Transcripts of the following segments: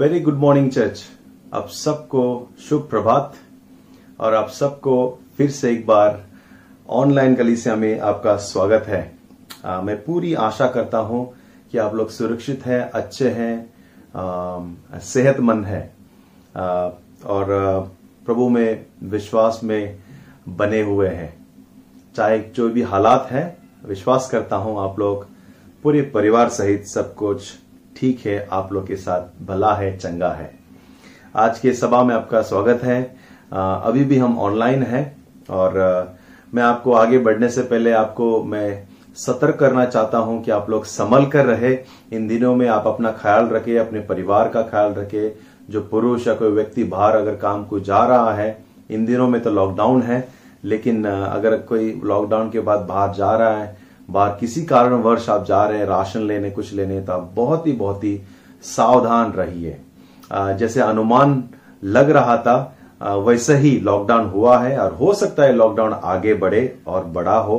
Very good morning church आप सबको शुभ प्रभात और आप सबको फिर से एक बार ऑनलाइन कलीसिया में आपका स्वागत है। आ, मैं पूरी आशा करता हूँ कि आप लोग सुरक्षित हैं अच्छे हैं सेहतमंद हैं। और प्रभु में विश्वास में बने हुए हैं। चाहे जो भी हालात हैं विश्वास करता हूँ आप लोग पूरे परिवार सहित सब कुछ ठीक है, आप लोग के साथ भला है, चंगा है। आज के सभा में आपका स्वागत है। अभी भी हम ऑनलाइन हैं और मैं आपको आगे बढ़ने से पहले आपको मैं सतर्क करना चाहता हूँ कि आप लोग संभल कर रहे। इन दिनों में आप अपना ख्याल रखें, अपने परिवार का ख्याल रखें। जो पुरुष या कोई व्यक्ति बाहर अगर काम को जा रहा है, इन दिनों में तो लॉकडाउन है, लेकिन अगर कोई लॉकडाउन के बाद बाहर जा रहा है बाहर किसी कारणवश आप जा रहे हैं राशन लेने कुछ लेने तो बहुत ही बहुत ही सावधान रहिए। जैसे अनुमान लग रहा था वैसे ही लॉकडाउन हुआ है और हो सकता है लॉकडाउन आगे बढ़े और बड़ा हो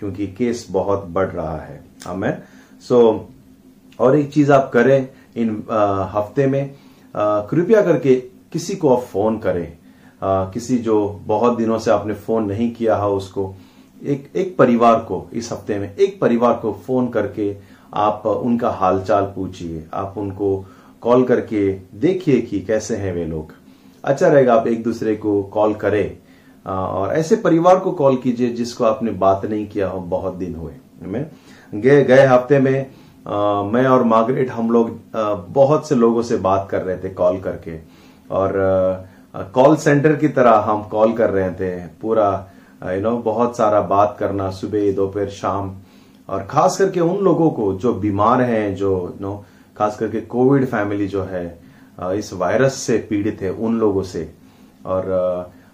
क्योंकि केस बहुत बढ़ रहा है। हमें सो so, और एक चीज़ आप करें इन हफ़्ते में कृपया करके किसी को आप फ़ोन करें। आ, किसी जो बहुत दिनों से आपने फ़ोन नहीं किया है उसको एक एक परिवार को इस हफ़्ते में एक परिवार को फ़ोन करके आप उनका हालचाल पूछिए। आप उनको कॉल करके देखिए कि कैसे हैं वे लोग। अच्छा रहेगा आप एक दूसरे को कॉल करें। और ऐसे परिवार को कॉल कीजिए जिसको आपने बात नहीं किया हो बहुत दिन हुए। मैं गए गए हफ़्ते में आ, मैं और मार्गरेट हम लोग बहुत से लोगों से बात कर रहे थे कॉल करके। और कॉल सेंटर की तरह हम कॉल कर रहे थे। पूरा यू नो बहुत सारा बात करना सुबह, दोपहर, शाम, और खास करके उन लोगों को जो बीमार हैं, जो नो खास करके कोविड फैमिली जो है इस वायरस से पीड़ित है उन लोगों से। और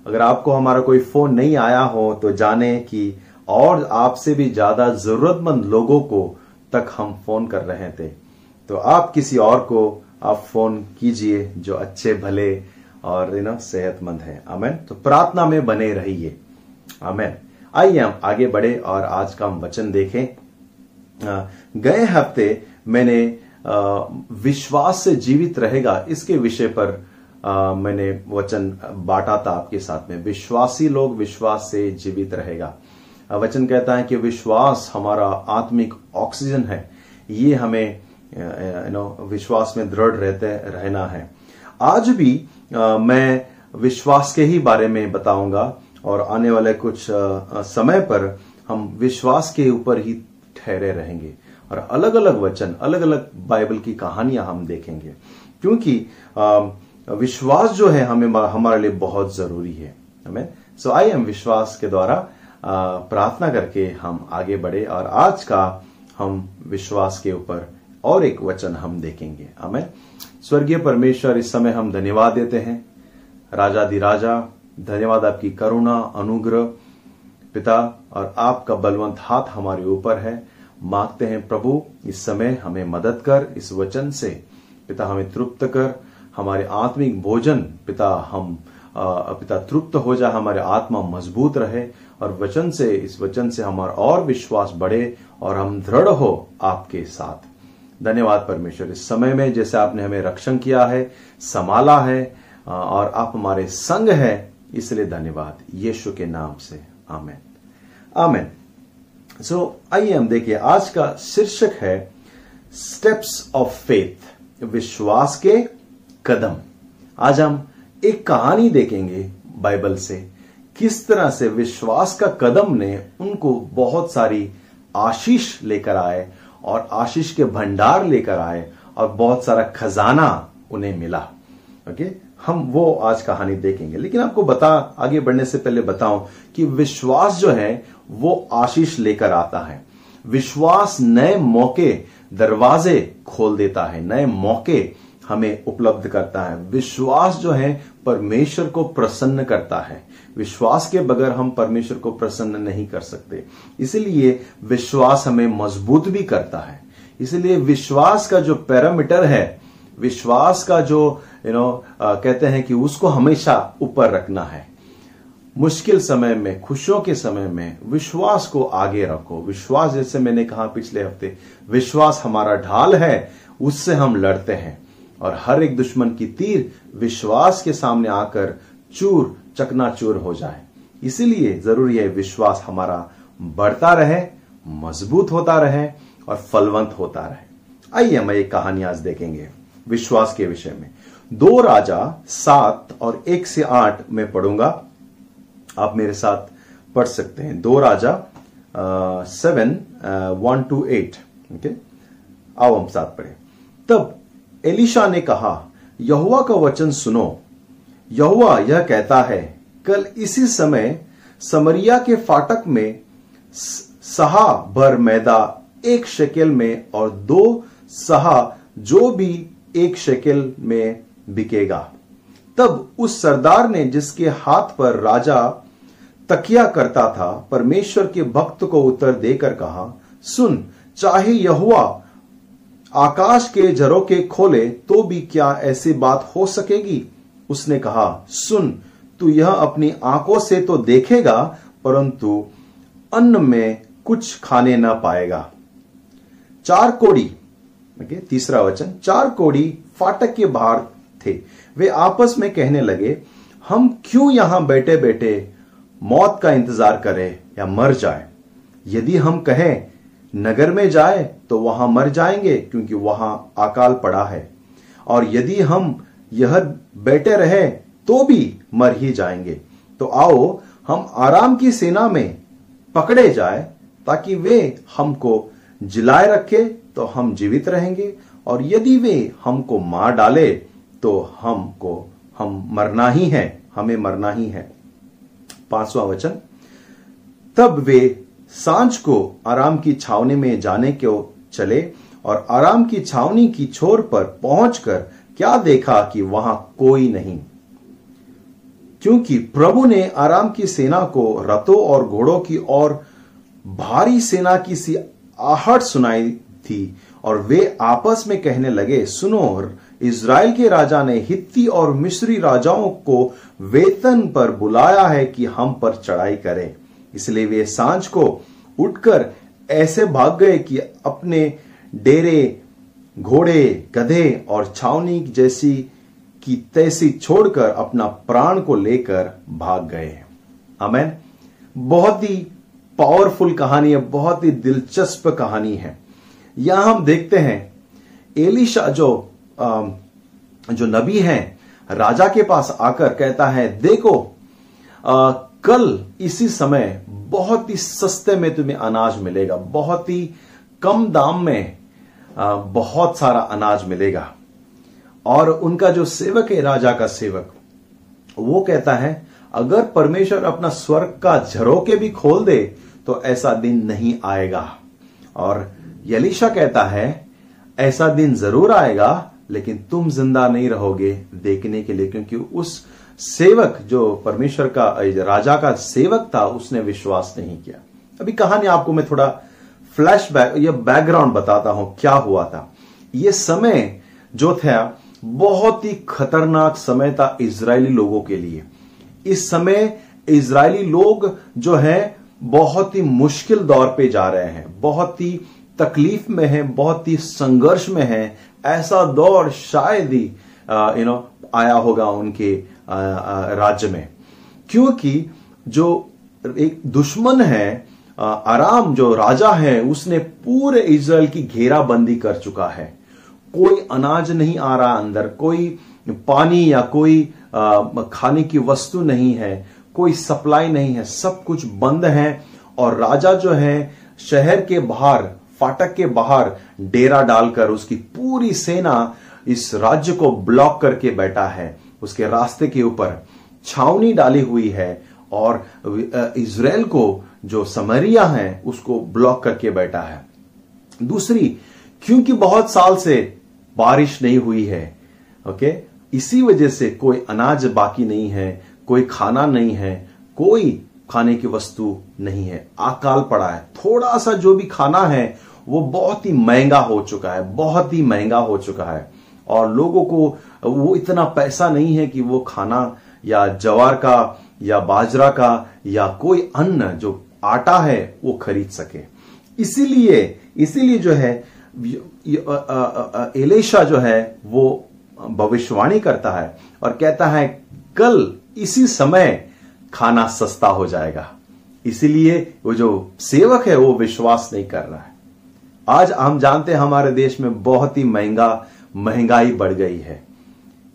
अगर आपको हमारा कोई फ़ोन नहीं आया हो तो जाने कि और आपसे भी ज़्यादा जरूरतमंद लोगों को तक हम फ़ोन कर रहे थे। तो आप किसी और को, आप फ़ोन कीजिए जो अच्छे, भले और यू नो सेहतमंद है। अमेन तो प्रार्थना में बने रहिए। अमेन आइए हम आगे बढ़े और आज का हम वचन देखें। गए हफ़्ते मैंने विश्वास से जीवित रहेगा इसके विषय पर आ, मैंने वचन बांटा था आपके साथ में। विश्वासी लोग विश्वास से जीवित रहेगा। वचन कहता है कि विश्वास हमारा आत्मिक ऑक्सीजन है। ये हमें यू नो विश्वास में दृढ़ रहते रहना है। आज भी आ, मैं विश्वास के ही बारे में बताऊँगा। और आने वाले कुछ समय पर हम विश्वास के ऊपर ही ठहरे रहेंगे। और अलग अलग वचन अलग अलग बाइबल की कहानियाँ हम देखेंगे। क्योंकि विश्वास जो है हमें, हमारे लिए बहुत ज़रूरी है। हमें सो आई एम विश्वास के द्वारा प्रार्थना करके हम आगे बढ़े और आज का हम विश्वास के ऊपर और एक वचन हम देखेंगे। हमें स्वर्गीय परमेश्वर, इस समय हम धन्यवाद देते हैं। राजा दिराजा धन्यवाद आपकी करुणा अनुग्रह पिता और आपका बलवंत हाथ हमारे ऊपर है। मांगते हैं प्रभु इस समय हमें मदद कर इस वचन से। पिता हमें तृप्त कर हमारे आत्मिक भोजन पिता हम आ, पिता तृप्त हो जाए हमारे आत्मा मज़बूत रहे और वचन से इस वचन से हमारा और विश्वास बढ़े और हम दृढ़ हो आपके साथ। धन्यवाद परमेश्वर इस समय में जैसे आपने हमें रक्षण किया है संभाला है और आप हमारे संग है इसलिए धन्यवाद यीशु के नाम से। आमेन। आमेन। सो so, आइए हम देखिए आज का शीर्षक है स्टेप्स ऑफ़ फेथ विश्वास के कदम। आज हम एक कहानी देखेंगे बाइबल से किस तरह से विश्वास का कदम ने उनको बहुत सारी आशीष लेकर आए और आशीष के भंडार लेकर आए और बहुत सारा खजाना उन्हें मिला। ओके हम वो आज कहानी देखेंगे। लेकिन आपको बता, आगे बढ़ने से पहले बताऊँ कि विश्वास जो है, वो आशीष लेकर आता है। विश्वास नए मौके दरवाजे खोल देता है, नए मौके हमें उपलब्ध करता है। विश्वास जो है, परमेश्वर को प्रसन्न करता है। विश्वास के बगैर हम परमेश्वर को प्रसन्न नहीं कर सकते। इसलिए विश्वास हमें मज़बूत भी करता है। इसलिए विश्वास का जो पैरामीटर है विश्वास का जो यू नो कहते हैं कि उसको हमेशा ऊपर रखना है। मुश्किल समय में, खुशियों के समय में विश्वास को आगे रखो। विश्वास जैसे मैंने कहा पिछले हफ़्ते, विश्वास हमारा ढाल है, उससे हम लड़ते हैं। और हर एक दुश्मन की तीर विश्वास के सामने आकर चूर, चकनाचूर हो जाए। इसीलिए ज़रूरी है विश्वास हमारा बढ़ता रहे, मज़बूत होता रहे और फलवंत होता रहे। आइए हम एक कहानी आज देखेंगे। विश्वास के विषय में। दो राजा सात और एक से आठ में पढ़ूँगा। आप मेरे साथ पढ़ सकते हैं। दो राजा seven one two eight okay आओ हम साथ पढ़े। तब एलिशा ने कहा यहुआ का वचन सुनो। यहुआ यह कहता है, कल इसी समय समरिया के फाटक में सहा भर मैदा एक शेकेल में और दो सहा जो भी एक शेकेल में बिकेगा। तब उस सरदार ने जिसके हाथ पर राजा तकिया करता था, परमेश्वर के भक्त को उत्तर देकर कहा, सुन, चाहे यहुआ आकाश के झरोके खोले तो भी क्या ऐसी बात हो सकेगी? उसने कहा, सुन, तू यह अपनी आँखों से तो देखेगा, परंतु अन्न में कुछ खाने ना पाएगा। चार कोड़ी तीसरा वचन, चार कोड़ी फाटक के बाहर थे। वे आपस में कहने लगे, हम क्यों यहाँ बैठे बैठे मौत का इंतज़ार करें या मर जाए? यदि हम कहें, नगर में जाए तो वहाँ मर जाएँगे, क्योंकि वहाँ अकाल पड़ा है। और यदि हम यह बैठे रहे तो भी मर ही जाएँगे। तो आओ, हम आराम की सेना में पकड़े जाए, ताकि वे हमको जिलाए रखे तो हम जीवित रहेंगे और यदि वे हमको मार डाले तो हमको, हम मरना ही है, हमें मरना ही है। पांचवा वचन, तब वे साँझ को आराम की छावनी में जाने को चले और आराम की छावनी की छोर पर पहुंचकर क्या देखा कि वहाँ कोई नहीं। क्योंकि प्रभु ने आराम की सेना को रथों और घोड़ों की और भारी सेना की सी आहट सुनाई थी और वे आपस में कहने लगे, सुनो इज़राइल के राजा ने हित्ती और मिस्री राजाओं को वेतन पर बुलाया है कि हम पर चढ़ाई करें। इसलिए वे साँझ को उठकर ऐसे भाग गए कि अपने डेरे, घोड़े, गधे और छावनी जैसी की तैसी छोड़कर अपना प्राण को लेकर भाग गए। अमेन बहुत ही पावरफुल कहानी है, बहुत ही दिलचस्प कहानी है। यहाँ हम देखते हैं एलिशा जो जो नबी हैं राजा के पास आकर कहता है देखो आ, कल इसी समय बहुत ही सस्ते में तुम्हें अनाज मिलेगा बहुत ही कम दाम में आ, बहुत सारा अनाज मिलेगा। और उनका जो सेवक है राजा का सेवक वो कहता है अगर परमेश्वर अपना स्वर्ग का झरोके भी खोल दे तो ऐसा दिन नहीं आएगा। और यलीशा कहता है, ऐसा दिन ज़रूर आएगा, लेकिन तुम ज़िंदा नहीं रहोगे देखने के लिए, क्योंकि उस सेवक जो परमेश्वर का राजा का सेवक था, उसने विश्वास नहीं किया. अभी कहानी आपको मैं थोड़ा फ्लैश बैक, या बैकग्राउंड बताता हूँ क्या हुआ था। ये समय जो था, बहुत ही खतरनाक समय था इज़राइली लोगों के लिए। इस समय इज़राइली लोग जो है, बहुत ही मुश्किल दौर पे जा रहे हैं, बहुत ही तकलीफ़ में है, बहुत ही संघर्ष में है, ऐसा दौर शायद ही यू नो आया होगा उनके राज्य में। क्योंकि जो एक दुश्मन है आराम जो राजा है, उसने पूरे इज़राइल की घेराबंदी कर चुका है। कोई अनाज नहीं आ रहा अंदर, कोई पानी या कोई खाने की वस्तु नहीं है, कोई सप्लाई नहीं है, सब कुछ बंद है। और राजा जो है, शहर के बाहर फाटक के बाहर डेरा डालकर उसकी पूरी सेना इस राज्य को ब्लॉक करके बैठा है। उसके रास्ते के ऊपर छावनी डाली हुई है और इसराइल को जो समरिया है, उसको ब्लॉक करके बैठा है। दूसरी, क्योंकि बहुत साल से बारिश नहीं हुई है, ओके? इसी वजह से कोई अनाज बाकी नहीं है, कोई खाना नहीं है, कोई खाने की वस्तु नहीं है। अकाल पड़ा है। थोड़ा सा जो भी खाना है, वो बहुत ही महँगा हो चुका है, बहुत ही महँगा हो चुका है। और लोगों को वो इतना पैसा नहीं है कि वो खाना या जवार का, या बाजरा का, या कोई अन्न जो आटा है, वो खरीद सके। इसीलिए इसीलिए जो है एलेशा जो है, वो भविष्यवाणी करता है और कहता है, कल इसी समय खाना सस्ता हो जाएगा। इसीलिए वो जो सेवक है, वो विश्वास नहीं कर रहा है। आज हम जानते हैं हमारे देश में बहुत ही महँगा, महँगाई बढ़ गई है।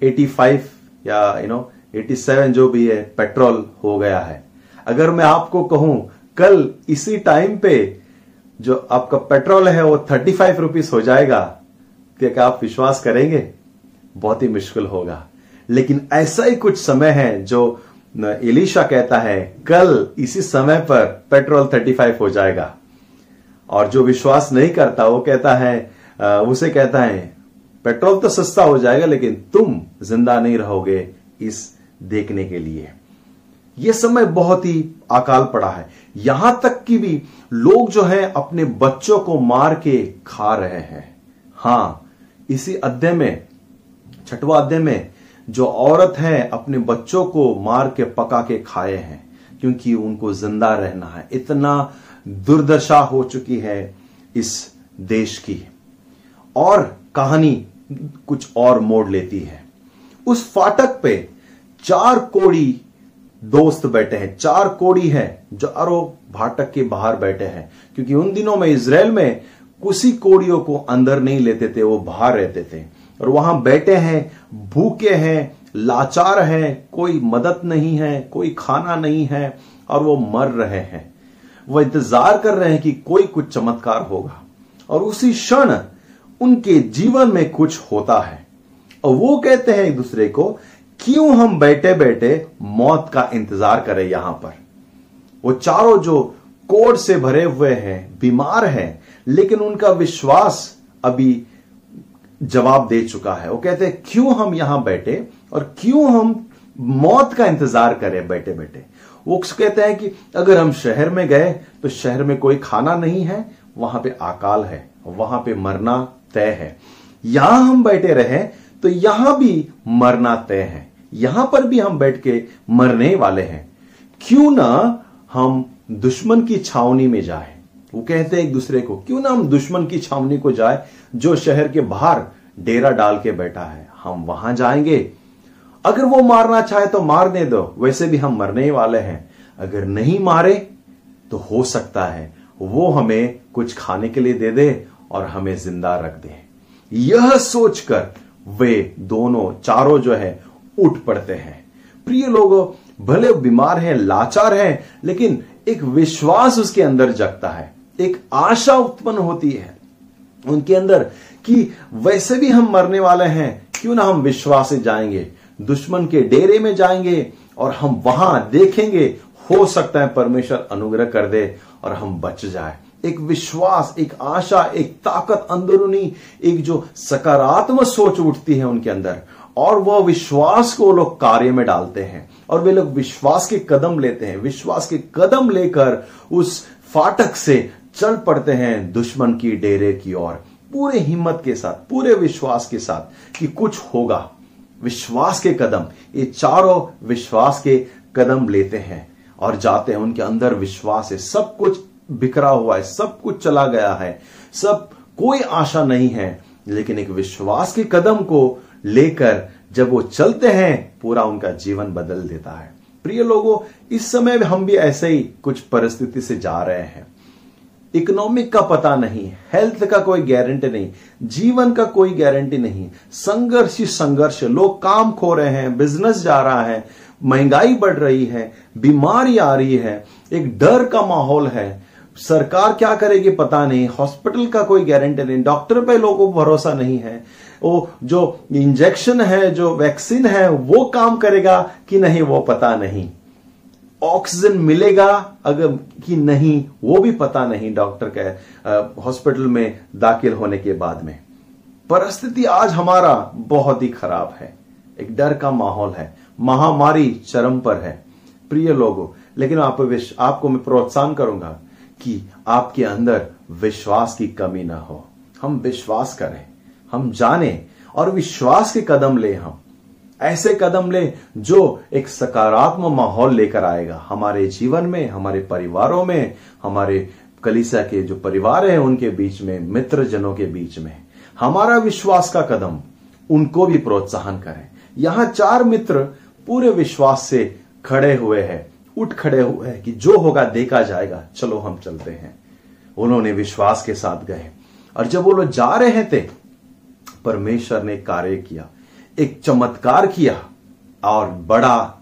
85 या यू नो 87 जो भी है, पेट्रोल हो गया है। अगर मैं आपको कहूँ, कल इसी टाइम पे जो आपका पेट्रोल है, वो थर्टी फाइव रुपीज़ हो जाएगा। तो क्या आप विश्वास करेंगे? बहुत ही मुश्किल होगा। लेकिन ऐसा ही कुछ समय है जो इलीशा कहता है, कल इसी समय पर पेट्रोल 35 हो जाएगा। और जो विश्वास नहीं करता, वो कहता है उसे कहता है, पेट्रोल तो सस्ता हो जाएगा, लेकिन तुम ज़िंदा नहीं रहोगे इस देखने के लिए। यह समय बहुत ही अकाल पड़ा है। यहाँ तक कि भी लोग जो है, अपने बच्चों को मार के खा रहे हैं। हाँ, इसी अध्याय में, छठवा अध्याय में जो औरत है, अपने बच्चों को मार के पका के खाए हैं, क्योंकि उनको ज़िंदा रहना है। इतना दुर्दशा हो चुकी है इस देश की। और कहानी कुछ और मोड़ लेती है। उस फाटक पे चार कोड़ी दोस्त बैठे हैं। चार कोड़ी है जो अरो फाटक के बाहर बैठे हैं, क्योंकि उन दिनों में इसराइल में कुछ कोड़ियों को अंदर नहीं लेते थे, वो बाहर रहते थे। और वहाँ बैठे हैं, भूखे हैं, लाचार हैं, कोई मदद नहीं है, कोई खाना नहीं है, और वो मर रहे हैं। वह इंतज़ार कर रहे हैं कि कोई कुछ चमत्कार होगा। और उसी क्षण उनके जीवन में कुछ होता है। और वो कहते हैं एक दूसरे को, क्यों हम बैठे बैठे मौत का इंतज़ार करें यहाँ पर? वो चारों जो कोड से भरे हुए हैं, बीमार हैं, लेकिन उनका विश्वास अभी जवाब दे चुका है। वो कहते हैं, क्यों हम यहाँ बैठे और क्यों हम मौत का इंतज़ार करें बैठे बैठे? वो कहते हैं कि अगर हम शहर में गए तो शहर में कोई खाना नहीं है, वहाँ पे अकाल है, वहाँ पे मरना तय है। यहाँ हम बैठे रहे तो यहाँ भी मरना तय है। यहाँ पर भी हम बैठ के मरने वाले हैं। क्यों ना हम दुश्मन की छावनी में जाए? वो कहते हैं एक दूसरे को, क्यों ना हम दुश्मन की छावनी को जाए, जो शहर के बाहर डेरा डाल के बैठा है? हम वहाँ जाएँगे। अगर वो मारना चाहे तो मारने दो, वैसे भी हम मरने वाले हैं। अगर नहीं मारे तो हो सकता है वो हमें कुछ खाने के लिए दे दे और हमें ज़िंदा रख दे। यह सोचकर वे दोनों, चारों जो है, उठ पड़ते हैं। प्रिय लोगों, भले बीमार हैं, लाचार हैं, लेकिन एक विश्वास उसके अंदर जगता है। एक आशा उत्पन्न होती है उनके अंदर कि वैसे भी हम मरने वाले हैं, क्यों ना हम विश्वास से जाएँगे, दुश्मन के डेरे में जाएँगे और हम वहाँ देखेंगे, हो सकता है परमेश्वर अनुग्रह कर दे और हम बच जाए। एक विश्वास, एक आशा, एक ताकत अंदरूनी, एक जो सकारात्मक सोच उठती है उनके अंदर और वह विश्वास को लोग कार्य में डालते हैं और वे लोग विश्वास के कदम लेते हैं। विश्वास के कदम लेकर उस फाटक से चल पड़ते हैं दुश्मन की डेरे की ओर, पूरे हिम्मत के साथ, पूरे विश्वास के साथ कि कुछ होगा। विश्वास के कदम, ये चारों विश्वास के कदम लेते हैं और जाते हैं, उनके अंदर विश्वास है। सब कुछ बिखरा हुआ है, सब कुछ चला गया है, सब कोई आशा नहीं है, लेकिन एक विश्वास के कदम को लेकर जब वो चलते हैं, पूरा उनका जीवन बदल देता है। प्रिय लोगों, इस समय हम भी ऐसे ही कुछ परिस्थिति से जा रहे हैं। इकोनॉमिक का पता नहीं, हेल्थ का कोई गारंटी नहीं, जीवन का कोई गारंटी नहीं, संघर्ष ही संघर्ष, लोग काम खो रहे हैं, बिज़नेस जा रहा है, महँगाई बढ़ रही है, बीमारी आ रही है, एक डर का माहौल है। सरकार क्या करेगी पता नहीं, हॉस्पिटल का कोई गारंटी नहीं, डॉक्टर पे लोगों को भरोसा नहीं है। वो जो इंजेक्शन है, जो वैक्सीन है, वो काम करेगा कि नहीं, वो पता नहीं। ऑक्सीजन मिलेगा अगर कि नहीं, वो भी पता नहीं डॉक्टर के हॉस्पिटल में दाखिल होने के बाद में। परिस्थिति आज हमारा बहुत ही खराब है। एक डर का माहौल है। महामारी चरम पर है। प्रिय लोगों, लेकिन आप आपको मैं प्रोत्साहन करूँगा कि आपके अंदर विश्वास की कमी ना हो। हम विश्वास करें, हम जाने और विश्वास के कदम ले हम। ऐसे कदम ले जो एक सकारात्मक माहौल लेकर आएगा। हमारे जीवन में, हमारे परिवारों में, हमारे कलिसा के जो परिवार है, उनके बीच में मित्र जनों के बीच में। हमारा विश्वास का कदम, उनको भी प्रोत्साहन करें। यहाँ चार मित्र पूरे विश्वास से खड़े हुए हैं, उठ खड़े हुए हैं कि जो होगा देखा जाएगा, चलो हम चलते हैं। उन्होंने विश्वास के साथ गए। और जब वो लोग जा रहे थे, परमेश्वर ने कार्य किया। एक चमत्कार किया और बड़ा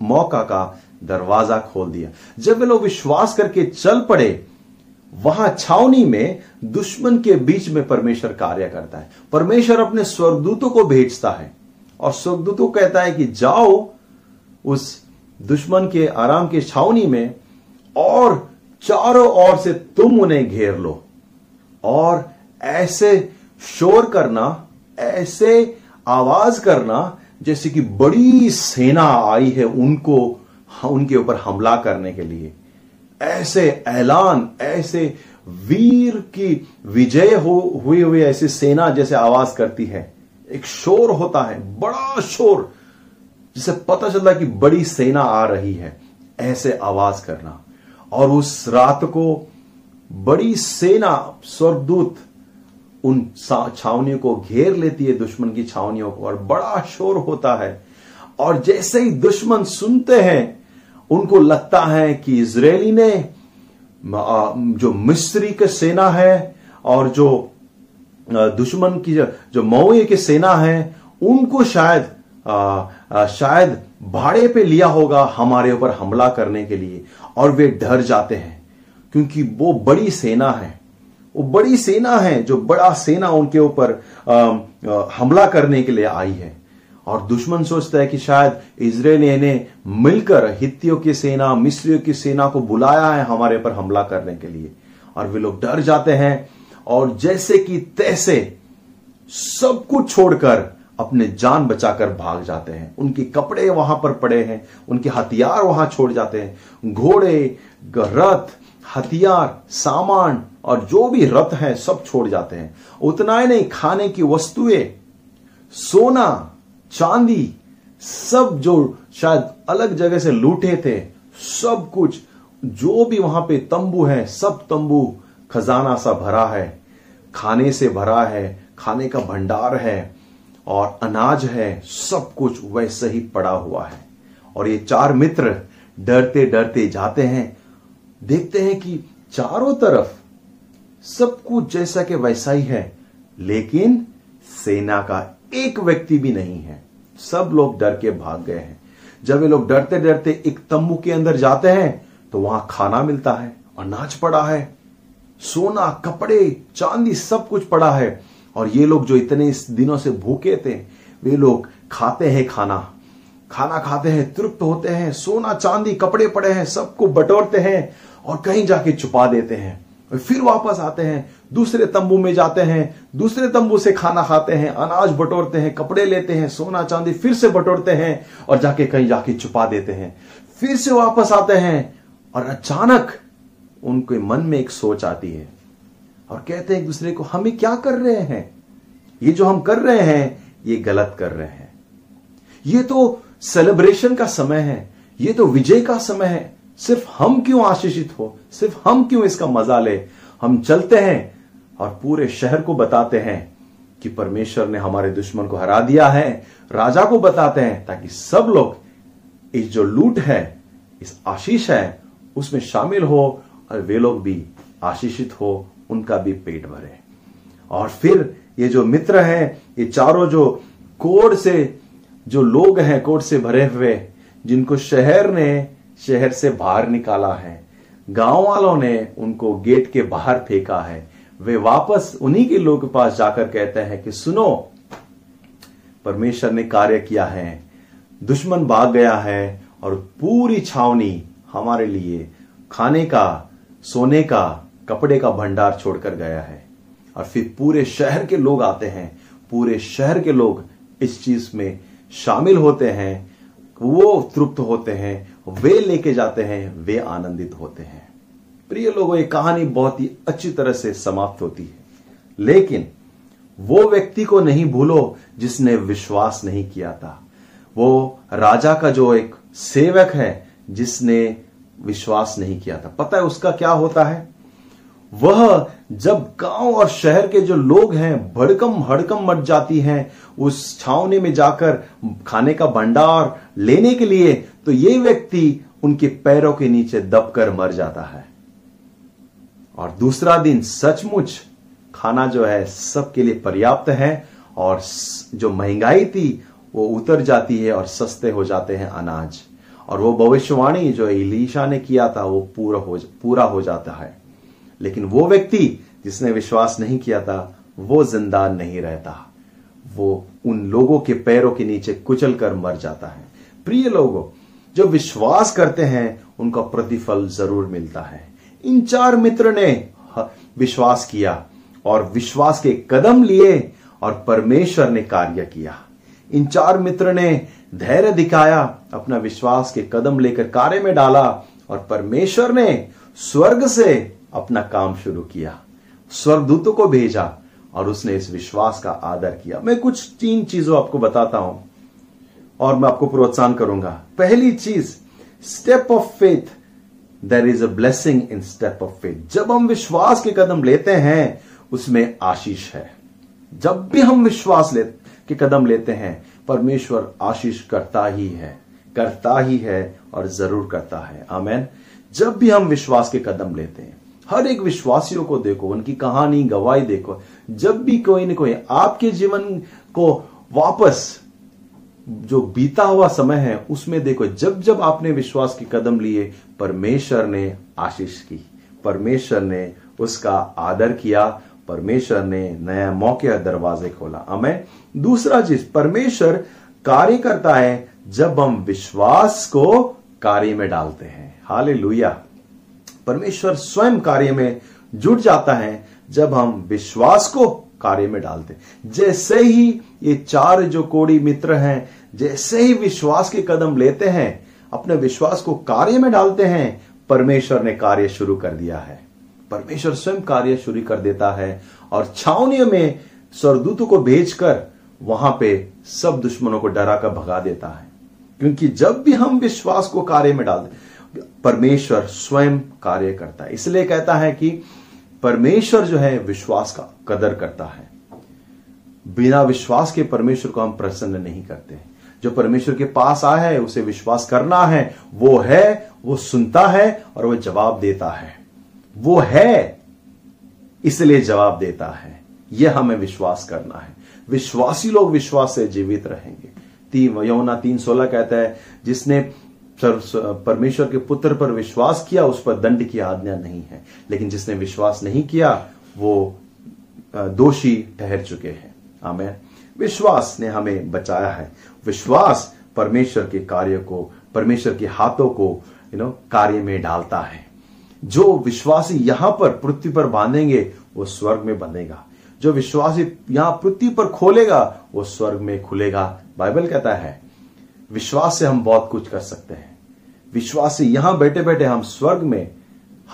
मौका का दरवाज़ा खोल दिया। जब वे लोग विश्वास करके चल पड़े, वहाँ छावनी में दुश्मन के बीच में परमेश्वर कार्य करता है। परमेश्वर अपने स्वर्गदूतों को भेजता है और स्वर्गदूतों कहता है कि जाओ उस दुश्मन के आराम के छावनी में और चारों ओर से तुम उन्हें घेर लो और ऐसे शोर करना, ऐसे आवाज़ करना, जैसे कि बड़ी सेना आई है उनको उनके ऊपर हमला करने के लिए। ऐसे ऐलान, ऐसे वीर की विजय हो हुई हुई ऐसी सेना जैसे आवाज़ करती है। एक शोर होता है, बड़ा शोर जिसे पता चलता कि बड़ी सेना आ रही है। ऐसे आवाज़ करना। और उस रात को बड़ी सेना, स्वर्गदूत उन छावनियों को घेर लेती है दुश्मन की छावनियों को और बड़ा शोर होता है। और जैसे ही दुश्मन सुनते हैं उनको लगता है कि इजरायली ने जो मिस्री के सेना है और जो दुश्मन की जो मौए की सेना है उनको शायद आ, आ, शायद भाड़े पे लिया होगा हमारे ऊपर हमला करने के लिए। और वे डर जाते हैं क्योंकि वो बड़ी सेना है। वो बड़ी सेना है जो बड़ा सेना उनके ऊपर हमला करने के लिए आई है। और दुश्मन सोचता है कि शायद इसराइल ने मिलकर हित्तियों की सेना, मिस्रियों की सेना को बुलाया है हमारे पर हमला करने के लिए। और वे लोग डर जाते हैं और जैसे कि तैसे सब कुछ छोड़कर अपने जान बचाकर भाग जाते हैं। उनके कपड़े वहाँ पर पड़े हैं, उनके हथियार वहाँ छोड़ जाते हैं। घोड़े रथ, हथियार, सामान और जो भी रथ है, सब छोड़ जाते हैं। उतना ही नहीं, खाने की वस्तुएँ, सोना, चांदी, सब जो शायद अलग जगह से लूटे थे, सब कुछ, जो भी वहाँ पे तंबू है, सब तंबू खजाना सा भरा है। खाने से भरा है, खाने का भंडार है, और अनाज है, सब कुछ वैसे ही पड़ा हुआ है। और ये चार मित्र डरते डरते जाते हैं, देखते हैं कि चारों तरफ़ सब कुछ जैसा कि वैसा ही है, लेकिन सेना का एक व्यक्ति भी नहीं है। सब लोग डर के भाग गए हैं। जब ये लोग डरते डरते एक तंबू के अंदर जाते हैं तो वहाँ खाना मिलता है और अनाज पड़ा है। सोना, कपड़े, चांदी, सब कुछ पड़ा है। और ये लोग जो इतने दिनों से भूखे थे, वे लोग खाते हैं खाना। खाना खाते हैं, तृप्त होते हैं। सोना, चांदी, कपड़े पड़े हैं, सबको बटोरते हैं और कहीं जाके छुपा देते हैं। फिर वापस आते हैं, दूसरे तंबू में जाते हैं, दूसरे तंबू से खाना खाते हैं, अनाज बटोरते हैं, कपड़े लेते हैं, सोना चांदी फिर से बटोरते हैं और जाके कहीं जाके छुपा देते हैं। फिर से वापस आते हैं और अचानक उनके मन में एक सोच आती है और कहते हैं एक दूसरे को, हम क्या कर रहे हैं? ये जो हम कर रहे हैं, ये गलत कर रहे हैं। ये तो सेलिब्रेशन का समय है, ये तो विजय का समय है सिर्फ़ हम क्यों आशीषित हो? सिर्फ़ हम क्यों इसका मज़ा ले? हम चलते हैं और पूरे शहर को बताते हैं कि परमेश्वर ने हमारे दुश्मन को हरा दिया है, राजा को बताते हैं ताकि सब लोग, इस जो लूट है, इस आशीष है, उसमें शामिल हो और वे लोग भी आशीषित हो, उनका भी पेट भरे। और फिर ये जो मित्र हैं, ये चारों जो कोड से, जो लोग हैं कोड से भरे हुए, जिनको शहर ने शहर से बाहर निकाला है। गाँव वालों ने उनको गेट के बाहर फेंका है। वे वापस उन्हीं के लोग के पास जाकर कहते हैं कि, सुनो, परमेश्वर ने कार्य किया है। दुश्मन भाग गया है और पूरी छावनी हमारे लिए खाने का, सोने का, कपड़े का भंडार छोड़कर गया है। और फिर पूरे शहर के लोग आते हैं। पूरे शहर के लोग इस चीज़ में शामिल होते हैं। वो तृप्त होते हैं वे लेके जाते हैं, वे आनंदित होते हैं। प्रिय लोगों, ये कहानी बहुत ही अच्छी तरह से समाप्त होती है। लेकिन वो व्यक्ति को नहीं भूलो जिसने विश्वास नहीं किया था। वो राजा का जो एक सेवक है, जिसने विश्वास नहीं किया था। पता है उसका क्या होता है? वह जब गाँव और शहर के जो लोग हैं, भड़कम हड़कम मच जाती हैं, उस छावनी में जाकर खाने का भंडार लेने के लिए तो ये व्यक्ति उनके पैरों के नीचे दबकर मर जाता है। और दूसरा दिन सचमुच खाना जो है सबके लिए पर्याप्त है, और जो महँगाई थी, वो उतर जाती है और सस्ते हो जाते हैं अनाज। और वो भविष्यवाणी जो इलीशा ने किया था, वो पूरा हो पूरा हो जाता है। लेकिन वो व्यक्ति जिसने विश्वास नहीं किया था, वो ज़िंदा नहीं रहता। वो उन लोगों के पैरों के नीचे कुचल कर मर जाता है। प्रिय लोगों जो विश्वास करते हैं, उनका प्रतिफल ज़रूर मिलता है। इन चार मित्र ने विश्वास किया और विश्वास के कदम लिए और परमेश्वर ने कार्य किया। इन चार मित्र ने धैर्य दिखाया, अपना विश्वास के कदम लेकर कार्य में डाला और परमेश्वर ने स्वर्ग से अपना काम शुरू किया। स्वर्गदूतों को भेजा और उसने इस विश्वास का आदर किया। मैं कुछ तीन चीज़ों आपको बताता हूँ और मैं आपको प्रोत्साहन करूँगा। पहली चीज़ step of faith there is a blessing in step of faith जब हम विश्वास के कदम लेते हैं, उसमें आशीष है। जब भी हम विश्वास ले, के कदम लेते हैं, परमेश्वर आशीष करता ही है। करता ही है और ज़रूर करता है। आमेन। जब भी हम विश्वास के कदम लेते हैं हर एक विश्वासियों को देखो, उनकी कहानी, गवाही देखो। जब भी कोई न कोई आपके जीवन को वापस जो बीता हुआ समय है, उसमें देखो, जब जब आपने विश्वास के कदम लिए, परमेश्वर ने आशीष की। परमेश्वर ने उसका आदर किया, परमेश्वर ने नया मौके दरवाजे खोला। हमें दूसरा चीज़, परमेश्वर कार्य करता है जब हम विश्वास को कार्य में डालते हैं। हाल परमेश्वर स्वयं कार्य में जुट जाता है जब हम विश्वास को कार्य में डालते जैसे ही ये चार जो कोड़ी मित्र हैं, जैसे ही विश्वास के कदम लेते हैं, अपने विश्वास को कार्य में डालते हैं, परमेश्वर ने कार्य शुरू कर दिया है। परमेश्वर स्वयं कार्य शुरू कर देता है और छावनियों में स्वरदूतों को भेजकर वहाँ पे सब दुश्मनों को डरा कर भगा देता है। क्योंकि जब भी हम विश्वास को कार्य में डालते परमेश्वर स्वयं कार्य करता है। इसलिए कहता है कि परमेश्वर जो है, विश्वास का कदर करता है। बिना विश्वास के परमेश्वर को हम प्रसन्न नहीं करते जो परमेश्वर के पास आया है, उसे विश्वास करना है, वो है, वो सुनता है और वो जवाब देता है। वो है, इसलिए जवाब देता है। यह हमें विश्वास करना है। विश्वासी लोग विश्वास से जीवित रहेंगे। तीन, यौना तीन सोलह कहता है, जिसने परमेश्वर के पुत्र पर विश्वास किया, उस पर दंड की आज्ञा नहीं है। लेकिन जिसने विश्वास नहीं किया, वो दोषी ठहर चुके हैं। हमें विश्वास ने हमें बचाया है। विश्वास परमेश्वर के कार्य को, परमेश्वर के हाथों को यू नो कार्य में डालता है। जो विश्वासी यहाँ पर पृथ्वी पर बांधेंगे, वो स्वर्ग में बंधेगा। जो विश्वासी यहाँ पृथ्वी पर खोलेगा, वो स्वर्ग में खुलेगा। बाइबल कहता है, विश्वास से हम बहुत कुछ कर सकते हैं। विश्वास यहाँ बैठे बैठे हम स्वर्ग में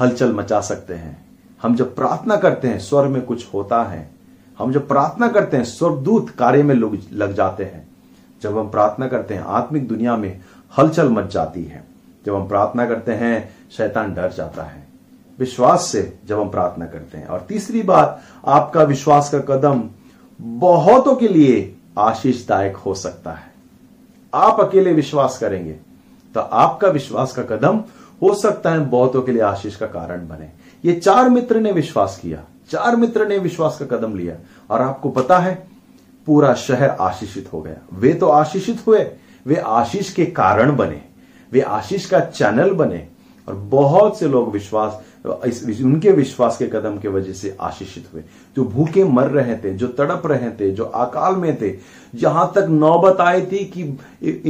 हलचल मचा सकते हैं। हम जब प्रार्थना करते हैं, स्वर्ग में कुछ होता है। हम जब प्रार्थना करते हैं, स्वर्गदूत कार्य में लग जाते हैं। जब हम प्रार्थना करते हैं, आत्मिक दुनिया में हलचल मच जाती है। जब हम प्रार्थना करते हैं, शैतान डर जाता है। विश्वास से जब हम प्रार्थना करते हैं। और तीसरी बात, आपका विश्वास का कदम बहुतों के लिए आशीषदायक हो सकता है। आप अकेले विश्वास करेंगे। तो आपका विश्वास का कदम हो सकता है बहुतों के लिए आशीष का कारण बने। ये चार मित्र ने विश्वास किया। चार मित्र ने विश्वास का कदम लिया। और आपको पता है, पूरा शहर आशीषित हो गया। वे तो आशीषित हुए। वे आशीष के कारण बने। वे आशीष का चैनल बने। और बहुत से लोग विश्वास उनके विश्वास के कदम के वजह से आशीषित हुए। जो भूखे मर रहे थे, जो तड़प रहे थे, जो अकाल में थे, जहाँ तक नौबत आई थी कि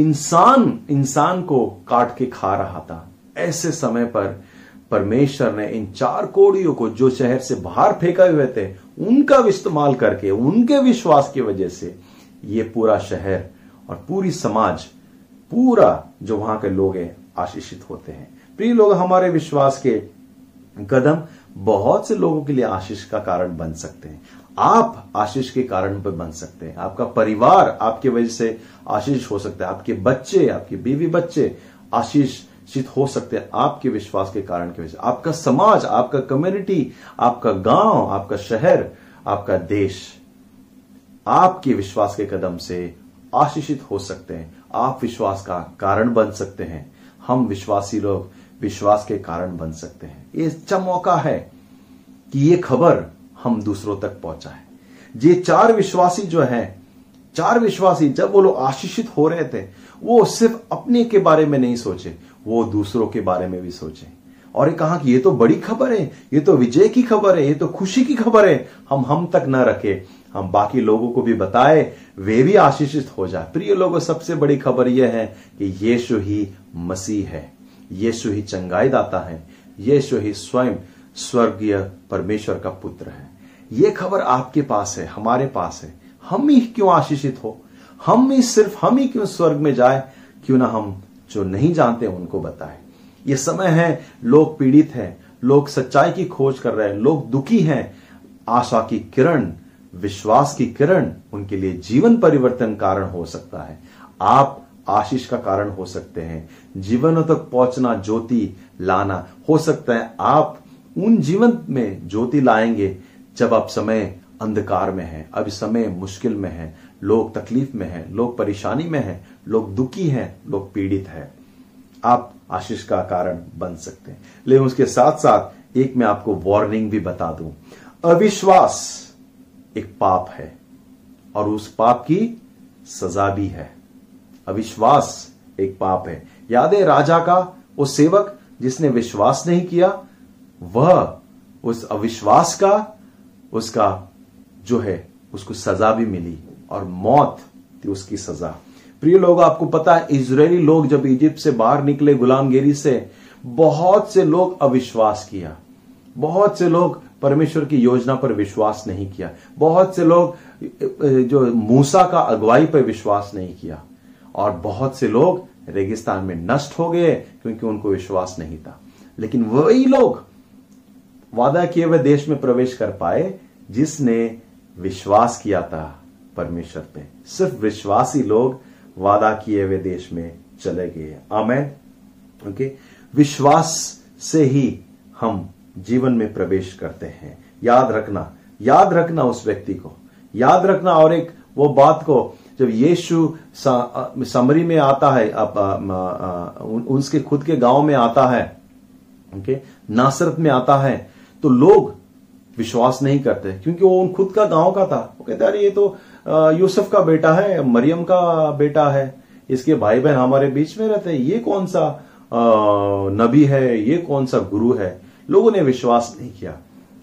इंसान इंसान को काट के खा रहा था। ऐसे समय पर परमेश्वर ने इन चार कोड़ियों को जो शहर से बाहर फेंका हुए थे, उनका इस्तेमाल करके, उनके विश्वास की वजह से ये पूरा शहर और पूरी समाज, पूरा जो वहाँ के लोग हैं, आशीषित होते हैं। प्रिय लोग, हमारे विश्वास के कदम बहुत से लोगों के लिए आशीष का कारण बन सकते हैं। आप आशीष के कारण पर बन सकते हैं। आपका परिवार आपकी वजह से आशीष हो सकता है। आपके बच्चे, आपके बीवी बच्चे आशीष हो सकते हैं आपके विश्वास के कारण की वजह से। आपका समाज, आपका कम्युनिटी आपका गाँव, आपका शहर, आपका देश आपके विश्वास के कदम से आशीषित हो सकते हैं। आप विश्वास का कारण बन सकते हैं। हम विश्वासी लोग विश्वास के कारण बन सकते हैं। ये अच्छा मौका है कि ये खबर हम दूसरों तक पहुँचाए। ये चार विश्वासी जो हैं, चार विश्वासी जब वो लोग आशीषित हो रहे थे, वो सिर्फ़ अपने के बारे में नहीं सोचे, वो दूसरों के बारे में भी सोचे। और ये कहा कि ये तो बड़ी खबर है, ये तो विजय की खबर है, ये तो खुशी की खबर है, हम हम तक न रखे, हम बाकी लोगों को भी बताए, वे भी आशीषित हो जाए। प्रिय लोगों, सबसे बड़ी खबर यह है कि यीशु ही मसीह है। यीशु ही चंगाई दाता है। यीशु ही स्वयं स्वर्गीय परमेश्वर का पुत्र है। ये खबर आपके पास है, हमारे पास है। हम ही क्यों आशीषित हो? हम ही सिर्फ़, हम ही क्यों स्वर्ग में जाए? क्यों ना हम जो नहीं जानते उनको बताए। ये समय है, लोग पीड़ित हैं, लोग सच्चाई की खोज कर रहे हैं, लोग दुखी हैं। आशा की किरण, विश्वास की किरण उनके लिए जीवन परिवर्तन कारण हो सकता है। आप आशीष का कारण हो सकते हैं। जीवनों तक पहुँचना, ज्योति लाना, हो सकता है आप उन जीवन में ज्योति लाएँगे जब आप समय अंधकार में है। अब समय मुश्किल में है, लोग तकलीफ़ में है, लोग परेशानी में है, लोग दुखी हैं, लोग पीड़ित है। आप आशीष का कारण बन सकते हैं। लेकिन उसके साथ साथ एक मैं आपको वार्निंग भी बता दूँ। अविश्वास एक पाप है और उस पाप की सजा भी है। अविश्वास एक पाप है। याद है राजा का, वो सेवक जिसने विश्वास नहीं किया, वह उस अविश्वास का, उसका जो है, उसको सजा भी मिली और मौत थी उसकी सजा। प्रिय लोग, आपको पता है इजरायली लोग जब इजिप्ट से बाहर निकले गुलामगिरी से, बहुत से लोग अविश्वास किया। बहुत से लोग परमेश्वर की योजना पर विश्वास नहीं किया। बहुत से लोग जो मूसा का अगुवाई पर विश्वास नहीं किया। और बहुत से लोग रेगिस्तान में नष्ट हो गए क्योंकि उनको विश्वास नहीं था। लेकिन वही लोग वादा किए हुए देश में प्रवेश कर पाए जिसने विश्वास किया था परमेश्वर पे। सिर्फ़ विश्वासी लोग वादा किए हुए देश में चले गए। आमेन। ओके? विश्वास से ही हम जीवन में प्रवेश करते हैं। याद रखना याद रखना उस व्यक्ति को। याद रखना और एक वो बात को जब यीशु समरी में आता है, अब उसके खुद के गाँव में आता है, ओके, नासरत में आता है तो लोग विश्वास नहीं करते, क्योंकि वो उन खुद का गाँव का था। वो कहते, अरे, ये तो यूसुफ का बेटा है, मरियम का बेटा है, इसके भाई बहन हमारे बीच में रहते हैं, ये कौन सा नबी है, ये कौन सा गुरु है? लोगों ने विश्वास नहीं किया।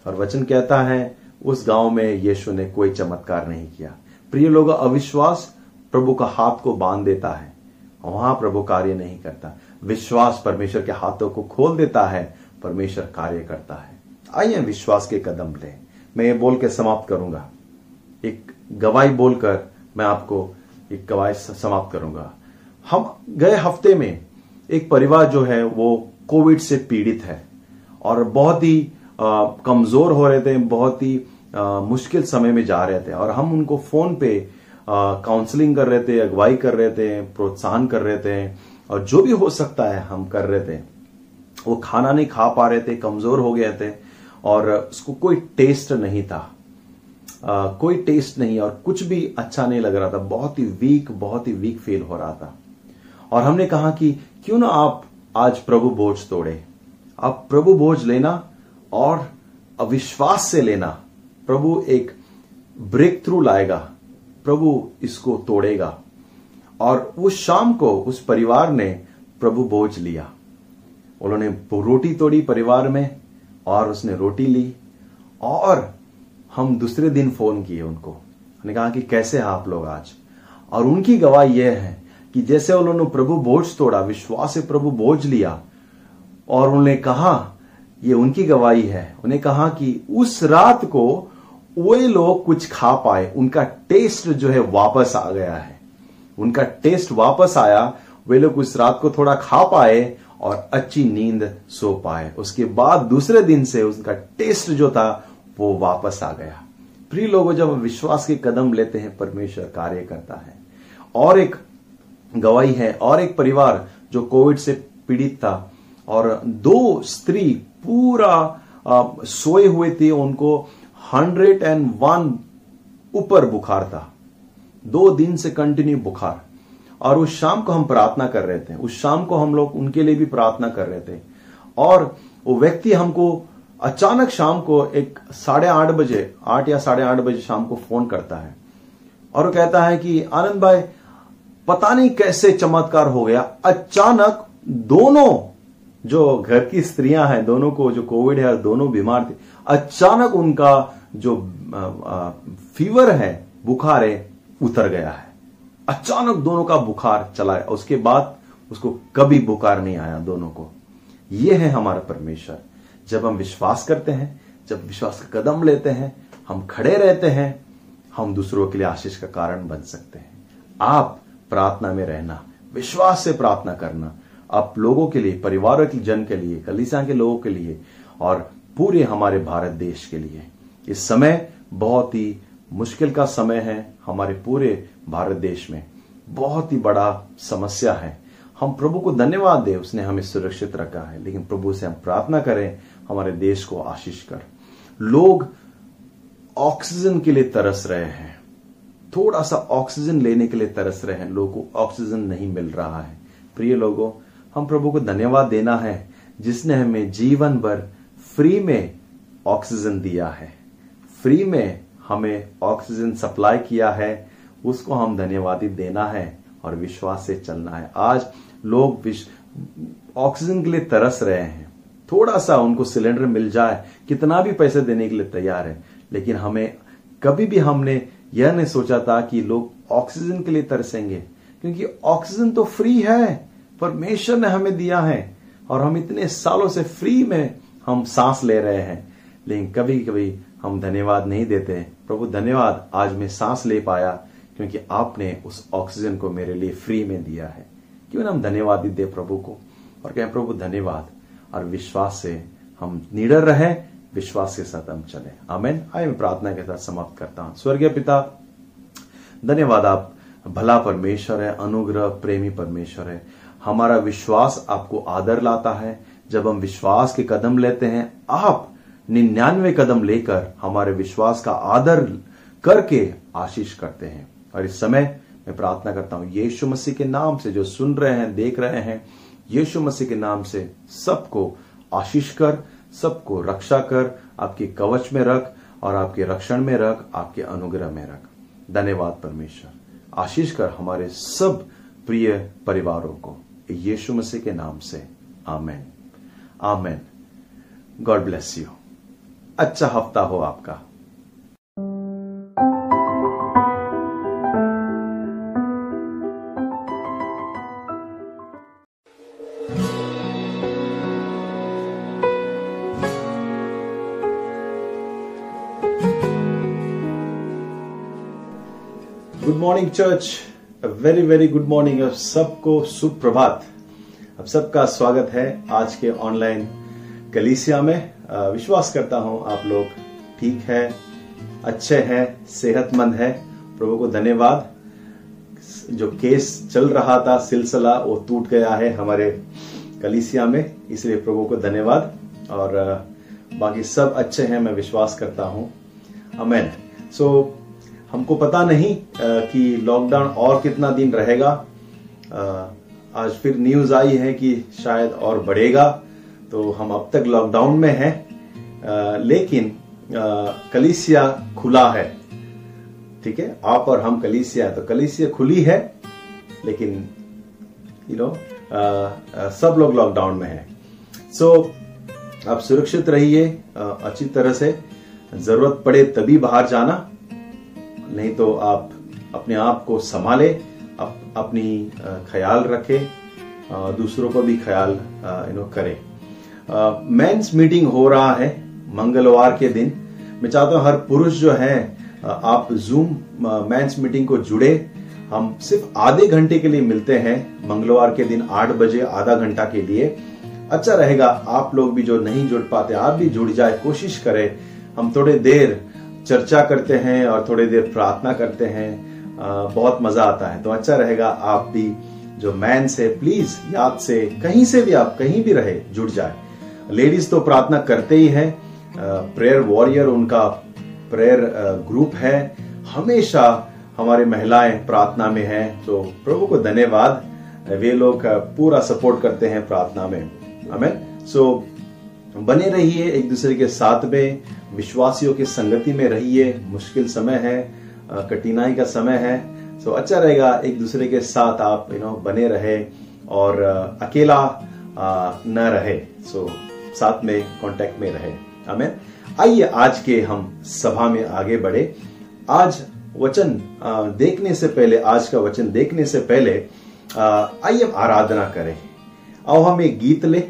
और वचन कहता है, उस गाँव में यीशु ने कोई चमत्कार नहीं किया। प्रिय लोग, अविश्वास प्रभु का हाथ को बाँध देता है वहाँ प्रभु कार्य नहीं करता। विश्वास परमेश्वर के हाथों को खोल देता है, परमेश्वर कार्य करता है। आइए विश्वास के कदम ले। मैं ये बोल के समाप्त करूँगा। एक गवाही बोलकर मैं आपको एक गवाही समाप्त करूँगा। हम गए हफ़्ते में एक परिवार जो है, वो कोविड से पीड़ित है, और बहुत ही कमज़ोर हो रहे थे, बहुत ही मुश्किल समय में जा रहे थे और हम उनको फ़ोन पे काउंसलिंग कर रहे थे अगुवाई कर रहे थे प्रोत्साहन कर रहे थे और जो भी हो सकता है हम कर रहे थे। वो खाना नहीं खा पा रहे थे कमज़ोर हो गए थे और उसको कोई टेस्ट नहीं था। आ, कोई टेस्ट नहीं और कुछ भी अच्छा नहीं लग रहा था। बहुत ही वीक बहुत ही वीक फील हो रहा था। और हमने कहा कि क्यों ना आप आज प्रभु बोझ तोड़े। आप प्रभु बोझ लेना और अविश्वास से लेना। प्रभु एक ब्रेक थ्रू लाएगा, प्रभु इसको तोड़ेगा। और उस शाम को उस परिवार ने प्रभु बोझ लिया। उन्होंने रोटी तोड़ी परिवार में और उसने रोटी ली और हम दूसरे दिन फ़ोन किए उनको। उन्होंने कहा कि कैसे हैं आप लोग आज? और उनकी गवाही यह है कि जैसे उन्होंने प्रभु बोझ तोड़ा, विश्वास से प्रभु बोझ लिया और उन्होंने कहा, ये उनकी गवाही है। उन्हें कहा कि उस रात को वे लोग कुछ खा पाए उनका टेस्ट जो है वापस आ गया है। उनका टेस्ट वापस आया वे लोग उस रात को थोड़ा खा पाए और अच्छी नींद सो पाए। उसके बाद दूसरे दिन से उनका टेस्ट जो था वो वापस आ गया। प्रिय लोगों जब विश्वास के कदम लेते हैं परमेश्वर कार्य करता है। और एक गवाही है और एक परिवार जो कोविड से पीड़ित था और दो स्त्री पूरा आ, सोए हुए थे उनको हंड्रेड एंड वन ऊपर बुखार था। दो दिन से कंटिन्यू बुखार। और उस शाम को हम प्रार्थना कर रहे थे। उस शाम को हम लोग उनके लिए भी प्रार्थना कर रहे थे। और वो व्यक्ति हमको अचानक शाम को एक साढ़े आठ बजे, आठ या साढ़े आठ बजे शाम को फ़ोन करता है। और वो कहता है कि, आनंद भाई, पता नहीं कैसे चमत्कार हो गया। अचानक दोनों जो घर की स्त्रियाँ हैं, दोनों को जो कोविड है दोनों बीमार थे, अचानक उनका जो फीवर है, बुखार है, उतर गया है। अचानक दोनों का बुखार चला गया उसके बाद उसको कभी बुखार नहीं आया दोनों को। यह है हमारा परमेश्वर। जब हम विश्वास करते हैं, जब विश्वास का कदम लेते हैं, हम खड़े रहते हैं, हम दूसरों के लिए आशीष का कारण बन सकते हैं। आप प्रार्थना में रहना, विश्वास से प्रार्थना करना, आप लोगों के लिए, परिवारों के जन के लिए कलिसा के लोगों के लिए, और पूरे हमारे भारत देश के लिए। इस समय बहुत ही मुश्किल का समय है हमारे पूरे भारत देश में। बहुत ही बड़ा समस्या है। हम प्रभु को धन्यवाद दें, उसने हमें सुरक्षित रखा है, लेकिन प्रभु से हम प्रार्थना करें, हमारे देश को आशीष कर। लोग ऑक्सीजन के लिए तरस रहे हैं। थोड़ा सा ऑक्सीजन लेने के लिए तरस रहे हैं। लोगों को ऑक्सीजन नहीं मिल रहा है। प्रिय लोगों, हम प्रभु को धन्यवाद देना है, जिसने हमें जीवन भर फ्री में ऑक्सीजन दिया है। फ्री में हमें ऑक्सीजन सप्लाई किया है, उसको हम धन्यवादी देना है और विश्वास से चलना है। आज लोग ऑक्सीजन के लिए तरस रहे हैं। थोड़ा सा उनको सिलेंडर मिल जाए, कितना भी पैसे देने के लिए तैयार है, लेकिन हमें कभी भी हमने यह नहीं सोचा था कि लोग ऑक्सीजन के लिए तरसेंगे, क्योंकि ऑक्सीजन तो फ्री है, परमेश्वर ने हमें दिया है और हम इतने सालों से फ्री में हम सांस ले रहे हैं। लेकिन कभी कभी हम धन्यवाद नहीं देते प्रभु, धन्यवाद, आज मैं सांस ले पाया क्योंकि आपने उस ऑक्सीजन को मेरे लिए फ्री में दिया है। क्यों ना हम धन्यवाद दे प्रभु को और कहें, प्रभु, धन्यवाद। और विश्वास से हम निडर रहे, विश्वास के साथ हम चले। आमेन। आए, मैं प्रार्थना के साथ समाप्त करता हूँ। स्वर्गीय पिता, धन्यवाद, आप भला परमेश्वर है, अनुग्रह, प्रेमी परमेश्वर है। हमारा विश्वास आपको आदर लाता है। जब हम विश्वास के कदम लेते हैं, आप निन्यानवे कदम लेकर हमारे विश्वास का आदर करके आशीष करते हैं। और इस समय मैं प्रार्थना करता हूँ, यीशु मसीह के नाम से जो सुन रहे हैं, देख रहे हैं, यीशु मसीह के नाम से सबको आशीष कर, सबको रक्षा कर, आपके कवच में रख और आपके रक्षण में रख, आपके अनुग्रह में रख। धन्यवाद परमेश्वर। आशीष कर हमारे सब प्रिय परिवारों को। यीशु मसीह के नाम से। Amen. Amen. God bless you. अच्छा हफ़्ता हो आपका। Good morning church very very good morning अब सबको सुप्रभात। अब सबका स्वागत है आज के ऑनलाइन कलीसिया में। विश्वास करता हूँ आप लोग ठीक है अच्छे हैं सेहतमंद है। प्रभु को धन्यवाद। जो केस चल रहा था सिलसिला वो टूट गया है हमारे कलिसिया में इसलिए प्रभु को धन्यवाद। और बाकी सब अच्छे हैं मैं विश्वास करता हूँ। अमेन सो so, हमको पता नहीं कि लॉकडाउन और कितना दिन रहेगा। आज फिर न्यूज़ आई है कि शायद और बढ़ेगा। तो हम अब तक लॉकडाउन में हैं लेकिन कलीसिया खुला है। ठीक है? आप और हम कलीसिया तो कलीसिया खुली है लेकिन यू नो सब लोग लॉकडाउन में हैं। सो so, आप सुरक्षित रहिए अच्छी तरह से। ज़रूरत पड़े तभी बाहर जाना नहीं तो आप अपने आप को संभाले अप, अपनी ख्याल रखे दूसरों को भी ख्याल यू नो करे। मेंस मीटिंग हो रहा है मंगलवार के दिन। मैं चाहता हूँ हर पुरुष जो है आप जूम मेंस मीटिंग को जुड़े। हम सिर्फ़ आधे घंटे के लिए मिलते हैं मंगलवार के दिन आठ बजे, आधा घंटा के लिए। अच्छा रहेगा, आप लोग भी जो नहीं जुड़ पाते, आप भी जुड़ जाए, कोशिश करें। हम थोड़े देर चर्चा करते हैं और थोड़ी देर प्रार्थना करते हैं। बहुत मज़ा आता है। तो अच्छा रहेगा, आप भी जो मैन से प्लीज़ याद से कहीं से भी आप कहीं भी रहे, जुड़ जाए। लेडीज़ तो प्रार्थना करते ही है प्रेयर वॉरियर उनका प्रेयर ग्रुप है। हमेशा हमारे महिलाएँ प्रार्थना में हैं तो प्रभु को धन्यवाद। वे लोग पूरा सपोर्ट करते हैं प्रार्थना में। हमें सो बने रहिए एक दूसरे के साथ में, विश्वासियों की संगति में रहिए। मुश्किल समय है कठिनाई का समय है। सो अच्छा रहेगा एक दूसरे के साथ आप यू नो बने रहे और अकेला न रहे। सो साथ में कांटेक्ट में रहे। हमें आइए आज के हम सभा में आगे बढ़े। आज वचन देखने से पहले, आज का वचन देखने से पहले आइए हम आराधना करें। आओ हम एक गीत ले।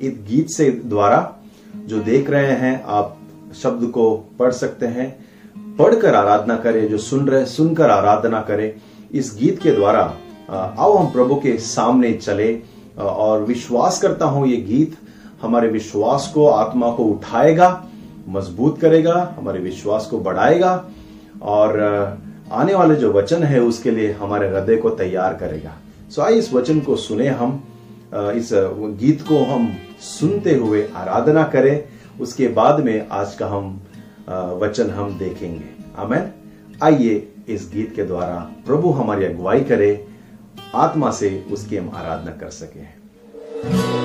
इस गीत से द्वारा जो देख रहे हैं, आप शब्द को पढ़ सकते हैं। पढ़कर आराधना करें, जो सुन रहे, सुनकर आराधना करें। इस गीत के द्वारा आओ हम प्रभु के सामने चले। और विश्वास करता हूँ ये गीत हमारे विश्वास को, आत्मा को उठाएगा, मज़बूत करेगा, हमारे विश्वास को बढ़ाएगा और आने वाले जो वचन है उसके लिए हमारे हृदय को तैयार करेगा। सो आइए इस वचन को सुने हम इस गीत को हम सुनते हुए आराधना करें। उसके बाद में आज का हम वचन हम देखेंगे। आमेन। आइए इस गीत के द्वारा प्रभु हमारी अगुवाई करे। आत्मा से उसकी हम आराधना कर सके।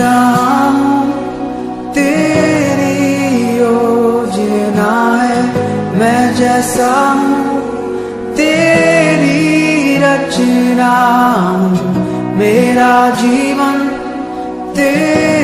जाऊँ तेरी योजना है मैं जैसा हूँ तेरी रचना मेरा जीवन तेरे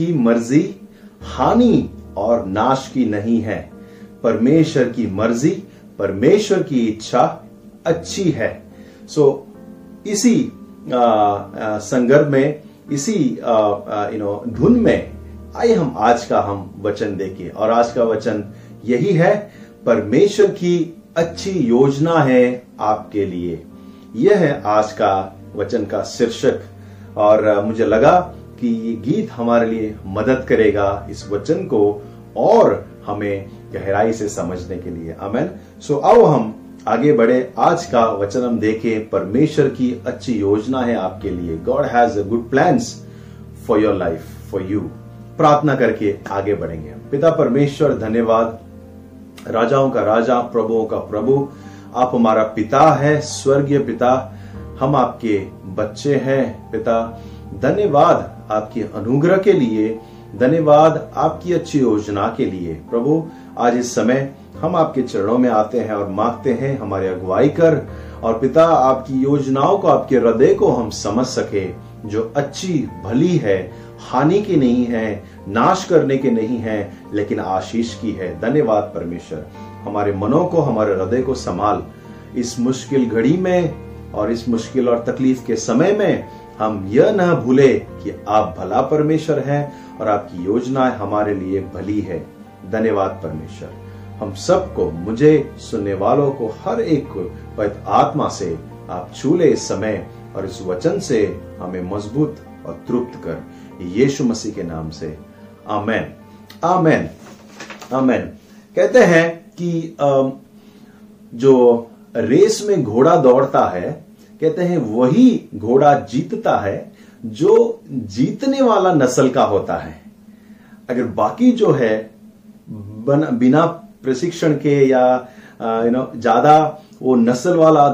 की मर्ज़ी हानि और नाश की नहीं है। परमेश्वर की मर्ज़ी परमेश्वर की इच्छा अच्छी है। सो so, इसी संदर्भ में इसी यू नो धुन में आइए हम आज का हम वचन देखें और आज का वचन यही है परमेश्वर की अच्छी योजना है आपके लिए। यह है आज का वचन का शीर्षक। और मुझे लगा कि ये गीत हमारे लिए मदद करेगा इस वचन को और हमें गहराई से समझने के लिए। अमेन सो आओ हम आगे बढ़े। आज का वचन हम देखें। परमेश्वर की अच्छी योजना है आपके लिए। God has good plan for your life for you प्रार्थना करके आगे बढ़ेंगे पिता परमेश्वर, धन्यवाद। राजाओं का राजा, प्रभुओं का प्रभु, आप हमारा पिता है, स्वर्गीय पिता। हम आपके बच्चे हैं, पिता। धन्यवाद। आपके अनुग्रह के लिए, धन्यवाद आपकी अच्छी योजना के लिए। प्रभु, आज इस समय हम आपके चरणों में आते हैं और मांगते हैं हमारे अगुवाई कर और पिता, आपकी योजनाओं को, आपके हृदय को हम समझ सके, जो अच्छी, भली है, हानि की नहीं है, नाश करने की नहीं है, लेकिन आशीष की है। धन्यवाद परमेश्वर। हमारे मनों को, हमारे हृदय को संभाल। इस मुश्किल घड़ी में और इस मुश्किल और तकलीफ़ के समय में हम यह न भूले कि आप भला परमेश्वर हैं और आपकी योजना हमारे लिए भली है। धन्यवाद परमेश्वर। हम सबको, मुझे, सुनने वालों को, हर एक को पवित्र आत्मा से आप छूले इस समय और इस वचन से हमें मज़बूत और तृप्त कर। यीशु मसीह के नाम से। आमेन। आमेन। आमेन। कहते हैं कि जो रेस में घोड़ा दौड़ता है कहते हैं, वही घोड़ा जीतता है जो जीतने वाला नस्ल का होता है। अगर बाकी जो है, बन- बिना प्रशिक्षण के या यू नो ज़्यादा वो नस्ल वाला,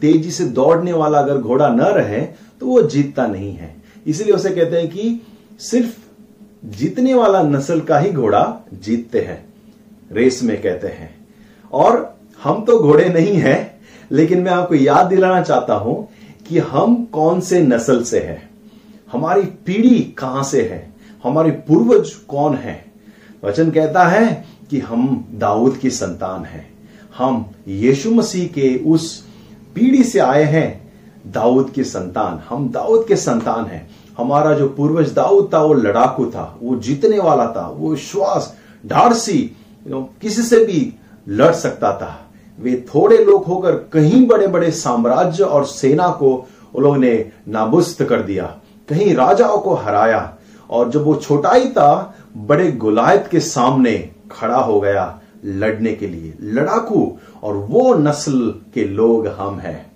तेज़ी से दौड़ने वाला अगर घोड़ा न रहे तो वो जीतता नहीं है। इसीलिए उसे कहते हैं कि सिर्फ़ जीतने वाला नस्ल का ही घोड़ा जीतते हैं, रेस में कहते हैं। और हम तो घोड़े नहीं हैं लेकिन मैं आपको याद दिलाना चाहता हूँ कि हम कौन से नस्ल से हैं? हमारी पीढ़ी कहाँ से है? हमारे पूर्वज कौन है? वचन कहता है कि हम दाऊद की संतान हैं। हम यीशु मसीह के उस पीढ़ी से आए हैं, दाऊद की संतान। हम दाऊद के संतान हैं। हमारा जो पूर्वज दाऊद था, वो लड़ाकू था, वो जीतने वाला था, वो विश्वास ढारसी किसी से भी लड़ सकता था। वे थोड़े लोग होकर कहीं बड़े बड़े साम्राज्य और सेना को उन लोगों ने नाबुस्त कर दिया, कहीं राजाओं को हराया और जब वो छोटाई था, बड़े गुलायत के सामने खड़ा हो गया लड़ने के लिए, लड़ाकू और वो नस्ल के लोग हम हैं।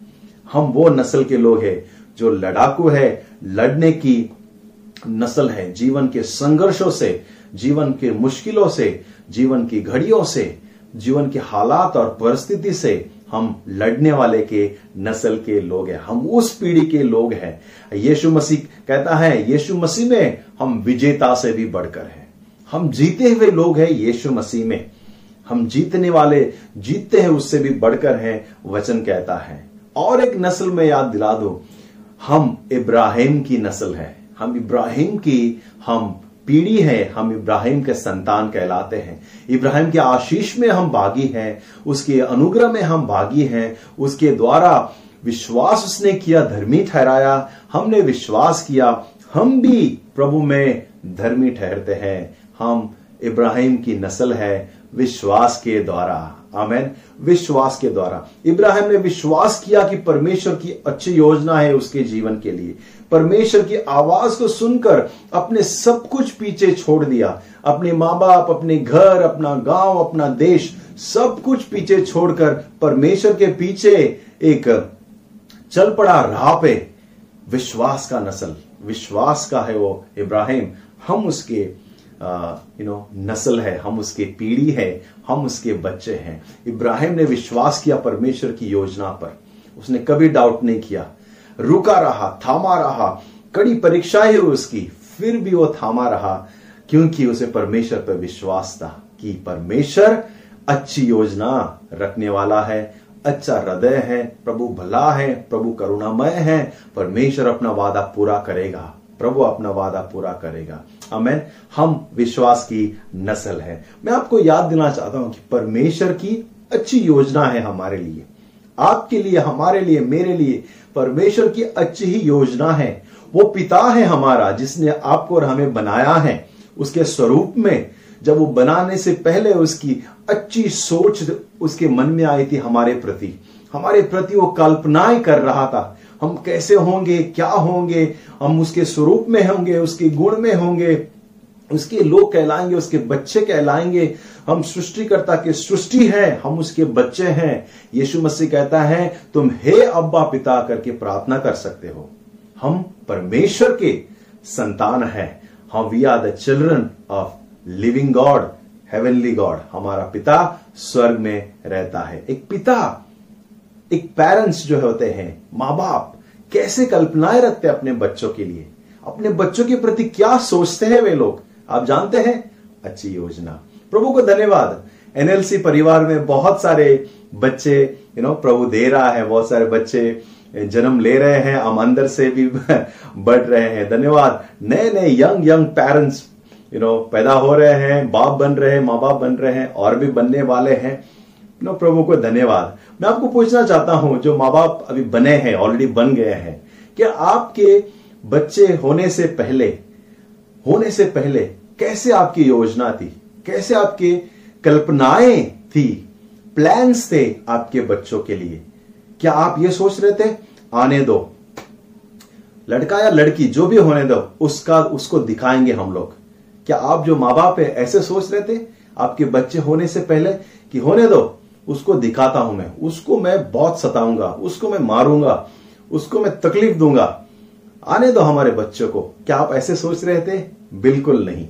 हम वो नस्ल के लोग हैं जो लड़ाकू है, लड़ने की नस्ल है, जीवन के संघर्षों से, जीवन के मुश्किलों से, जीवन की घड़ियों से जीवन के हालात और परिस्थिति से हम लड़ने वाले के नस्ल के लोग हैं। हम उस पीढ़ी के लोग हैं। यीशु मसीह कहता है, यीशु मसीह में हम विजेता से भी बढ़कर हैं। हम जीते हुए लोग हैं यीशु मसीह में। हम जीतने वाले, जीतते हैं उससे भी बढ़कर हैं, वचन कहता है। और एक नस्ल में याद दिला दो, हम इब्राहिम की नस्ल है। हम इब्राहिम की, हम पीढ़ी है, हम इब्राहिम के संतान कहलाते हैं। इब्राहिम के आशीष में हम भागी हैं, उसके अनुग्रह में हम भागी हैं, उसके द्वारा विश्वास उसने किया, धर्मी ठहराया, हमने विश्वास किया, हम भी प्रभु में धर्मी ठहरते हैं। हम इब्राहिम की नस्ल है, विश्वास के द्वारा। आमेन। विश्वास के द्वारा। इब्राहिम ने विश्वास किया कि परमेश्वर की अच्छी योजना है उसके जीवन के लिए। परमेश्वर की आवाज़ को सुनकर अपने सब कुछ पीछे छोड़ दिया। अपने माँ बाप अपने घर, अपना गाँव, अपना देश, सब कुछ पीछे छोड़कर परमेश्वर के पीछे एक चल पड़ा राह पे विश्वास का नस्ल। विश्वास का है वो इब्राहिम। हम उसके यू नो नस्ल है, हम उसके पीढ़ी है, हम उसके बच्चे हैं। इब्राहिम ने विश्वास किया परमेश्वर की योजना पर। उसने कभी डाउट नहीं किया। रुका रहा, थामा रहा, कड़ी परीक्षाएँ हुई उसकी, फिर भी वो थामा रहा, क्योंकि उसे परमेश्वर पर विश्वास था कि परमेश्वर अच्छी योजना रखने वाला है अच्छा हृदय है, प्रभु भला है, प्रभु करुणामय है, परमेश्वर अपना वादा पूरा करेगा, प्रभु अपना वादा पूरा करेगा। अमेन हम विश्वास की नस्ल है। मैं आपको याद देना चाहता हूँ कि परमेश्वर की अच्छी योजना है हमारे लिए। आपके लिए, हमारे लिए, मेरे लिए परमेश्वर की अच्छी ही योजना है। वो पिता है हमारा, जिसने आपको और हमें बनाया है। उसके स्वरूप में, जब वो बनाने से पहले उसकी अच्छी सोच उसके मन में आई थी हमारे प्रति। हमारे प्रति वो कल्पनाएँ कर रहा था। हम कैसे होंगे, क्या होंगे, हम उसके स्वरूप में होंगे, उसके गुण में होंगे। उसके लोग कहलाएँगे, उसके बच्चे कहलाएँगे। हम सृष्टिकर्ता के सृष्टि है, हम उसके बच्चे हैं। यीशु मसीह कहता है, तुम हे अब्बा पिता करके प्रार्थना कर सकते हो। हम परमेश्वर के संतान हैं। हम we are the children of living God heavenly God हमारा पिता स्वर्ग में रहता है। एक पिता, एक पेरेंट्स जो होते हैं माँ बाप कैसे कल्पनाएँ रखते हैं अपने बच्चों के लिए? अपने बच्चों के प्रति क्या सोचते हैं वे लोग? आप जानते हैं? अच्छी योजना। प्रभु को धन्यवाद। एनएलसी परिवार में बहुत सारे बच्चे यू नो प्रभु दे रहा है, बहुत सारे बच्चे जन्म ले रहे हैं, हम अंदर से भी बढ़ रहे हैं। धन्यवाद। नए नए young young parents you know पैदा हो रहे हैं, बाप बन रहे हैं माँ बाप बन रहे हैं, और भी बनने वाले हैं। यू नो प्रभु को धन्यवाद। मैं आपको पूछना चाहता हूँ, जो माँ बाप अभी बने हैं ऑलरेडी बन गए हैं क्या आपके बच्चे होने से पहले होने से पहले कैसे आपकी योजना थी? कैसे आपकी कल्पनाएँ थी? प्लान्स थे आपके बच्चों के लिए। क्या आप ये सोच रहे थे? आने दो। लड़का या लड़की, जो भी होने दो, उसका, उसको दिखाएँगे हम लोग। क्या आप जो माँ बाप है, ऐसे सोच रहे थे? आपके बच्चे होने से पहले कि होने दो, उसको दिखाता हूँ मैं। उसको मैं बहुत सताऊँगा, उसको मैं मारूँगा, उसको मैं तकलीफ़ दूँगा। आने दो हमारे बच्चों को। क्या आप ऐसे सोच रहे थे? बिल्कुल नहीं।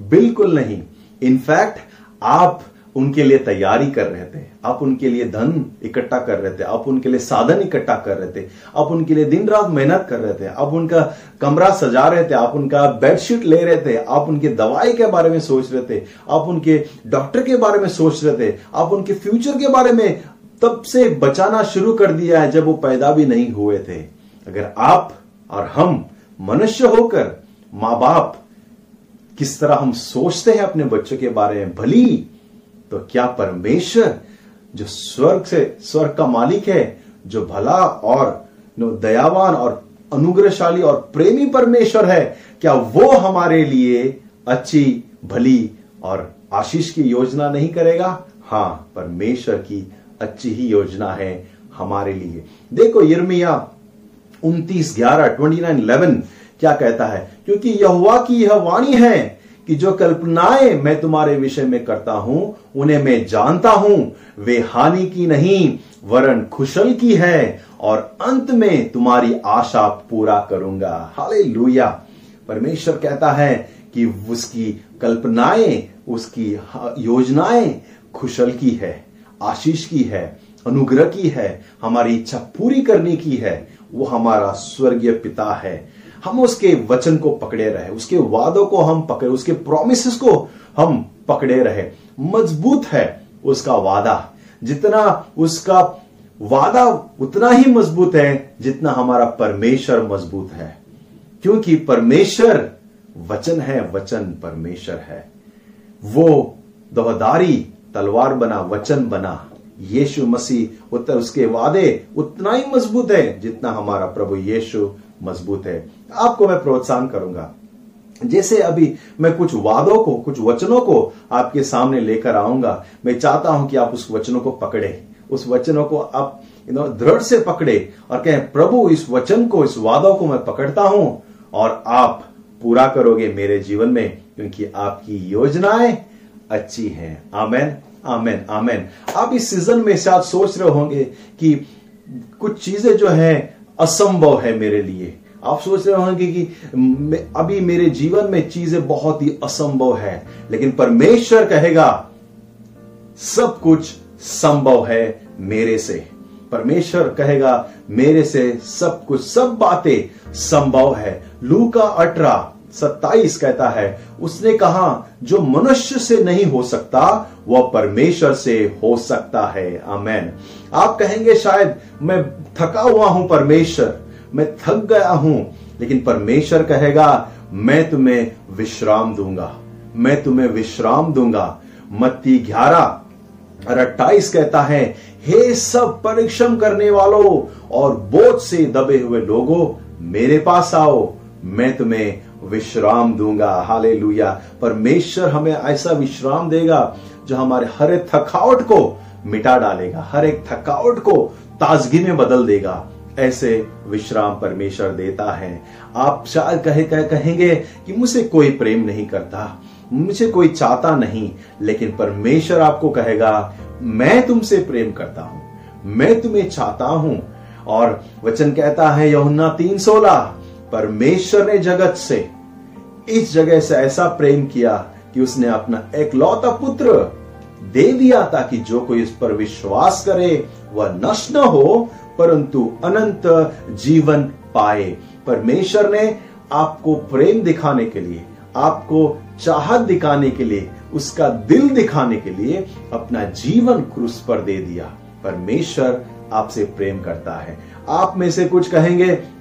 बिल्कुल नहीं। इनफैक्ट आप उनके लिए तैयारी कर रहे थे। आप उनके लिए धन इकट्ठा कर रहे थे। आप उनके लिए साधन इकट्ठा कर रहे थे। आप उनके लिए दिन रात मेहनत कर रहे थे। आप उनका कमरा सजा रहे थे। आप उनका बेडशीट ले रहे थे। आप उनकी दवाई के बारे में सोच रहे थे। आप उनके डॉक्टर के बारे में सोच रहे थे। आप उनके फ्यूचर के बारे में तब से बचाना शुरू कर दिया है जब वो पैदा भी नहीं हुए थे। अगर आप और हम मनुष्य होकर माँ बाप किस तरह हम सोचते हैं अपने बच्चों के बारे में भली तो क्या परमेश्वर जो स्वर्ग से, स्वर्ग का मालिक है, जो भला और दयावान और अनुग्रहशाली और प्रेमी परमेश्वर है, क्या वो हमारे लिए अच्छी, भली और आशीष की योजना नहीं करेगा? हाँ परमेश्वर की अच्छी ही योजना है हमारे लिए। देखो, यर्मिया उन्तीस ग्यारह ट्वेंटी नाइन इलेवन क्या कहता है? क्योंकि यहुआ की यह वाणी है कि जो कल्पनाएँ मैं तुम्हारे विषय में करता हूँ, उन्हें मैं जानता हूँ। वे हानि की नहीं, वरन खुशल की है, और अंत में तुम्हारी आशा पूरा करूँगा। हाले परमेश्वर कहता है कि उसकी कल्पनाएँ, उसकी योजनाएँ खुशल की है, आशीष की है, अनुग्रह की है, हमारी इच्छा पूरी करने की है। वो हमारा स्वर्गीय पिता है। हम उसके वचन को पकड़े रहे, उसके वादों को हम पकड़े, उसके प्रोमिस को हम पकड़े रहे। मज़बूत है उसका वादा। जितना उसका वादा उतना ही मज़बूत है, जितना हमारा परमेश्वर मज़बूत है। क्योंकि परमेश्वर वचन है, वचन परमेश्वर है। वो दोहदारी तलवार बना, वचन बना। यीशु मसीह, उत्तर उसके वादे उतना ही मज़बूत है जितना हमारा प्रभु यीशु मज़बूत है। आपको मैं प्रोत्साहन करूँगा। जैसे अभी मैं कुछ वादों को, कुछ वचनों को आपके सामने लेकर आऊँगा, मैं चाहता हूँ कि आप उस वचनों को पकड़े। उस वचनों को आप दृढ़ से पकड़े और कहें, प्रभु, इस वचन को, इस वादों को मैं पकड़ता हूँ और आप पूरा करोगे मेरे जीवन में, क्योंकि आपकी योजनाएँ अच्छी हैं। आमेन। आमेन आमेन। आप इस सीज़न में शायद सोच रहे होंगे कि कुछ चीज़ें जो है, असंभव है मेरे लिए। आप सोच रहे होंगे कि अभी मेरे जीवन में चीज़ें बहुत ही असंभव है, लेकिन परमेश्वर कहेगा, सब कुछ संभव है मेरे से। परमेश्वर कहेगा, मेरे से सब कुछ, सब बातें संभव है। लू का अठारह सत्ताईस कहता है, उसने कहा, जो मनुष्य से नहीं हो सकता, वह परमेश्वर से हो सकता है। आमेन। आप कहेंगे, शायद मैं थका हुआ हूँ, परमेश्वर। मैं थक गया हूँ, लेकिन परमेश्वर कहेगा, मैं तुम्हें विश्राम दूँगा। मैं तुम्हें विश्राम दूँगा। मत्ती ग्यारह और अट्ठाईस कहता है, हे सब परिश्रम करने वालों और बोझ से दबे हुए लोगों, मेरे पास आओ। मैं तुम्हें विश्राम दूँगा हाले परमेश्वर हमें ऐसा विश्राम देगा जो हमारे हर एक थकावट को मिटा डालेगा, हर एक थकावट को ताजगी में बदल देगा। ऐसे विश्राम परमेश्वर देता है। आप शायद कहे कहे, कहेंगे कि मुझे कोई प्रेम नहीं करता मुझे कोई चाहता नहीं, लेकिन परमेश्वर आपको कहेगा, मैं तुमसे प्रेम करता हूँ, मैं तुम्हें चाहता हूँ। और वचन कहता है यमुना तीन सोलह परमेश्वर ने जगत से इस जगह से ऐसा प्रेम किया कि उसने अपना एक लौता पुत्र दे दिया ताकि जो कोई इस पर विश्वास करे, वह नष्ट न हो, परंतु अनंत जीवन पाए। परमेश्वर ने आपको प्रेम दिखाने के लिए, आपको चाहत दिखाने के लिए, उसका दिल दिखाने के लिए अपना जीवन क्रूस पर दे दिया। परमेश्वर आपसे प्रेम करता है। आप में से कुछ कहेंगे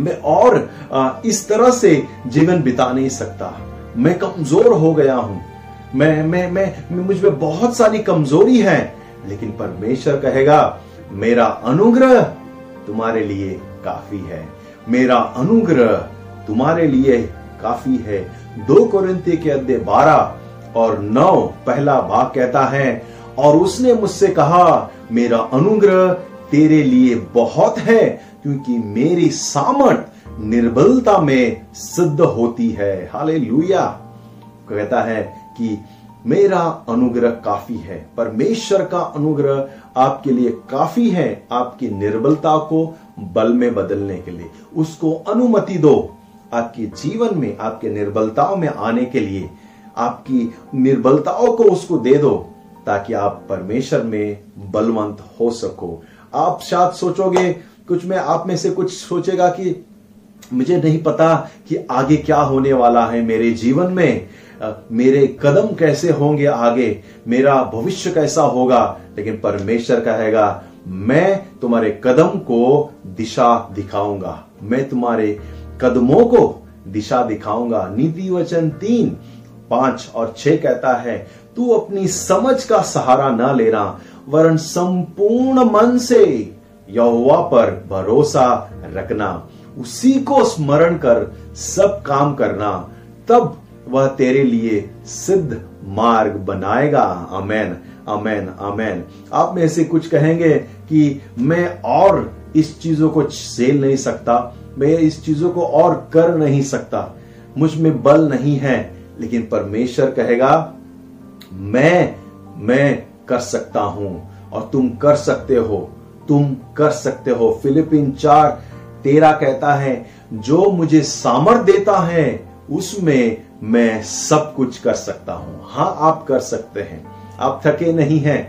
मैं और इस तरह से जीवन बिता नहीं सकता। मैं कमज़ोर हो गया हूँ। मैं मैं मैं, मुझमें बहुत सारी कमज़ोरी है लेकिन परमेश्वर कहेगा मेरा अनुग्रह तुम्हारे लिए काफ़ी है। मेरा अनुग्रह तुम्हारे लिए काफ़ी है। दो कोरिंती के अध्याय बारह और नौ पहला भाग कहता है और उसने मुझसे कहा मेरा अनुग्रह तेरे लिए बहुत है, क्योंकि मेरी सामर्थ निर्बलता में सिद्ध होती है। हाले कहता है कि मेरा अनुग्रह काफ़ी है, परमेश्वर का अनुग्रह आपके लिए काफ़ी है, आपकी निर्बलता को बल में बदलने के लिए। उसको अनुमति दो आपके जीवन में, आपके निर्बलताओं में आने के लिए। आपकी निर्बलताओं को उसको दे दो, ताकि आप परमेश्वर में बलवंत हो सको। आप शायद सोचोगे, कुछ में आप में से कुछ सोचेगा कि मुझे नहीं पता कि आगे क्या होने वाला है मेरे जीवन में। मेरे कदम कैसे होंगे आगे? मेरा भविष्य कैसा होगा? लेकिन परमेश्वर कहेगा, मैं तुम्हारे कदम को दिशा दिखाऊँगा। मैं तुम्हारे कदमों को दिशा दिखाऊँगा। नीति वचन तीन, पाँच और छह कहता है, तू अपनी समझ का सहारा न लेना वरन संपूर्ण मन से यहोवा पर भरोसा रखना। उसी को स्मरण कर सब काम करना। तब वह तेरे लिए सिद्ध मार्ग बनाएगा। अमेन अमेन अमेन आप में से कुछ कहेंगे कि मैं और इस चीज़ों को झेल नहीं सकता। मैं इस चीज़ों को और कर नहीं सकता। मुझमें बल नहीं है, लेकिन परमेश्वर कहेगा, मैं मैं कर सकता हूँ और तुम कर सकते हो, तुम कर सकते हो। फिलिपिन चार, तेरा कहता है, जो मुझे सामर्थ देता है, उसमें मैं सब कुछ कर सकता हूँ। हाँ आप कर सकते हैं। आप थके नहीं हैं,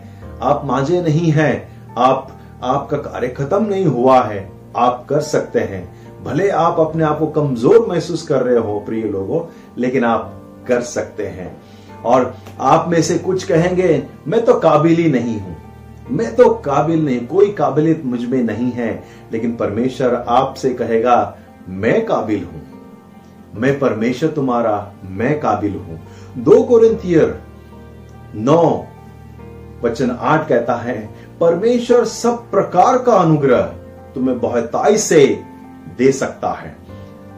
आप मांझे नहीं हैं, आप, आपका कार्य खत्म नहीं हुआ है, आप कर सकते हैं। भले आप अपने आप को कमज़ोर महसूस कर रहे हो, प्रिय लोगों, लेकिन आप कर सकते हैं। और आप में से कुछ कहेंगे, मैं तो काबिल ही नहीं हूँ। मैं तो काबिल नहीं, कोई काबिलियत मुझमें नहीं है। लेकिन परमेश्वर आपसे कहेगा, मैं काबिल हूँ। मैं परमेश्वर तुम्हारा, मैं काबिल हूँ। दो कोरिंथियर नौ वचन आठ कहता है, परमेश्वर सब प्रकार का अनुग्रह तुम्हें बहुताई से दे सकता है,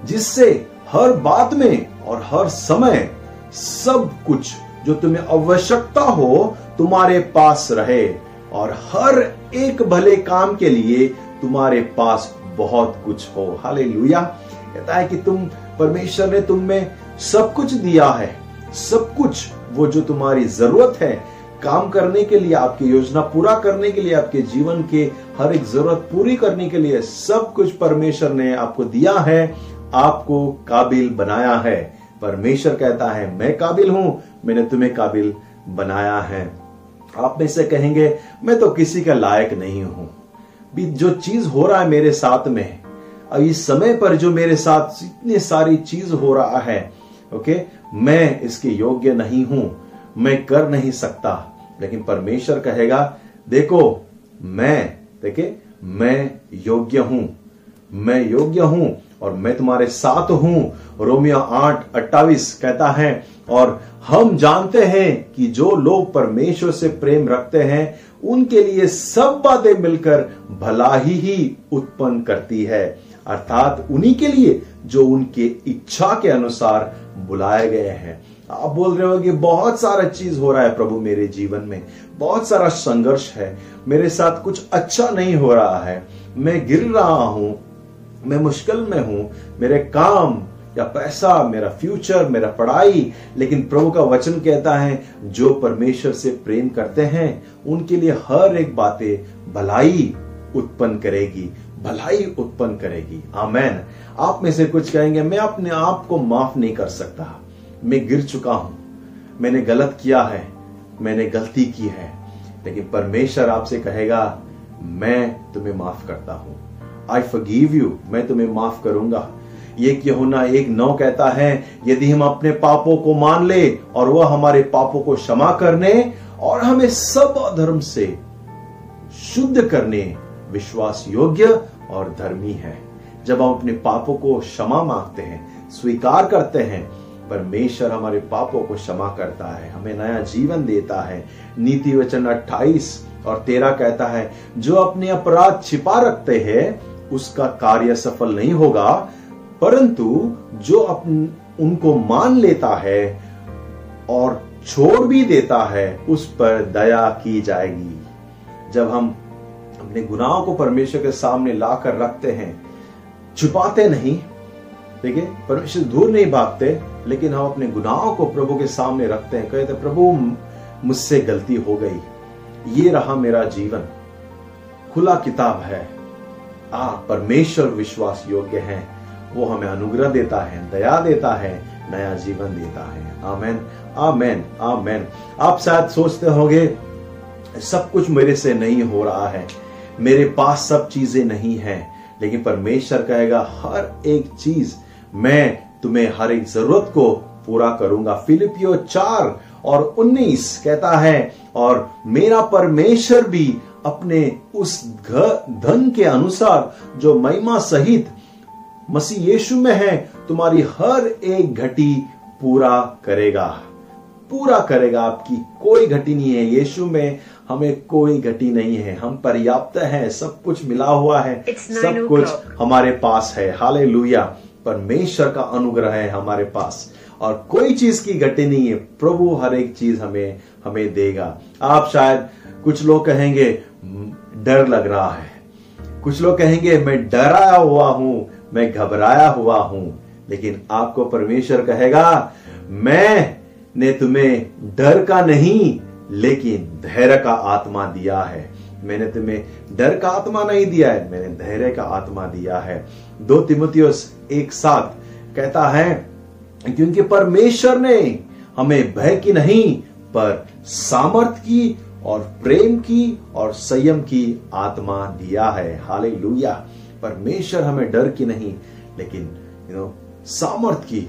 जिससे हर बात में और हर समय सब कुछ जो तुम्हें आवश्यकता हो तुम्हारे पास रहे और हर एक भले काम के लिए तुम्हारे पास बहुत कुछ हो। हाले कहता है कि तुम, परमेश्वर ने तुम में सब कुछ दिया है। सब कुछ वो जो तुम्हारी ज़रूरत है, काम करने के लिए, आपकी योजना पूरा करने के लिए, आपके जीवन के हर एक ज़रूरत पूरी करने के लिए सब कुछ परमेश्वर ने आपको दिया है, आपको काबिल बनाया है। परमेश्वर कहता है, मैं काबिल हूँ, मैंने तुम्हें काबिल बनाया है। आप में से कहेंगे, मैं तो किसी का लायक नहीं हूँ। भी जो चीज़ हो रहा है मेरे साथ में अब इस समय पर जो मेरे साथ इतनी सारी चीज़ हो रहा है, ओके, मैं इसके योग्य नहीं हूँ, मैं कर नहीं सकता। लेकिन परमेश्वर कहेगा, देखो, मैं देखे मैं योग्य हूँ, मैं योग्य हूँ और मैं तुम्हारे साथ हूँ। रोमियो आठ, अट्ठाईस कहता है, और हम जानते हैं कि जो लोग परमेश्वर से प्रेम रखते हैं, उनके लिए सब बातें मिलकर भला ही ही उत्पन्न करती है। अर्थात उन्हीं के लिए जो उनके इच्छा के अनुसार बुलाए गए हैं। आप बोल रहे हो कि बहुत सारा चीज़ हो रहा है प्रभु मेरे जीवन में। बहुत सारा संघर्ष है। मेरे साथ कुछ अच्छा नहीं हो रहा है। मैं गिर रहा हूँ मैं मुश्किल में हूँ, मेरे काम या पैसा, मेरा फ्यूचर मेरा पढ़ाई, लेकिन प्रभु का वचन कहता है, जो परमेश्वर से प्रेम करते हैं, उनके लिए हर एक बातें भलाई उत्पन्न करेगी, भलाई उत्पन्न करेगी। आमेन। आप में से कुछ कहेंगे, मैं अपने आप को माफ़ नहीं कर सकता। मैं गिर चुका हूँ। मैंने गलत किया है। मैंने गलती की है। लेकिन परमेश्वर आपसे कहेगा, मैं तुम्हें माफ़ करता हूँ। आई फॉरगिव यू मैं तुम्हें माफ़ करूँगा। ये यहुना एक नौ कहता है, यदि हम अपने पापों को मान ले और वह हमारे पापों को क्षमा करने और हमें सब अधर्म से शुद्ध करने, विश्वास योग्य और धर्मी है। जब हम अपने पापों को क्षमा मांगते हैं, स्वीकार करते हैं, परमेश्वर हमारे पापों को क्षमा करता है, हमें नया जीवन देता है। नीति वचन 28 और तेरह कहता है, जो अपने अपराध छिपा रखते हैं उसका कार्य सफल नहीं होगा, परंतु जो अपन उनको मान लेता है और छोड़ भी देता है, उस पर दया की जाएगी। जब हम अपने गुनाहों को परमेश्वर के सामने लाकर रखते हैं, छुपाते नहीं, देखिए, परमेश्वर दूर नहीं भागते, लेकिन हम अपने गुनाहों को प्रभु के सामने रखते हैं। कहते प्रभु, मुझसे गलती हो गई। ये रहा मेरा जीवन। खुला किताब है। आ परमेश्वर विश्वास योग्य है। वो हमें अनुग्रह देता है, दया देता है, नया जीवन देता है। आमेन आमेन आमेन। आप शायद सोचते होंगे, सब कुछ मेरे से नहीं हो रहा है। मेरे पास सब चीज़ें नहीं है। लेकिन परमेश्वर कहेगा, हर एक चीज़ मैं तुम्हें, हर एक ज़रूरत को पूरा करूँगा। फिलिपियो चार और उन्नीस कहता है, और मेरा परमेश्वर भी अपने उस धन के अनुसार जो महिमा सहित मसीह यीशु में है तुम्हारी हर एक घटी पूरा करेगा। पूरा करेगा आपकी कोई घटी नहीं है। यीशु में हमें कोई घटी नहीं है। हम पर्याप्त है सब कुछ मिला हुआ है सब कुछ हमारे पास है। हाले परमेश्वर का अनुग्रह है हमारे पास। और कोई चीज़ की घटी नहीं है। प्रभु हर एक चीज़ हमें हमें देगा। आप शायद कुछ लोग कहेंगे डर लग रहा है। कुछ लोग कहेंगे, मैं डराया हुआ हूँ, मैं घबराया हुआ हूँ। लेकिन आपको परमेश्वर कहेगा, मैं ने तुम्हें डर का नहीं, लेकिन धैर्य का आत्मा दिया है। मैंने तुम्हें डर का आत्मा नहीं दिया है, मैंने धैर्य का आत्मा दिया है। दो तिमुतियोस एक साथ कहता है, क्योंकि परमेश्वर ने हमें भय की नहीं, पर सामर्थ की और प्रेम की और संयम की आत्मा दिया है। हाले परमेश्वर हमें डर की नहीं, लेकिन यू नो सामर्थ की,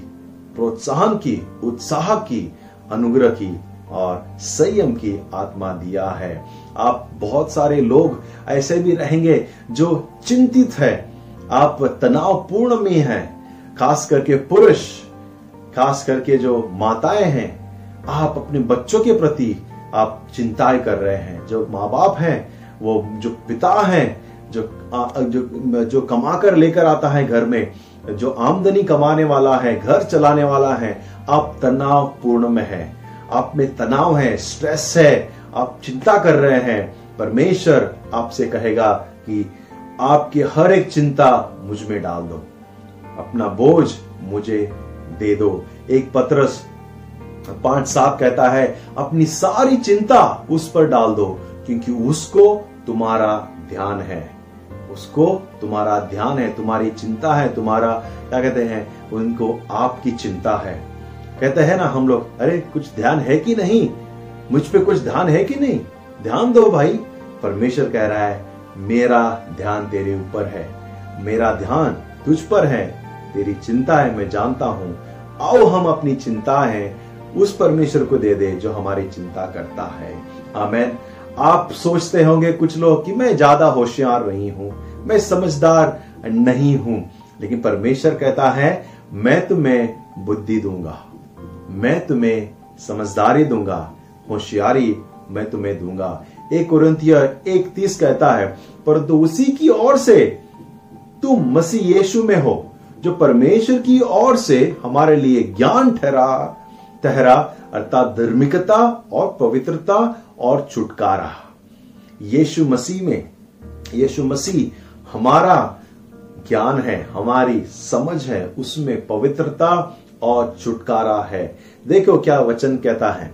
प्रोत्साहन की, उत्साह की, अनुग्रह की और संयम की आत्मा दिया है। आप बहुत सारे लोग ऐसे भी रहेंगे जो चिंतित है। आप तनावपूर्ण में हैं, खास करके पुरुष, खास करके जो माताएँ हैं। आप अपने बच्चों के प्रति आप चिंताएँ कर रहे हैं, जो माँ बाप हैं, वो जो पिता हैं, जो जो जो कमा कर लेकर आता है घर में, जो आमदनी कमाने वाला है, घर चलाने वाला है, आप तनाव पूर्ण में है। आप में तनाव है, स्ट्रेस है, आप चिंता कर रहे हैं। परमेश्वर आपसे कहेगा कि आपकी हर एक चिंता मुझमें डाल दो। अपना बोझ मुझे दे दो। एक पत्रस पाँच सात कहता है, अपनी सारी चिंता उस पर डाल दो, क्योंकि उसको तुम्हारा ध्यान है। उसको तुम्हारा ध्यान है, तुम्हारी चिंता है, तुम्हारा, क्या कहते हैं, उनको आपकी चिंता है। कहते हैं ना हम लोग, अरे, कुछ ध्यान है कि नहीं? मुझ पे कुछ ध्यान है कि नहीं? ध्यान दो भाई। परमेश्वर कह रहा है, मेरा ध्यान तेरे ऊपर है। मेरा ध्यान तुझ पर है। तेरी चिंता है, मैं जानता हूँ। आओ हम अपनी चिंता है उस परमेश्वर को दे दे जो हमारी चिंता करता है। आमेन। आप सोचते होंगे कुछ लोग कि मैं ज़्यादा होशियार नहीं हूँ, मैं समझदार नहीं हूँ, लेकिन परमेश्वर कहता है, मैं तुम्हें बुद्धि दूँगा, मैं तुम्हें समझदारी दूँगा, होशियारी मैं तुम्हें दूँगा। एक कुरंतिया एक तीस कहता है, परंतु उसी की ओर से तुम मसीह यीशु में हो, जो परमेश्वर की ओर से हमारे लिए ज्ञान ठहरा। ठहरा अर्थात धार्मिकता और पवित्रता और छुटकारा। यीशु मसीह में, यीशु मसीह हमारा ज्ञान है, हमारी समझ है, उसमें पवित्रता और छुटकारा है। देखो क्या वचन कहता है।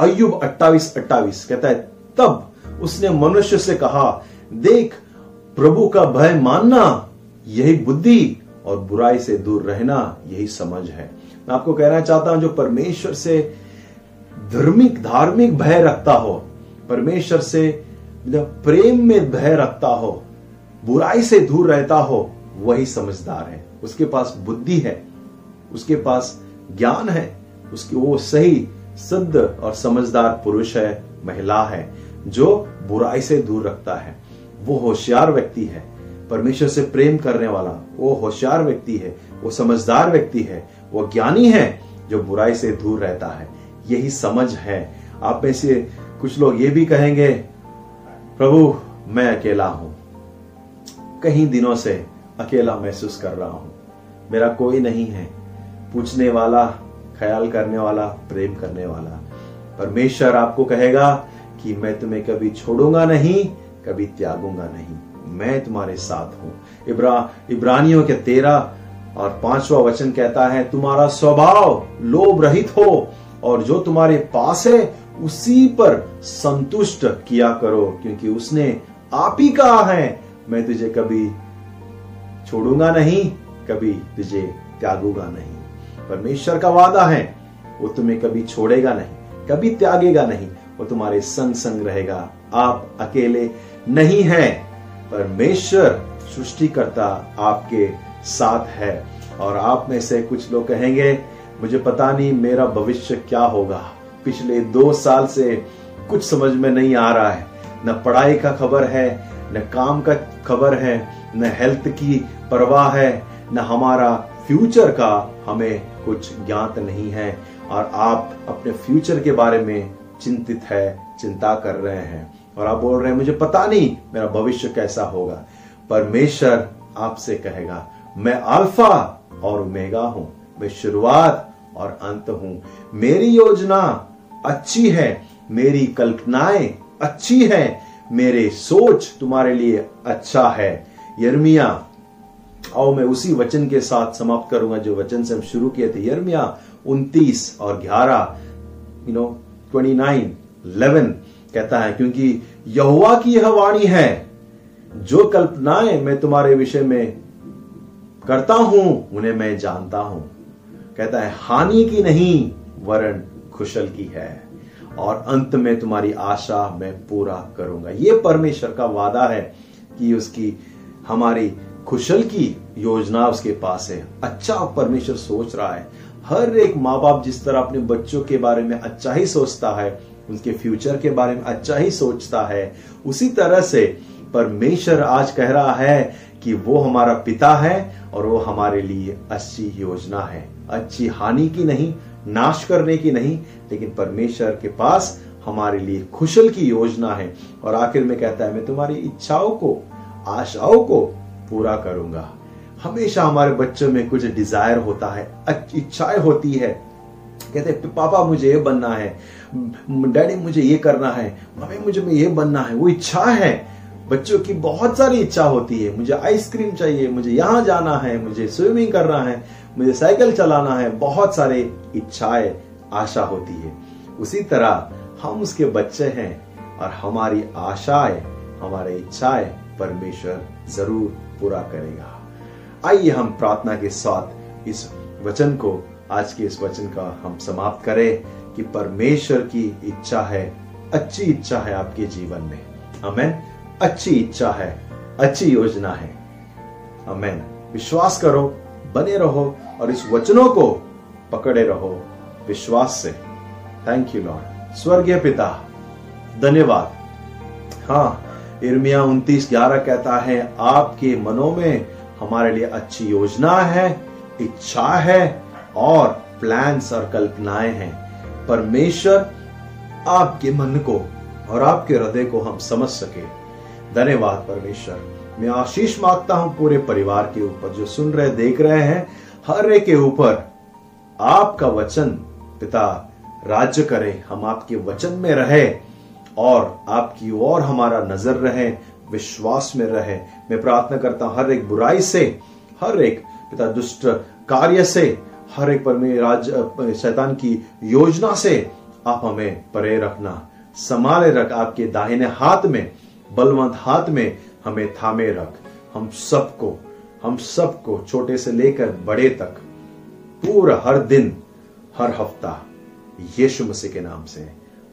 अयुब 28 28 कहता है, तब उसने मनुष्य से कहा, देख, प्रभु का भय मानना, यही बुद्धि और बुराई से दूर रहना, यही समझ है। मैं आपको कहना चाहता हूँ, जो परमेश्वर से धार्मिक धार्मिक भय रखता हो, परमेश्वर से प्रेम में भय रखता हो, बुराई से दूर रहता हो, वही समझदार है। उसके पास बुद्धि है, उसके पास ज्ञान है, उसकी वो सही, सिद्ध और समझदार पुरुष है, महिला है, जो बुराई से दूर रखता है। वो होशियार व्यक्ति है, परमेश्वर से प्रेम करने वाला, वो होशियार व्यक्ति है, वो समझदार व्यक्ति है वो ज्ञानी है जो बुराई से दूर रहता है। यही समझ है। आप में से कुछ लोग ये भी कहेंगे, प्रभु, मैं अकेला हूँ। कई दिनों से अकेला महसूस कर रहा हूँ। मेरा कोई नहीं है। पूछने वाला, ख्याल करने वाला, प्रेम करने वाला। परमेश्वर आपको कहेगा कि मैं तुम्हें कभी छोड़ूँगा नहीं, कभी त्यागूँगा नहीं। मैं तुम्हारे साथ हूँ। इब्रा, इब्रानियों के तेरह और पांचवा वचन कहता है, तुम्हारा स्वभाव लोभ रहित हो और जो तुम्हारे पास है, उसी पर संतुष्ट किया करो, क्योंकि उसने आप ही कहा है, मैं तुझे कभी छोड़ूँगा नहीं, कभी तुझे त्यागूँगा नहीं। परमेश्वर का वादा है, वो तुम्हें कभी छोड़ेगा नहीं, कभी त्यागेगा नहीं, वो तुम्हारे संग संग रहेगा। आप अकेले नहीं हैं, परमेश्वर सृष्टिकर्ता आपके साथ है। और आप में से कुछ लोग कहेंगे, मुझे पता नहीं मेरा भविष्य क्या होगा। पिछले दो साल से कुछ समझ में नहीं आ रहा है। न पढ़ाई का खबर है, न काम का खबर है, न हेल्थ की परवाह है, न हमारा फ्यूचर का हमें कुछ ज्ञात नहीं है। और आप अपने फ्यूचर के बारे में चिंतित है, चिंता कर रहे हैं। और आप बोल रहे हैं, मुझे पता नहीं मेरा भविष्य कैसा होगा। परमेश्वर आपसे कहेगा मैं अल्फ़ा और ओमेगा हूँ। मैं शुरुआत और अंत हूँ। मेरी योजना अच्छी है, मेरी कल्पनाएँ अच्छी है, मेरे सोच तुम्हारे लिए अच्छा है। यर्मिया, आओ मैं उसी वचन के साथ समाप्त करूँगा जो वचन से हम शुरू किए थे। यर्मिया 29 और 11 यू नो 29 11 कहता है, क्योंकि यहुआ की यह वाणी है, जो कल्पनाएँ मैं तुम्हारे विषय में करता हूँ, उन्हें मैं जानता हूँ। कहता है, हानि की नहीं वरण कुशल की है। और अंत में तुम्हारी आशा मैं पूरा करूँगा। ये परमेश्वर का वादा है कि उसकी, हमारी खुशल की योजना उसके पास है। अच्छा परमेश्वर सोच रहा है। हर एक माँ बाप जिस तरह अपने बच्चों के बारे में अच्छा ही सोचता है, उनके फ्यूचर के बारे में अच्छा ही सोचता है, उसी तरह से परमेश्वर आज कह रहा है कि वो हमारा पिता है और वो हमारे लिए अच्छी योजना है। अच्छी हानि की नहीं, नाश करने की नहीं, लेकिन परमेश्वर के पास हमारे लिए खुशल की योजना है। और आखिर में कहता है, मैं तुम्हारी इच्छाओं को, आशाओं को पूरा करूँगा। हमेशा हमारे बच्चों में कुछ डिज़ायर होता है इच्छाएँ होती है। कहते पापा, मुझे ये बनना है। डैडी, मुझे ये करना है। मम्मी, मुझे ये बनना है। वो इच्छा है। बच्चों की बहुत सारी इच्छा होती है। मुझे आइसक्रीम चाहिए, मुझे यहाँ जाना है, मुझे स्विमिंग करना है, मुझे साइकिल चलाना है, बहुत सारे इच्छाएँ, आशा होती है। उसी तरह हम उसके बच्चे हैं और हमारी आशाएँ, हमारे इच्छाएँ परमेश्वर ज़रूर पूरा करेगा। आइए हम प्रार्थना के साथ इस वचन को, आज के इस वचन का हम समाप्त करें कि परमेश्वर की इच्छा है, अच्छी इच्छा है आपके जीवन में। हमें अच्छी इच्छा है, अच्छी योजना है। अमेन। विश्वास करो, बने रहो और इस वचनों को पकड़े रहो विश्वास से। थैंक यू लॉर्ड स्वर्गीय पिता, धन्यवाद। हाँ इर्मिया उन्तीस ग्यारह कहता है, आपके मनों में हमारे लिए अच्छी योजना है, इच्छा है और प्लान्स और कल्पनाएँ हैं। परमेश्वर आपके मन को और आपके हृदय को हम समझ सके। धन्यवाद परमेश्वर। मैं आशीष माँगता हूँ पूरे परिवार के ऊपर, जो सुन रहे, देख रहे हैं। हर एक के ऊपर आपका वचन, पिता, राज्य करे, हम आपके वचन में रहे और आपकी ओर हमारा नज़र रहे, विश्वास में रहे। मैं प्रार्थना करता हूँ, हर एक बुराई से, हर एक, पिता, दुष्ट कार्य से, हर एक पर राज, शैतान की योजना से आप हमें परे रखना, संभाले रख, आपके दाहिने हाथ में बलवंत हाथ में हमें थामे रख। हम सबको हम सबको छोटे से लेकर बड़े तक, पूरा हर दिन, हर हफ़्ता, यीशु मसीह के नाम से।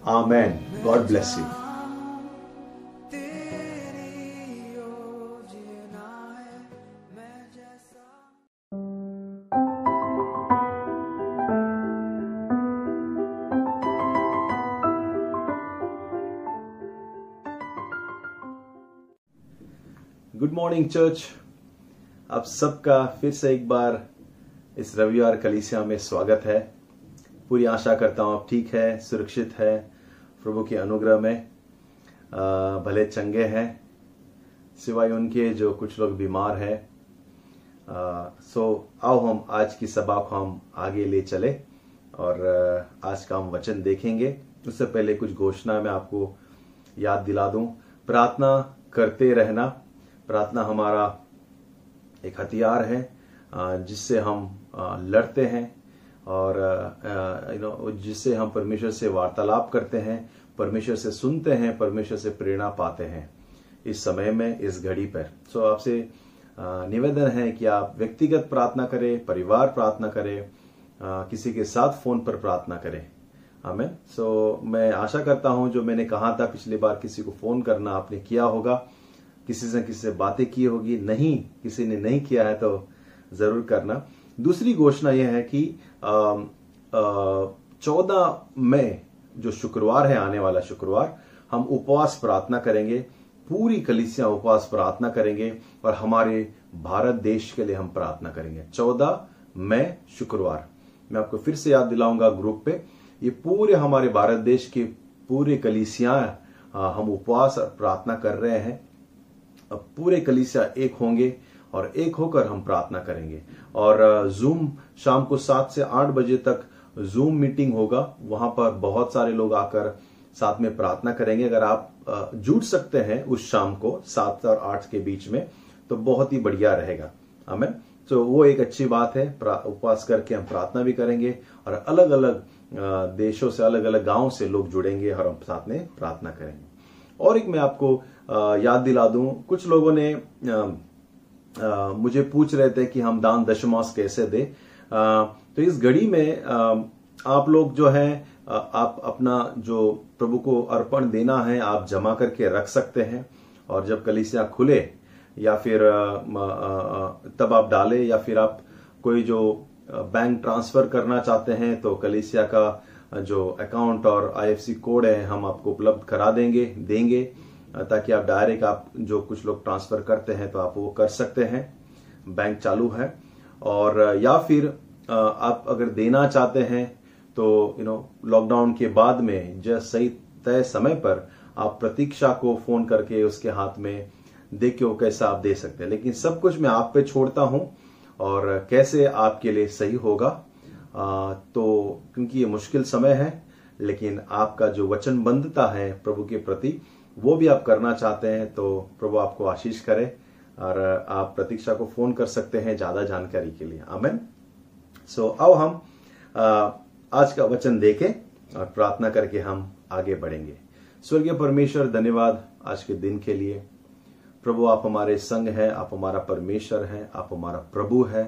Amen. God bless you. Morning church आप सबका फिर से एक बार इस रविवार कलीसिया में स्वागत है। पूरी आशा करता हूँ आप ठीक है, सुरक्षित है, प्रभु के अनुग्रह में भले चंगे हैं, सिवाय उनके जो कुछ लोग बीमार हैं। सो आओ हम आज की सभा को हम आगे ले चले और आज का हम वचन देखेंगे। उससे पहले कुछ घोषणा मैं आपको याद दिला दूँ। प्रार्थना करते रहना। प्रार्थना हमारा एक हथियार है जिससे हम लड़ते हैं और यू नो जिससे हम परमेश्वर से वार्तालाप करते हैं, परमेश्वर से सुनते हैं, परमेश्वर से प्रेरणा पाते हैं इस समय में, इस घड़ी पर। सो आपसे निवेदन है कि आप व्यक्तिगत प्रार्थना करें, परिवार प्रार्थना करें किसी के साथ फ़ोन पर प्रार्थना करें। हमें सो मैं आशा करता हूँ, जो मैंने कहा था, पिछली बार किसी को फ़ोन करना आपने किया होगा किसी से किसी से बातें की होगी, नहीं, किसी ने नहीं किया है तो ज़रूर करना। दूसरी घोषणा यह है कि चौदह मई, जो शुक्रवार है, आने वाला शुक्रवार, हम उपवास प्रार्थना करेंगे, पूरी कलिसिया उपवास प्रार्थना करेंगे और हमारे भारत देश के लिए हम प्रार्थना करेंगे। चौदह मई, शुक्रवार। मैं आपको फिर से याद दिलाऊँगा ग्रुप पे, ये पूरे हमारे भारत देश के पूरे कलिसिया हम उपवास और प्रार्थना कर रहे हैं। अब पूरे कलीसिया एक होंगे और एक होकर हम प्रार्थना करेंगे। और जूम शाम को सात से आठ बजे तक जूम मीटिंग होगा। वहाँ पर बहुत सारे लोग आकर साथ में प्रार्थना करेंगे। अगर आप जुट सकते हैं उस शाम को सात और आठ के बीच में तो बहुत ही बढ़िया रहेगा। हमें तो वो एक अच्छी बात है। उपवास करके हम प्रार्थना भी करेंगे और अलग अलग देशों से अलग अलग गाँव से लोग जुड़ेंगे और हम साथ में प्रार्थना करेंगे। और एक मैं आपको याद दिला दूँ कुछ लोगों ने अ, मुझे पूछ रहे थे कि हम दान दशमांश कैसे दे। तो इस घड़ी में अ, आप लोग जो है आप अपना जो प्रभु को अर्पण देना है आप जमा करके रख सकते हैं। और जब कलिसिया खुले या फिर तब आप डालें या फिर आप कोई जो बैंक ट्रांसफ़र करना चाहते हैं तो कलिसिया का जो अकाउंट और आईएफसी कोड है हम आपको उपलब्ध करा देंगे देंगे। ताकि आप डायरेक्ट आप जो कुछ लोग ट्रांसफ़र करते हैं तो आप वो कर सकते हैं। बैंक चालू है। और या फिर आप अगर देना चाहते हैं तो यू नो लॉकडाउन के बाद में जो सही तय समय पर आप प्रतीक्षा को फ़ोन करके उसके हाथ में देख के वो कैसा आप दे सकते हैं। लेकिन सब कुछ मैं आप पे छोड़ता हूँ। और कैसे आपके लिए सही होगा आ, तो क्योंकि ये मुश्किल समय है लेकिन आपका जो वचनबद्धता है प्रभु के प्रति वो भी आप करना चाहते हैं तो प्रभु आपको आशीष करे और आप प्रतीक्षा को फ़ोन कर सकते हैं ज़्यादा जानकारी के लिए। आमेन। सो so, अब हम आज का वचन देखें और प्रार्थना करके हम आगे बढ़ेंगे। स्वर्गीय परमेश्वर धन्यवाद आज के दिन के लिए। प्रभु आप हमारे संग हैं आप हमारा परमेश्वर हैं आप हमारा प्रभु है।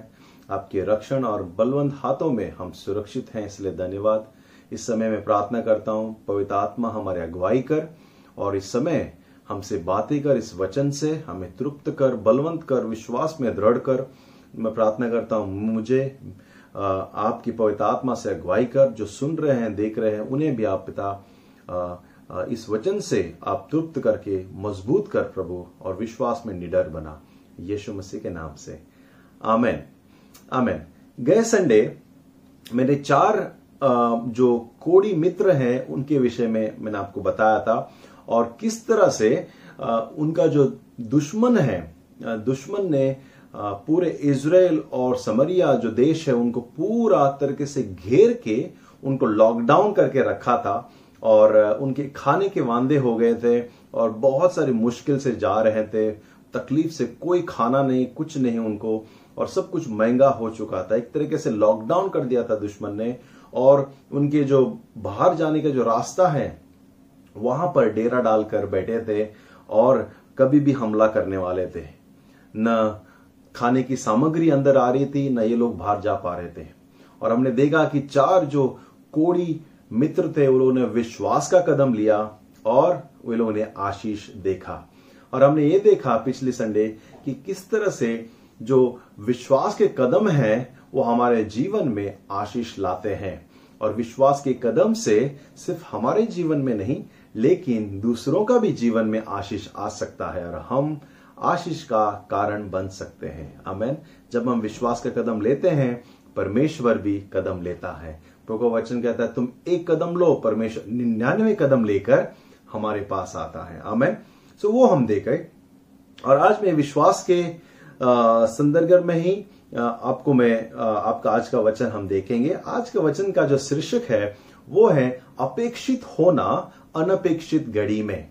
आपके रक्षण और बलवंत हाथों में हम सुरक्षित हैं इसलिए धन्यवाद। इस समय मैं प्रार्थना करता हूँ पवित्र आत्मा हमारे अगुवाई कर और इस समय हमसे बातें कर, इस वचन से हमें तृप्त कर, बलवंत कर, विश्वास में दृढ़ कर, मैं प्रार्थना करता हूँ, मुझे आपकी पवित्र आत्मा से अगुवाई कर, जो सुन रहे हैं, देख रहे हैं, उन्हें भी आप पिता इस वचन से आप तृप्त करके, मज़बूत कर प्रभु, और विश्वास में निडर बना, यीशु मसीह के नाम से। आमेन। आमेन। गए संडे, मैंने चार जो कोड़ी मित्र हैं, उनके विषय में मैंने आपको बताया था। और किस तरह से उनका जो दुश्मन है दुश्मन ने पूरे इसराइल और समरिया जो देश है उनको पूरा तरीके से घेर के उनको लॉकडाउन करके रखा था और उनके खाने के वांदे हो गए थे और बहुत सारी मुश्किल से जा रहे थे, तकलीफ़ से कोई खाना नहीं, कुछ नहीं उनको और सब कुछ महँगा हो चुका था। एक तरीके से लॉकडाउन कर दिया था दुश्मन ने और उनके जो बाहर जाने का जो रास्ता है वहाँ पर डेरा डालकर बैठे थे और कभी भी हमला करने वाले थे। न खाने की सामग्री अंदर आ रही थी, न ये लोग बाहर जा पा रहे थे। और हमने देखा कि चार जो कोड़ी मित्र थे, उन्होंने विश्वास का कदम लिया और वे लोगों ने आशीष देखा। और हमने ये देखा पिछले संडे कि किस तरह से जो विश्वास के कदम हैं, वो हमारे जीवन में आशीष लाते हैं। और विश्वास के कदम से सिर्फ़ हमारे जीवन में नहीं लेकिन दूसरों का भी जीवन में आशीष आ सकता है और हम आशीष का कारण बन सकते हैं। अमेन जब हम विश्वास का कदम लेते हैं परमेश्वर भी कदम लेता है। प्रभु वचन कहता है तुम एक कदम लो परमेश्वर निन्यानवे कदम लेकर हमारे पास आता है। अमेन सो वो हम देखे और आज मैं विश्वास के संदर्भ में ही अ, आपको मैं अ, आपका आज का वचन हम देखेंगे। आज का वचन का जो शीर्षक है वो है अपेक्षित होना अनपेक्षित घड़ी में,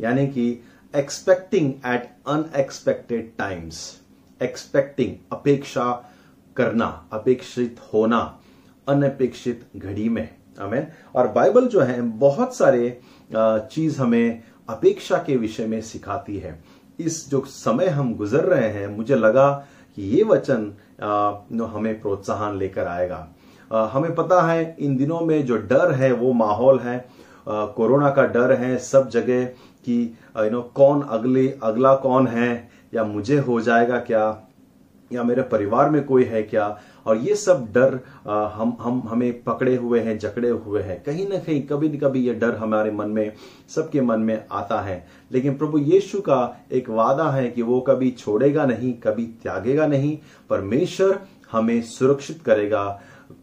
यानी कि expecting at unexpected times expecting अपेक्षा करना, अपेक्षित होना, अनपेक्षित घड़ी में। हमें और बाइबल जो है, बहुत सारे चीज़ हमें अपेक्षा के विषय में सिखाती है। इस जो समय हम गुजर रहे हैं, मुझे लगा कि ये वचन हमें प्रोत्साहन लेकर आएगा। हमें पता है, इन दिनों में जो डर है, वो माहौल है कोरोना का डर है सब जगह कि यू नो कौन अगले अगला कौन है या मुझे हो जाएगा क्या या मेरे परिवार में कोई है क्या और ये सब डर अ, हम हम हमें पकड़े हुए हैं जकड़े हुए हैं। कहीं ना कहीं कभी न कभी ये डर हमारे मन में सबके मन में आता है। लेकिन प्रभु यीशु का एक वादा है कि वो कभी छोड़ेगा नहीं कभी त्यागेगा नहीं परमेश्वर हमें सुरक्षित करेगा।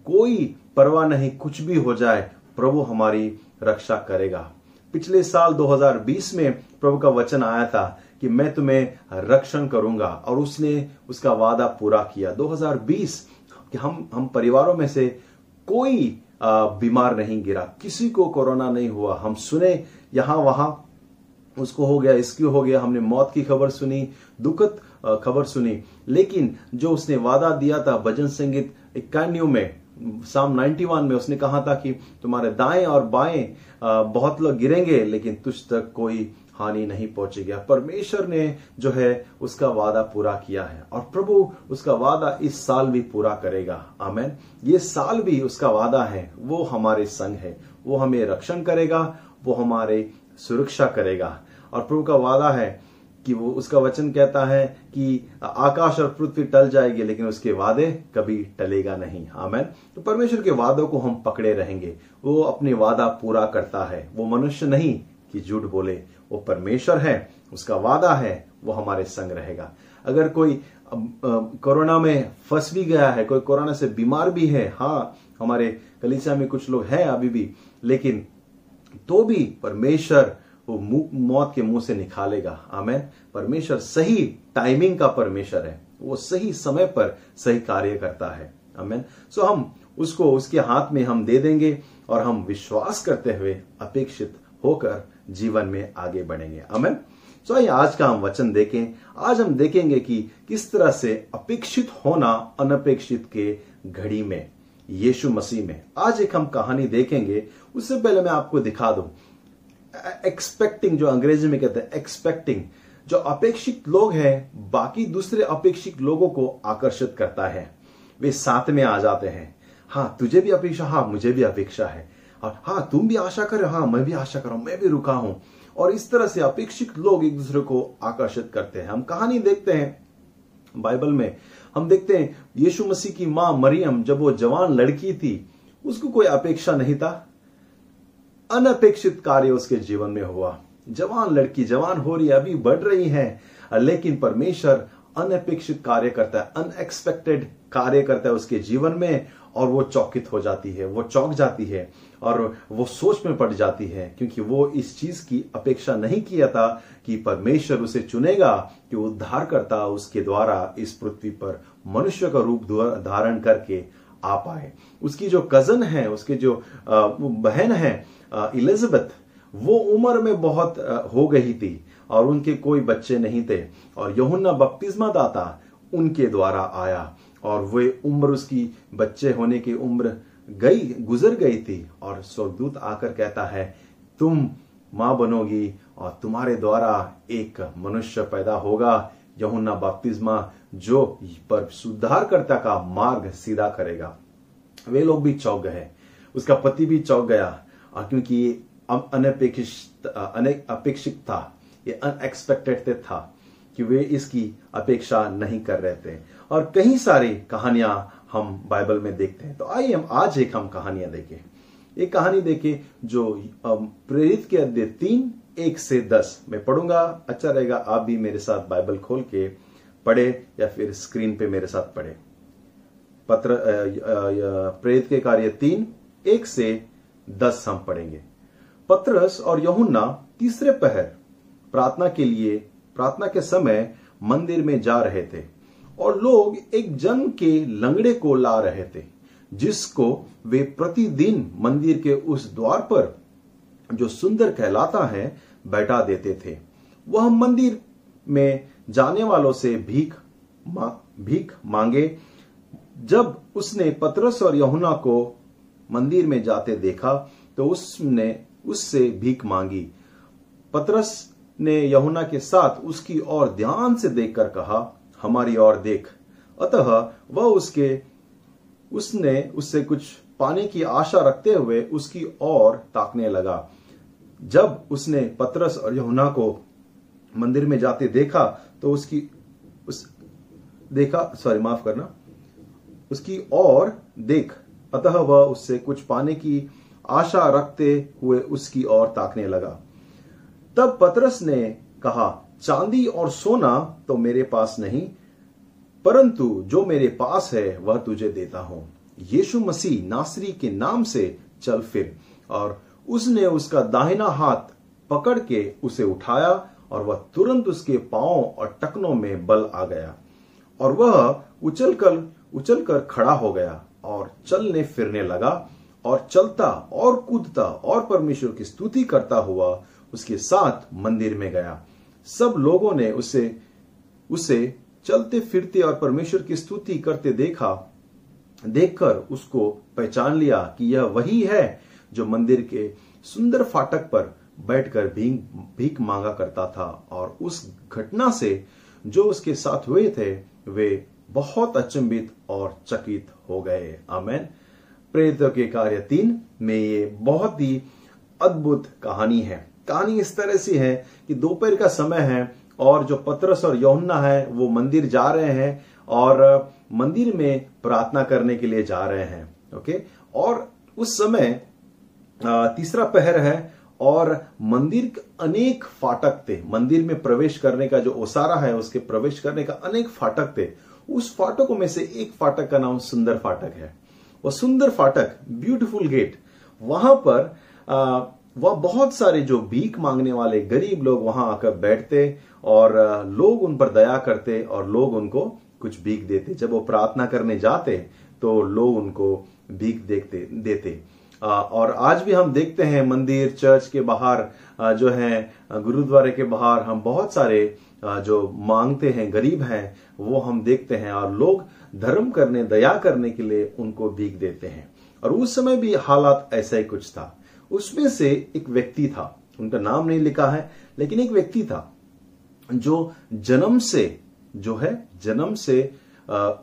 कोई परवाह नहीं कुछ भी हो जाए प्रभु हमारी रक्षा करेगा। पिछले साल 2020 में प्रभु का वचन आया था कि मैं तुम्हें रक्षण करूँगा और उसने उसका वादा पूरा किया। 2020 कि हम हम परिवारों में से कोई बीमार नहीं गिरा। किसी को कोरोना नहीं हुआ। हम सुने, यहाँ वहाँ उसको हो गया, इसकी हो गया, हमने मौत की खबर सुनी, दुखद खबर सुनी। लेकिन जो उसने वादा दिया था, भजन संगीत इक्यानवे में साम 91 में उसने कहा था कि तुम्हारे दाएँ और बाएँ बहुत लोग गिरेंगे, लेकिन तुझ तक कोई हानि नहीं पहुंचेगा। परमेश्वर ने जो है, उसका वादा पूरा किया है और प्रभु उसका वादा इस साल भी पूरा करेगा। आमेन। ये साल भी उसका वादा है। वो हमारे संग है। वो हमें रक्षण करेगा। वो हमारे सुरक्षा करेगा। और प्रभु का वादा है कि वो उसका वचन कहता है कि आकाश और पृथ्वी टल जाएगी, लेकिन उसके वादे कभी टलेगा नहीं। आमेन। तो परमेश्वर के वादों को हम पकड़े रहेंगे। वो अपने वादा पूरा करता है। वो मनुष्य नहीं कि झूठ बोले। वो परमेश्वर है। उसका वादा है। वो हमारे संग रहेगा। अगर कोई कोरोना में फंस भी गया है, कोई कोरोना से बीमार भी है हाँ हमारे कलीसिया में कुछ लोग हैं अभी भी, लेकिन तो भी परमेश्वर वो मौत के मुँह से निकालेगा। आमेन। परमेश्वर सही टाइमिंग का परमेश्वर है। वो सही समय पर सही कार्य करता है। आमेन। सो हम उसको, उसके हाथ में हम दे देंगे और हम विश्वास करते हुए अपेक्षित होकर जीवन में आगे बढ़ेंगे। आमेन। सो आइए, आज का हम वचन देखें। आज हम देखेंगे कि किस तरह से अपेक्षित होना अनपेक्षित के घड़ी में, यीशु मसीह में। आज एक हम कहानी देखेंगे। उससे पहले मैं आपको दिखा दूँ। एक्सपेक्टिंग जो अंग्रेज़ी में कहते हैं एक्सपेक्टिंग जो अपेक्षित लोग हैं, बाकी दूसरे अपेक्षित लोगों को आकर्षित करता है। वे साथ में आ जाते हैं। हाँ तुझे भी अपेक्षा हाँ मुझे भी अपेक्षा है। और हाँ तुम भी आशा कर हाँ मैं भी आशा कर रहा हूँ, मैं भी रुका हूँ। और इस तरह से अपेक्षित लोग एक दूसरे को आकर्षित करते हैं। हम कहानी देखते हैं बाइबल में। हम देखते हैं यीशु मसीह की माँ मरियम, जब वो जवान लड़की थी, उसको कोई अपेक्षा नहीं था। अनपेक्षित कार्य उसके जीवन में हुआ। जवान लड़की जवान हो रही है, अभी बढ़ रही है, लेकिन परमेश्वर अनपेक्षित कार्य करता है अनएक्सपेक्टेड कार्य करता है उसके जीवन में, और वो चौकित हो जाती है, वो चौक जाती है, और वो सोच में पड़ जाती है, क्योंकि वो इस चीज़ की अपेक्षा नहीं किया था कि परमेश्वर उसे चुनेगा, कि उद्धार करता उसके द्वारा इस पृथ्वी पर मनुष्य का रूप धारण करके आ पाए। उसकी जो कज़न है, उसके जो बहन है इलिजाबेथ, वो उम्र में बहुत हो गई थी और उनके कोई बच्चे नहीं थे। और यहुन्ना बपतिस्मा दाता उनके द्वारा आया और वे उम्र उसकी, बच्चे होने की उम्र गई, गुजर गई थी और स्वर्गदूत आकर कहता है, तुम माँ बनोगी और तुम्हारे द्वारा एक मनुष्य पैदा होगा, यहुन्ना बपतिस्मा, जो पर सुधारकर्ता का मार्ग सीधा करेगा। वे लोग भी चौक गए। उसका पति भी चौक गया। क्योंकि ये अनपेक्षित अपेक्षित था ये अनएक्सपेक्टेड था कि वे इसकी अपेक्षा नहीं कर रहे थे। और कई सारी कहानियाँ हम बाइबल में देखते हैं। तो आइए हम आज एक हम कहानियाँ देखें। एक कहानी देखें जो प्रेरित के अध्याय तीन, एक से दस मैं पढ़ूँगा। अच्छा रहेगा आप भी मेरे साथ बाइबल खोल के पढ़े या फिर स्क्रीन पे मेरे साथ पढ़े। पत्र प्रेरित के कार्य तीन, एक से दस हम पढ़ेंगे। पत्रस और यहुन्ना तीसरे पहर प्रार्थना के लिए प्रार्थना के समय मंदिर में जा रहे थे और लोग एक जन के लंगड़े को ला रहे थे जिसको वे प्रतिदिन मंदिर के उस द्वार पर जो सुंदर कहलाता है बैठा देते थे। वह मंदिर में जाने वालों से भीख मा, भीख मांगे। जब उसने पत्रस और यहुना को मंदिर में जाते देखा तो उसने, उससे भीख मांगी। पत्रस ने यहुना के साथ उसकी ओर ध्यान से देखकर कहा, हमारी ओर देख। अतः वह उसके, उसने, उससे कुछ पाने की आशा रखते हुए उसकी ओर ताकने लगा। जब उसने पत्रस और यहुना को मंदिर में जाते देखा तो उसकी, उस, देखा, सॉरी, माफ़ करना, उसकी ओर देख। अतः वह उससे कुछ पाने की आशा रखते हुए उसकी ओर ताकने लगा। तब पतरस ने कहा, चांदी और सोना तो मेरे पास नहीं, परंतु जो मेरे पास है, वह तुझे देता हूँ। यीशु मसीह नासरी के नाम से चल फिर। और उसने उसका दाहिना हाथ पकड़ के उसे उठाया, और वह तुरंत उसके पाँव और टकनों में बल आ गया, और वह उछलकर उछलकर खड़ा हो गया। और चलने फिरने लगा और चलता और कूदता और परमेश्वर की स्तुति करता हुआ उसके साथ मंदिर में गया। सब लोगों ने उसे उसे चलते फिरते और परमेश्वर की स्तुति करते देखा। देखकर उसको पहचान लिया कि यह वही है जो मंदिर के सुंदर फाटक पर बैठकर भीख भीख मांगा करता था। और उस घटना से जो उसके साथ हुए थे, वे बहुत अचंबित और चकित हो गए। आमेन। प्रेरितों के कार्य तीन में ये बहुत ही अद्भुत कहानी है। कहानी इस तरह से है कि दोपहर का समय है और जो पत्रस और यौन्ना है, वो मंदिर जा रहे हैं और मंदिर में प्रार्थना करने के लिए जा रहे हैं। ओके? और उस समय तीसरा पहर है और मंदिर के अनेक फाटक थे। मंदिर में प्रवेश करने का जो ओसारा है, उसके प्रवेश करने का अनेक फाटक थे। उस फाटकों में से एक फाटक का नाम सुंदर फाटक है। वह सुंदर फाटक ब्यूटीफुल गेट वहाँ पर वह बहुत सारे जो भीख मांगने वाले गरीब लोग वहाँ आकर बैठते और लोग उन पर दया करते और लोग उनको कुछ भीख देते। जब वो प्रार्थना करने जाते तो लोग उनको भीख देखते, देते। और आज भी हम देखते हैं मंदिर, चर्च के बाहर जो है, गुरुद्वारे के बाहर हम बहुत सारे जो मांगते हैं, गरीब हैं वो हम देखते हैं और लोग धर्म करने, दया करने के लिए उनको भीख देते हैं। और उस समय भी हालात ऐसा ही कुछ था। उसमें से एक व्यक्ति था। उनका नाम नहीं लिखा है, लेकिन एक व्यक्ति था, जो जन्म से, जो है, जन्म से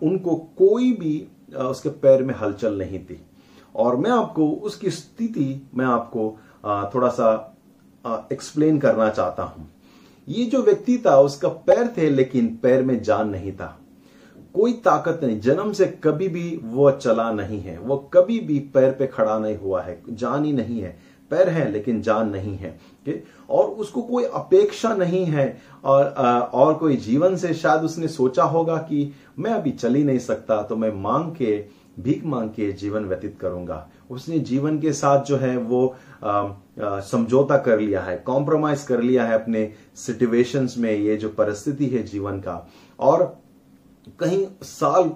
उनको कोई भी उसके पैर में हलचल नहीं थी। और मैं आपको उसकी स्थिति, मैं आपको थोड़ा सा एक्सप्लेन करना चाहता हूँ। ये जो व्यक्ति था, उसका पैर थे, लेकिन पैर में जान नहीं था। कोई ताकत नहीं। जन्म से कभी भी वो चला नहीं है। वो कभी भी पैर पे खड़ा नहीं हुआ है। जान ही नहीं है। पैर है, लेकिन जान नहीं है। okay? और उसको कोई अपेक्षा नहीं है। और और कोई जीवन से शायद उसने सोचा होगा कि मैं अभी चल ही नहीं सकता तो मैं मांग के, भीख मांग के जीवन व्यतीत करूँगा। उसने जीवन के साथ जो है, वो समझौता कर लिया है कॉम्प्रोमाइज कर लिया है अपने सिचुएशंस में ये जो परिस्थिति है जीवन का। और कहीं साल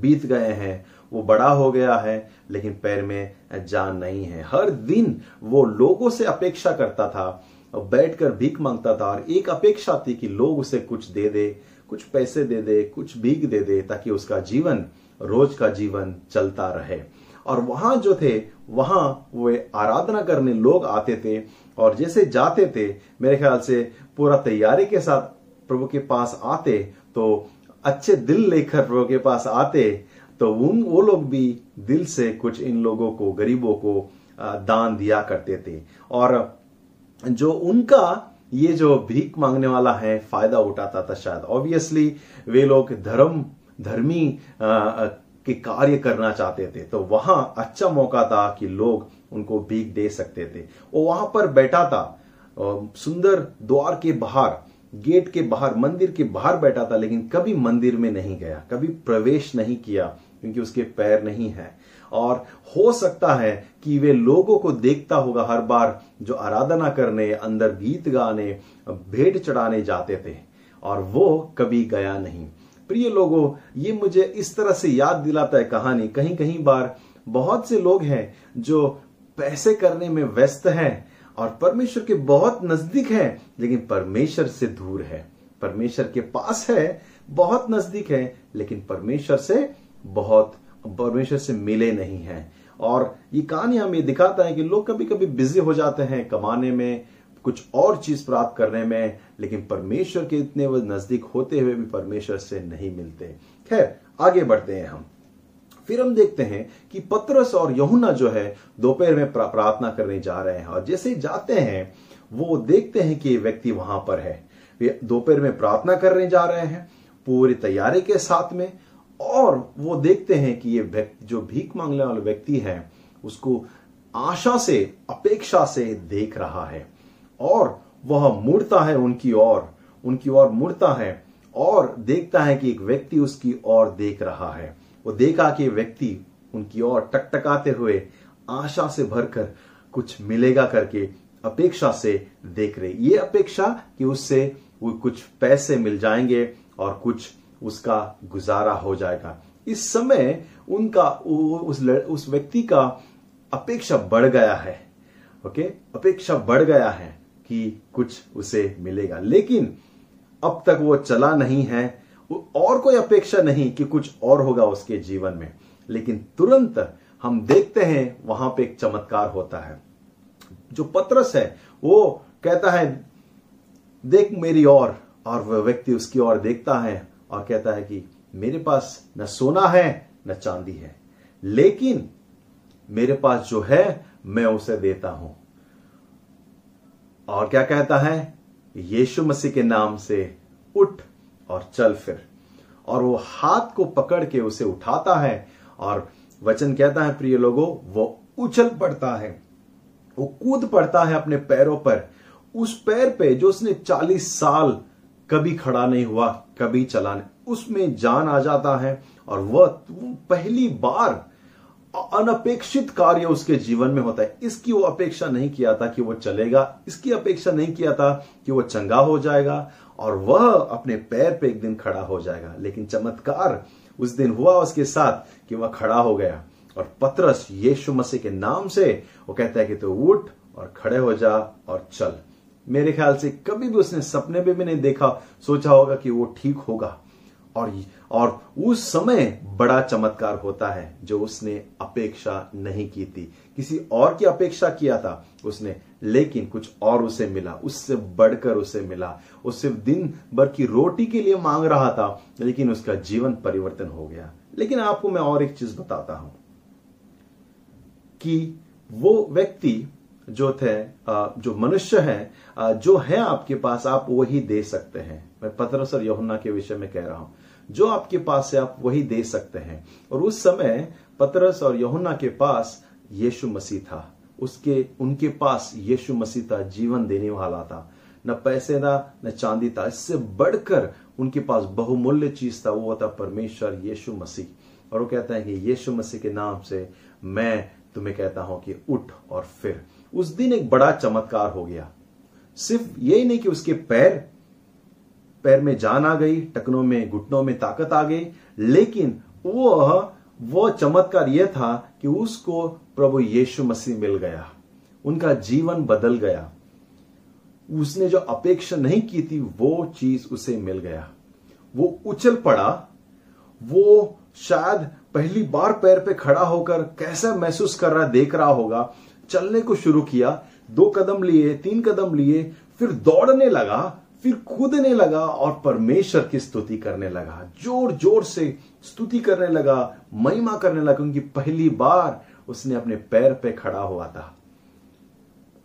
बीत गए हैं, वो बड़ा हो गया है, लेकिन पैर में जान नहीं है। हर दिन वो लोगों से अपेक्षा करता था, बैठकर भीख माँगता था, और एक अपेक्षा थी कि लोग उसे कुछ दे दे, कुछ पैसे दे दे, कुछ भीख दे दे, ताकि उसका जीवन, रोज का जीवन चलता रहे। और वहाँ जो थे, वहाँ वे आराधना करने लोग आते थे और जैसे जाते थे, मेरे ख्याल से पूरा तैयारी के साथ प्रभु के पास आते तो अच्छे दिल लेकर प्रभु के पास आते तो उन, वो लोग भी दिल से कुछ इन लोगों को, गरीबों को दान दिया करते थे। और जो उनका ये जो भीख मांगने वाला है, फ़ायदा उठाता था शायद। ऑब्वियसली वे लोग धर्म, धर्मी के कार्य करना चाहते थे तो वहाँ अच्छा मौका था कि लोग उनको भीख दे सकते थे। वो वहाँ पर बैठा था सुंदर द्वार के बाहर, गेट के बाहर, मंदिर के बाहर बैठा था, लेकिन कभी मंदिर में नहीं गया, कभी प्रवेश नहीं किया, क्योंकि उसके पैर नहीं है। और हो सकता है कि वे लोगों को देखता होगा हर बार जो आराधना करने, अंदर गीत गाने, भेंट चढ़ाने जाते थे, और वो कभी गया नहीं। प्रिय लोगों, ये मुझे इस तरह से याद दिलाता है कहानी। कहीं कहीं बार बहुत से लोग हैं जो पैसे करने में व्यस्त हैं और परमेश्वर के बहुत नज़दीक है, लेकिन परमेश्वर से दूर है। परमेश्वर के पास है, बहुत नज़दीक है, लेकिन परमेश्वर से बहुत, परमेश्वर से मिले नहीं है। और ये कहानी हमें दिखाता है कि लोग कभी कभी बिज़ी हो जाते हैं कमाने में कुछ और चीज़ प्राप्त करने में, लेकिन परमेश्वर के इतने वो नज़दीक होते हुए भी परमेश्वर से नहीं मिलते। खैर, आगे बढ़ते हैं हम। फिर हम देखते हैं कि पत्रस और यहुना जो है, दोपहर में प्रार्थना करने जा रहे हैं। और जैसे जाते हैं, वो देखते हैं कि ये व्यक्ति वहाँ पर है। वे दोपहर में प्रार्थना करने जा रहे हैं, पूरी तैयारी के साथ में, और वो देखते हैं कि ये व्यक्ति जो भीख मांगने वाला व्यक्ति है, उसको आशा से, अपेक्षा से देख रहा है। और वह मुड़ता है उनकी ओर उनकी ओर मुड़ता है और देखता है कि एक व्यक्ति उसकी ओर देख रहा है। वो देखा कि व्यक्ति उनकी ओर टकटकाते हुए आशा से भरकर कुछ मिलेगा करके अपेक्षा से देख रहे। ये अपेक्षा कि उससे वो कुछ पैसे मिल जाएँगे और कुछ उसका गुजारा हो जाएगा। इस समय उनका उस उस व्यक्ति का अपेक्षा बढ़ गया है। ओके? अपेक्षा बढ़ गया है। कि कुछ उसे मिलेगा। लेकिन अब तक वो चला नहीं है और कोई अपेक्षा नहीं कि कुछ और होगा उसके जीवन में। लेकिन तुरंत हम देखते हैं, वहाँ पे एक चमत्कार होता है। जो पत्रस है, वो कहता है, देख मेरी ओर और वह व्यक्ति उसकी ओर देखता है और कहता है कि, मेरे पास न सोना है, न चांदी है। लेकिन मेरे पास जो है, मैं उसे देता हूँ। और क्या कहता है? यीशु मसीह के नाम से उठ और चल फिर। और वो हाथ को पकड़ के उसे उठाता है और वचन कहता है, प्रिय लोगों, वो उछल पड़ता है। वो कूद पड़ता है अपने पैरों पर। उस पैर पे जो उसने चालीस साल कभी खड़ा नहीं हुआ, कभी चला नहीं, उसमें जान आ जाता है। और वह पहली बार अनपेक्षित कार्य उसके जीवन में होता है। इसकी वो अपेक्षा नहीं किया था कि वो चलेगा। इसकी अपेक्षा नहीं किया था कि वो चंगा हो जाएगा और वह अपने पैर पे एक दिन खड़ा हो जाएगा। लेकिन चमत्कार उस दिन हुआ उसके साथ कि वह खड़ा हो गया और पतरस यीशु मसीह के नाम से वो कहता है कि तू तो उठ और खड़े हो जा और चल। मेरे ख्याल से कभी भी उसने सपने में भी नहीं देखा। सोचा होगा कि वो ठीक होगा। और और उस समय बड़ा चमत्कार होता है जो उसने अपेक्षा नहीं की थी। किसी और की अपेक्षा किया था उसने, लेकिन कुछ और उसे मिला, उससे बढ़कर उसे मिला। वो सिर्फ़ दिन भर की रोटी के लिए मांग रहा था, लेकिन उसका जीवन परिवर्तन हो गया। लेकिन आपको मैं और एक चीज़ बताता हूँ कि वो व्यक्ति जो थे जो मनुष्य है जो है आपके पास, आप वही दे सकते हैं। मैं पत्रस और यहुन्ना के विषय में कह रहा हूँ। जो आपके पास है, आप वही दे सकते हैं। और उस समय पतरस और यहुन्ना के पास यीशु मसीह था। उसके, उनके पास यीशु मसीह था, जीवन देने वाला था। न पैसे था, न चांदी था। इससे बढ़कर उनके पास बहुमूल्य चीज़ था, वो था परमेश्वर यीशु मसीह। और वो कहता है कि यीशु मसीह के नाम से मैं तुम्हें कहता हूँ कि उठ और फिर। उस दिन एक बड़ा चमत्कार हो गया। सिर्फ़ यही नहीं कि उसके पैर पैर में जान आ गई, टकनों में, घुटनों में ताकत आ गई, लेकिन वो वो चमत्कार यह था कि उसको प्रभु यीशु मसीह मिल गया। उनका जीवन बदल गया। उसने जो अपेक्षा नहीं की थी, वो चीज़ उसे मिल गया। वो उछल पड़ा। वो शायद पहली बार पैर पे खड़ा होकर कैसा महसूस कर रहा, देख रहा होगा। चलने को शुरू किया, दो कदम लिए, तीन कदम लिए, फिर दौड़ने लगा। फिर कूदने लगा और परमेश्वर की स्तुति करने लगा। ज़ोर ज़ोर से स्तुति करने लगा, महिमा करने लगा, क्योंकि पहली बार उसने अपने पैर पे खड़ा हुआ था।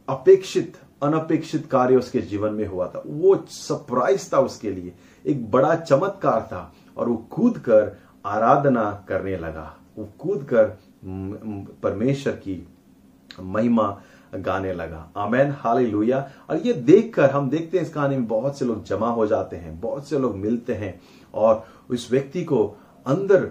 अपेक्षित, अनपेक्षित कार्य उसके जीवन में हुआ था। वो सरप्राइज़ था उसके लिए। एक बड़ा चमत्कार था और वो कूद कर आराधना करने लगा। वो कूद कर परमेश्वर की महिमा गाने लगा। Amen hallelujah. और ये देखकर हम देखते हैं इस कहानी में बहुत से लोग जमा हो जाते हैं बहुत से लोग मिलते हैं और उस व्यक्ति को अंदर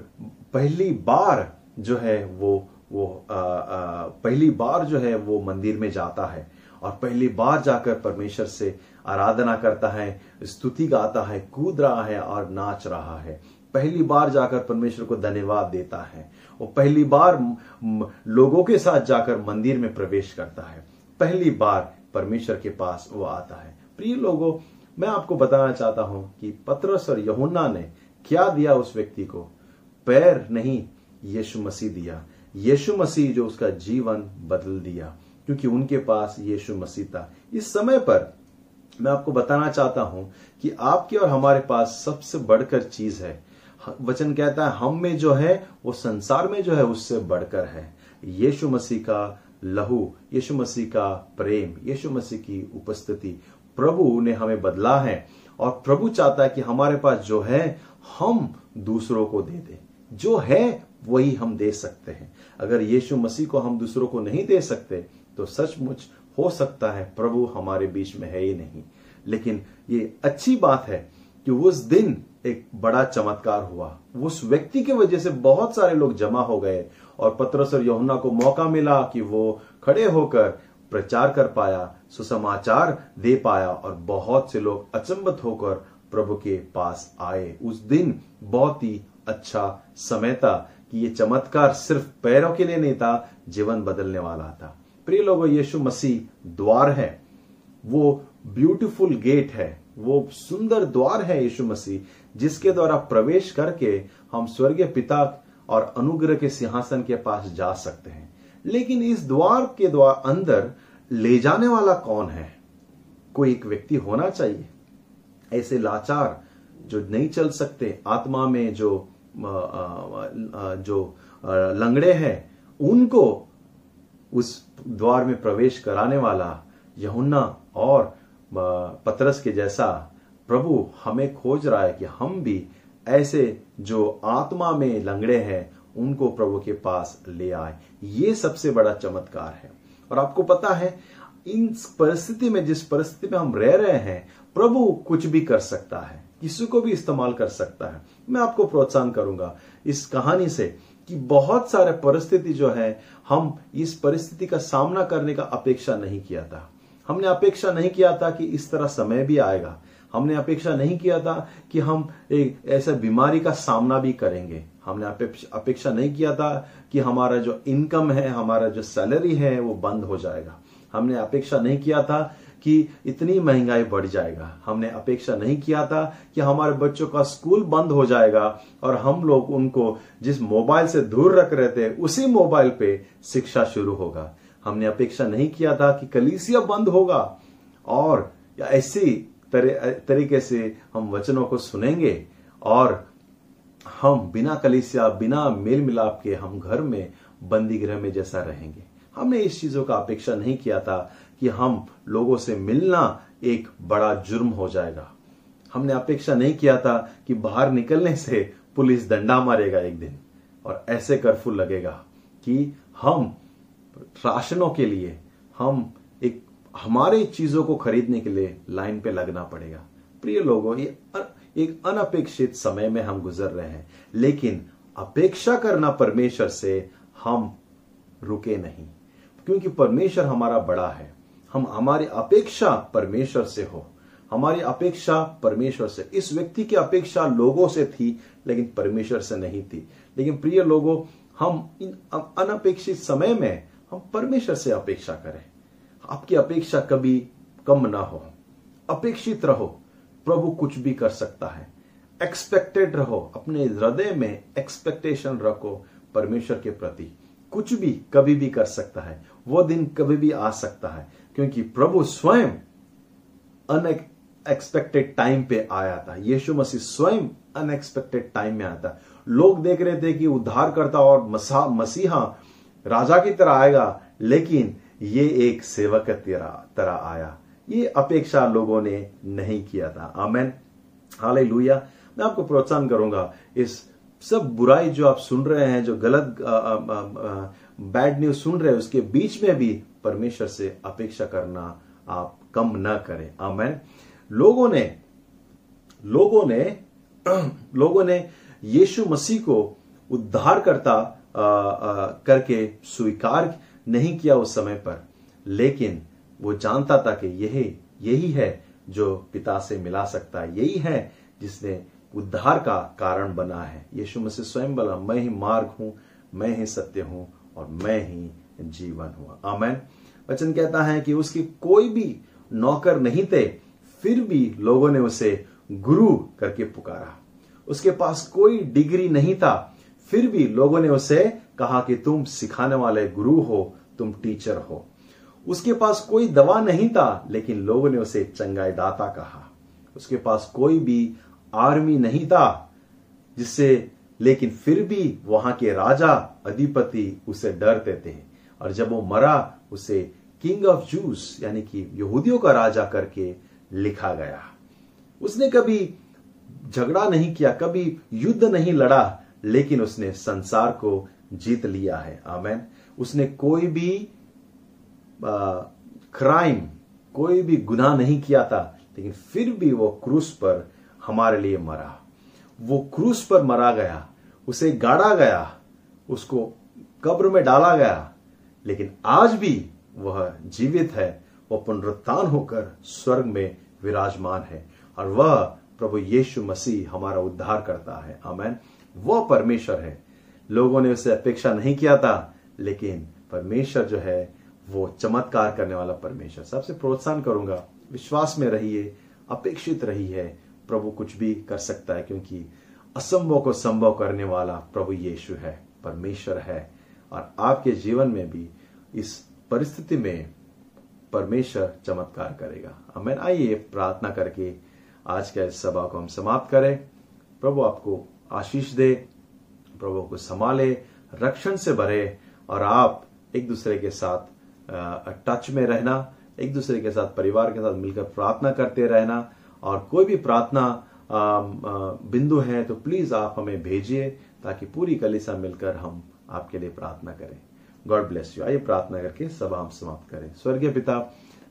पहली बार जो है वो वो आ, आ, पहली बार जो है वो मंदिर में जाता है और पहली बार जाकर परमेश्वर से आराधना करता है स्तुति गाता है कूद रहा है और नाच रहा है। पहली बार जाकर परमेश्वर को धन्यवाद देता है। वो पहली बार लोगों के साथ जाकर मंदिर में प्रवेश करता है। पहली बार परमेश्वर के पास वो आता है। प्रिय लोगों, मैं आपको बताना चाहता हूँ कि पत्रस और यहुन्ना ने क्या दिया उस व्यक्ति को? पैर नहीं, यीशु मसीह दिया। यीशु मसीह जो उसका जीवन बदल दिया, क्योंकि उनके पास यीशु मसीह था। इस समय पर मैं आपको बताना चाहता हूँ कि आपके और हमारे पास सबसे बढ़कर चीज़ है वचन कहता है, हम में जो है, वो संसार में जो है, उससे बढ़कर है। यीशु मसीह का लहू, यीशु मसीह का प्रेम, यीशु मसीह की उपस्थिति, प्रभु ने हमें बदला है और प्रभु चाहता है कि हमारे पास जो है, हम दूसरों को दे दे। जो है, वही हम दे सकते हैं। अगर यीशु मसीह को हम दूसरों को नहीं दे सकते तो सचमुच हो सकता है, प्रभु हमारे बीच में है ही नहीं। लेकिन ये अच्छी बात है कि उस दिन एक बड़ा चमत्कार हुआ। उस व्यक्ति की वजह से बहुत सारे लोग जमा हो गए और पत्रस और यमुना को मौका मिला कि वो खड़े होकर प्रचार कर पाया, सुसमाचार दे पाया और बहुत से लोग अचंबत होकर प्रभु के पास आए। उस दिन बहुत ही अच्छा समय था कि ये चमत्कार सिर्फ़ पैरों के लिए नहीं था, जीवन बदलने वाला था। प्रिय लोगों, यीशु मसीह द्वार है। वो ब्यूटीफुल गेट है। वो सुंदर द्वार है यीशु मसीह। जिसके द्वारा प्रवेश करके हम स्वर्गीय पिता और अनुग्रह के सिंहासन के पास जा सकते हैं। लेकिन इस द्वार के द्वार अंदर ले जाने वाला कौन है? कोई एक व्यक्ति होना चाहिए। ऐसे लाचार जो नहीं चल सकते, आत्मा में जो जो लंगड़े हैं, उनको उस द्वार में प्रवेश कराने वाला यहुन्ना और पतरस के जैसा प्रभु हमें खोज रहा है कि हम भी ऐसे जो आत्मा में लंगड़े हैं, उनको प्रभु के पास ले आए। ये सबसे बड़ा चमत्कार है। और आपको पता है, इन परिस्थिति में, जिस परिस्थिति में हम रह रहे हैं, प्रभु कुछ भी कर सकता है, किसी को भी इस्तेमाल कर सकता है। मैं आपको प्रोत्साहन करूँगा इस कहानी से कि बहुत सारे परिस्थिति जो है, हम इस परिस्थिति का सामना करने का अपेक्षा नहीं किया था। हमने अपेक्षा नहीं किया था कि इस तरह समय भी आएगा। हमने अपेक्षा नहीं किया था कि हम एक ऐसा बीमारी का सामना भी करेंगे। हमने अपेक्षा नहीं किया था कि हमारा जो इनकम है, हमारा जो सैलरी है, वो बंद हो जाएगा। हमने अपेक्षा नहीं किया था कि इतनी महँगाई बढ़ जाएगा। हमने अपेक्षा नहीं किया था कि हमारे बच्चों का स्कूल बंद हो जाएगा और हम लोग उनको जिस मोबाइल से दूर रख रहे थे, उसी मोबाइल पे शिक्षा शुरू होगा। हमने अपेक्षा नहीं किया था कि कलीसिया बंद होगा। और ऐसी तरीके से हम वचनों को सुनेंगे और हम बिना कलीसिया, बिना मेल मिलाप के हम घर में बंदी गृह में जैसा रहेंगे। हमने इस चीज़ों का अपेक्षा नहीं किया था कि हम लोगों से मिलना एक बड़ा जुर्म हो जाएगा। हमने अपेक्षा नहीं किया था कि बाहर निकलने से पुलिस दंडा मारेगा एक दिन और ऐसे कर्फ्यू लगेगा कि हम राशनों के लिए, हम हमारे चीज़ों को खरीदने के लिए लाइन पे लगना पड़ेगा। प्रिय लोगों, ये एक अनपेक्षित समय में हम गुजर रहे हैं, लेकिन अपेक्षा करना परमेश्वर से हम रुके नहीं, क्योंकि परमेश्वर हमारा बड़ा है। हम हमारी अपेक्षा परमेश्वर से हो। हमारी अपेक्षा परमेश्वर से, इस व्यक्ति की अपेक्षा लोगों से थी, लेकिन परमेश्वर से नहीं थी। लेकिन प्रिय लोगों, हम इन अनपेक्षित समय में हम परमेश्वर से अपेक्षा करें। आपकी अपेक्षा कभी कम ना हो। अपेक्षित रहो, प्रभु कुछ भी कर सकता है। एक्सपेक्टेड रहो, अपने हृदय में एक्सपेक्टेशन रखो परमेश्वर के प्रति। कुछ भी कभी भी कर सकता है। वो दिन कभी भी आ सकता है, क्योंकि प्रभु स्वयं अनएक्सपेक्टेड टाइम पे आया था। यीशु मसीह स्वयं अनएक्सपेक्टेड टाइम में आता लोग देख रहे थे कि उद्धार करता और मसा मसीहा राजा की तरह आएगा, लेकिन ये एक सेवक की तरह आया। ये अपेक्षा लोगों ने नहीं किया था। आमेन। हाले मैं आपको प्रोत्साहन करूँगा, इस सब बुराई जो आप सुन रहे हैं, जो गलत बैड न्यूज़ सुन रहे हैं, उसके बीच में भी परमेश्वर से अपेक्षा करना आप कम ना करें। आमेन। लोगों ने लोगों ने लोगों ने यीशु मसीह को उद्धार करता करके स्वीकार नहीं किया उस समय पर। लेकिन वो जानता था कि यही यही है जो पिता से मिला सकता है। यही है जिसने उद्धार का कारण बना है। यीशु मसीह स्वयं बोला, मैं ही मार्ग हूँ, मैं ही सत्य हूँ और मैं ही जीवन हूँ। आमेन। वचन कहता है कि उसकी कोई भी नौकर नहीं थे, फिर भी लोगों ने उसे गुरु करके पुकारा। उसके पास कोई डिग्री नहीं था, फिर भी लोगों ने उसे कहा कि तुम सिखाने वाले गुरु हो तुम टीचर हो। उसके पास कोई दवा नहीं था, लेकिन लोगों ने उसे चंगाई दाता कहा। उसके पास कोई भी आर्मी नहीं था, जिससे, लेकिन फिर भी वहाँ के राजा अधिपति उसे डरते थे। और जब वो मरा, उसे किंग ऑफ़ जूस यानी कि यहूदियों का राजा करके लिखा गया। उसने कभी झगड़ा नहीं किया, कभी युद्ध नहीं लड़ा, लेकिन उसने संसार को जीत लिया है। आमेन। उसने कोई भी क्राइम कोई भी गुनाह नहीं किया था, लेकिन फिर भी वो क्रूस पर हमारे लिए मरा। वो क्रूस पर मरा गया, उसे गाड़ा गया, उसको कब्र में डाला गया, लेकिन आज भी वह जीवित है वह पुनरुत्थान होकर स्वर्ग में विराजमान है, और वह प्रभु यीशु मसीह हमारा उद्धार करता है। आमेन। वह परमेश्वर है। लोगों ने उसे अपेक्षा नहीं किया था लेकिन परमेश्वर जो है, वो चमत्कार करने वाला परमेश्वर। सबसे प्रोत्साहन करूँगा, विश्वास में रहिए, अपेक्षित रही है प्रभु कुछ भी कर सकता है, क्योंकि असंभव को संभव करने वाला प्रभु यीशु है, परमेश्वर है। और आपके जीवन में भी इस परिस्थिति में परमेश्वर चमत्कार करेगा। हमें आइए प्रार्थना करके आज का इस सभा को हम समाप्त करें। प्रभु आपको आशीष दे, प्रभु को संभाले, रक्षण से भरे और आप एक दूसरे के साथ टच में रहना, एक दूसरे के साथ, परिवार के साथ मिलकर प्रार्थना करते रहना और कोई भी प्रार्थना बिंदु है तो प्लीज़ आप हमें भेजिए ताकि पूरी कलिसा मिलकर हम आपके लिए प्रार्थना करें। गॉड ब्लेस यू आइए प्रार्थना करके सभा हम समाप्त करें। स्वर्गीय पिता,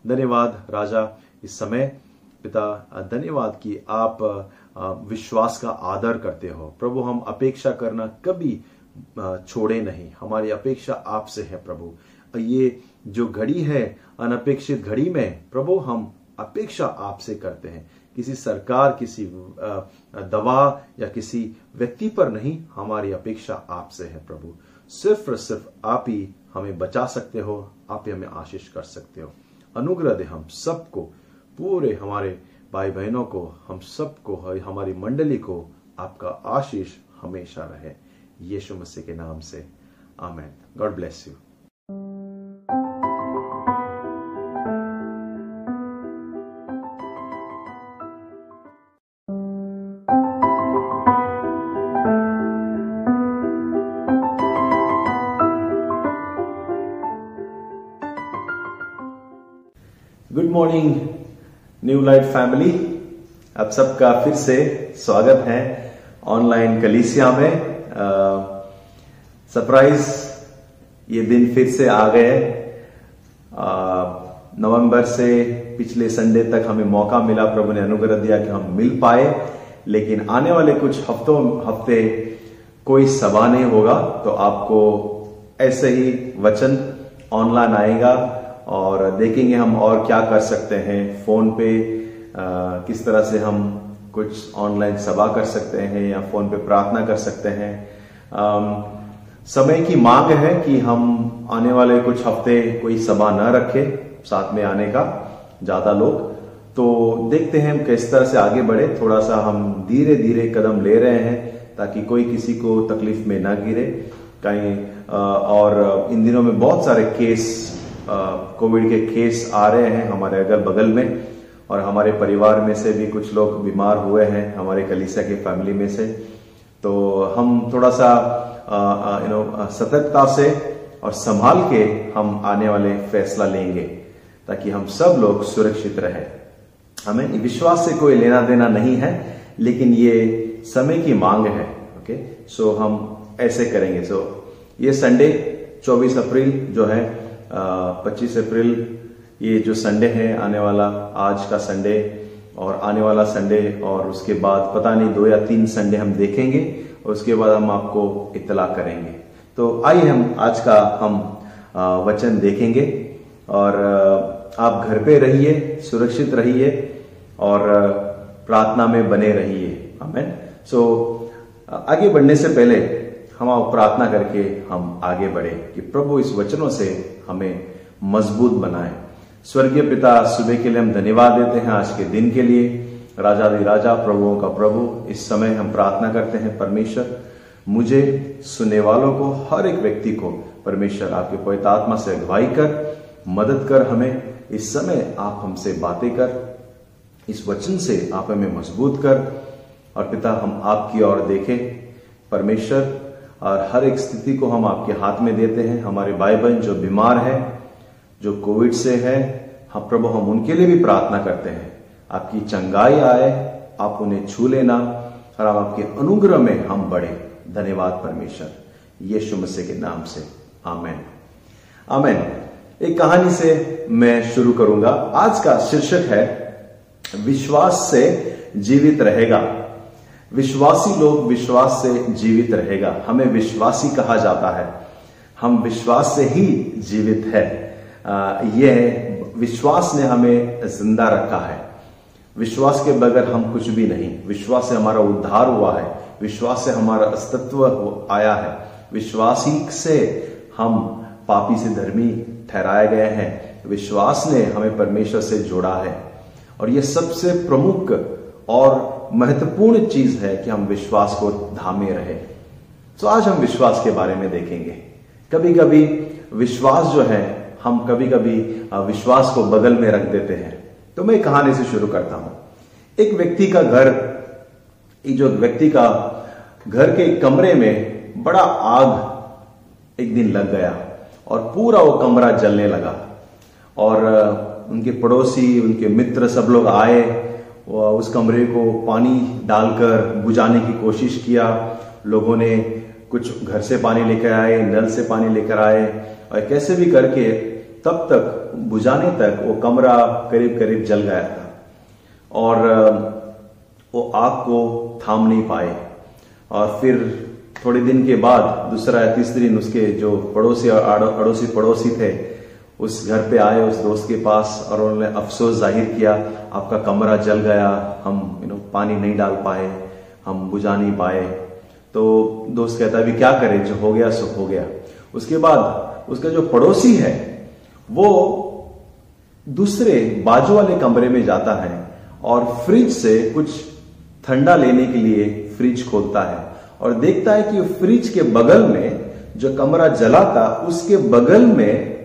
धन्यवाद राजा इस समय। पिता धन्यवाद कि आप विश्वास का आदर करते हो। प्रभु, हम अपेक्षा करना कभी छोड़े नहीं। हमारी अपेक्षा आपसे है प्रभु। ये जो घड़ी है, अनपेक्षित घड़ी में, प्रभु, हम अपेक्षा आपसे करते हैं। किसी सरकार, किसी दवा या किसी व्यक्ति पर नहीं, हमारी अपेक्षा आपसे है प्रभु। सिर्फ़ और सिर्फ़ आप ही हमें बचा सकते हो, आप ही हमें आशीष कर सकते हो। अनुग्रह दे हम सबको, पूरे हमारे भाई बहनों को, हम सबको, हमारी मंडली को आपका आशीष हमेशा रहे। यीशु मसीह के नाम से। Amen. God bless you good morning new light family आप सबका फिर से स्वागत है ऑनलाइन कलीसिया में। सरप्राइज़ ये दिन फिर से आ गए नवंबर से पिछले संडे तक हमें मौका मिला प्रभु ने अनुग्रह दिया कि हम मिल पाए लेकिन आने वाले कुछ हफ्तों हफ़्ते कोई सभा नहीं होगा तो आपको ऐसे ही वचन ऑनलाइन आएगा और देखेंगे हम और क्या कर सकते हैं। फ़ोन पे आ, किस तरह से हम कुछ ऑनलाइन सभा कर सकते हैं या फ़ोन पे प्रार्थना कर सकते हैं। समय की मांग है कि हम आने वाले कुछ हफ़्ते कोई सभा न रखे, साथ में आने का, ज़्यादा लोग। तो देखते हैं हम किस तरह से आगे बढ़े। थोड़ा सा हम धीरे धीरे कदम ले रहे हैं ताकि कोई किसी को तकलीफ़ में ना गिरे। कहीं और इन दिनों में बहुत सारे केस कोविड के केस आ रहे हैं हमारे अगल बगल में। और हमारे परिवार में से भी कुछ लोग बीमार हुए हैं, हमारे कलीसिया के फैमिली में से। तो हम थोड़ा सा यू नो सतर्कता से और संभाल के हम आने वाले फैसला लेंगे, ताकि हम सब लोग सुरक्षित रहे। हमें विश्वास से कोई लेना देना नहीं है, लेकिन ये समय की मांग है ओके सो हम ऐसे करेंगे। सो ये संडे 24 अप्रैल जो है पच्चीस अप्रैल, ये जो संडे है, आने वाला, आज का संडे और आने वाला संडे और उसके बाद पता नहीं, दो या तीन संडे हम देखेंगे। उसके बाद हम आपको इतला करेंगे। तो आइए हम आज का हम वचन देखेंगे और आप घर पे रहिए, सुरक्षित रहिए और प्रार्थना में बने रहिए। हमें सो आगे बढ़ने से पहले हम आप प्रार्थना करके हम आगे बढ़े कि प्रभु इस वचनों से हमें मज़बूत बनाए। स्वर्गीय पिता, सुबह के लिए हम धन्यवाद देते हैं आज के दिन के लिए। राजा दी राजा प्रभुओं का प्रभु, इस समय हम प्रार्थना करते हैं, परमेश्वर, मुझे सुनने वालों को, हर एक व्यक्ति को, परमेश्वर, आपके पवित्र आत्मा से अगुवाई कर, मदद कर हमें, इस समय आप हमसे बातें कर, इस वचन से आप हमें मज़बूत कर, और पिता, हम आपकी ओर देखें, परमेश्वर, और हर एक स्थिति को हम आपके हाथ में देते हैं, हमारे भाई बहन जो बीमार है, जो कोविड से है हम प्रभु, हम उनके लिए भी प्रार्थना करते हैं। आपकी चंगाई आए, आप उन्हें छू लेना और आप आपके अनुग्रह में हम बढ़े। धन्यवाद परमेश्वर। यीशु मसीह के नाम से। आमेन। आमेन। एक कहानी से मैं शुरू करूँगा। आज का शीर्षक है, विश्वास से जीवित रहेगा। विश्वासी लोग विश्वास से जीवित रहेगा। हमें विश्वासी कहा जाता है। हम विश्वास से ही जीवित है। यह विश्वास ने हमें ज़िंदा रखा है। विश्वास के बगैर हम कुछ भी नहीं। विश्वास से हमारा उद्धार हुआ है। विश्वास से हमारा अस्तित्व आया है। विश्वास ही से हम पापी से धर्मी ठहराए गए हैं। विश्वास ने हमें परमेश्वर से जोड़ा है। और यह सबसे प्रमुख और महत्वपूर्ण चीज़ है कि हम विश्वास को धामे रहे। तो आज हम विश्वास के बारे में देखेंगे। कभी कभी विश्वास जो है, हम कभी कभी विश्वास को बगल में रख देते हैं। तो मैं कहानी से शुरू करता हूँ। एक व्यक्ति का घर, एक जो व्यक्ति का घर के कमरे में बड़ा आग एक दिन लग गया और पूरा वो कमरा जलने लगा। और उनके पड़ोसी, उनके मित्र सब लोग आए उस कमरे को पानी डालकर बुझाने की कोशिश किया। लोगों ने कुछ घर से पानी लेकर आए, नल से पानी लेकर आए और कैसे भी करके तब तक बुझाने तक वो कमरा करीब करीब जल गया था और वो आग को थाम नहीं पाए। और फिर थोड़े दिन के बाद दूसरा या तीसरे दिन उसके जो पड़ोसी और अड़ोसी पड़ोसी थे, उस घर पे आए उस दोस्त के पास और उन्होंने अफसोस ज़ाहिर किया, आपका कमरा जल गया, हम यू नो पानी नहीं डाल पाए, हम बुझा नहीं पाए। तो दोस्त कहता है, अभी क्या करें? जो हो गया, सो हो गया। उसके बाद उसका जो पड़ोसी है वो दूसरे बाजू वाले कमरे में जाता है और फ्रिज से कुछ ठंडा लेने के लिए फ्रिज खोलता है और देखता है कि फ्रिज के बगल में जो कमरा जला था उसके बगल में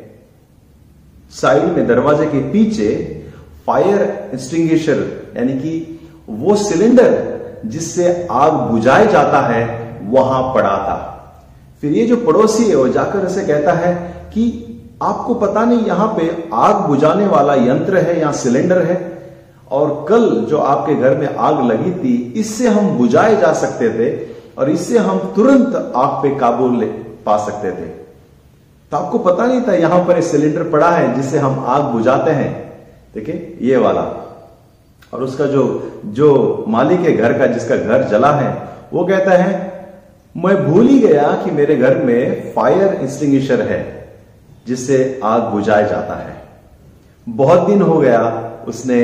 साइड में दरवाजे के पीछे फायर एक्सटिंग्विशर यानी कि वो सिलेंडर जिससे आग बुझाया जाता है, वहाँ पड़ा था। फिर ये जो पड़ोसी है, वो जाकर उसे कहता है कि आपको पता नहीं यहाँ पे आग बुझाने वाला यंत्र है या सिलेंडर है, और कल जो आपके घर में आग लगी थी, इससे हम बुझाए जा सकते थे, और इससे हम तुरंत आग पे काबू ले पा सकते थे। तो आपको पता नहीं था यहाँ पर सिलेंडर पड़ा है जिससे हम आग बुझाते हैं। देखिए, ये वाला। और उसका जो जो मालिक है घर का, जिसका घर जला है, वो कहता है, मैं भूल ही गया कि मेरे घर में फायर इंस्टिंग्विशर है। जिससे आग बुझाया जाता है। बहुत दिन हो गया, उसने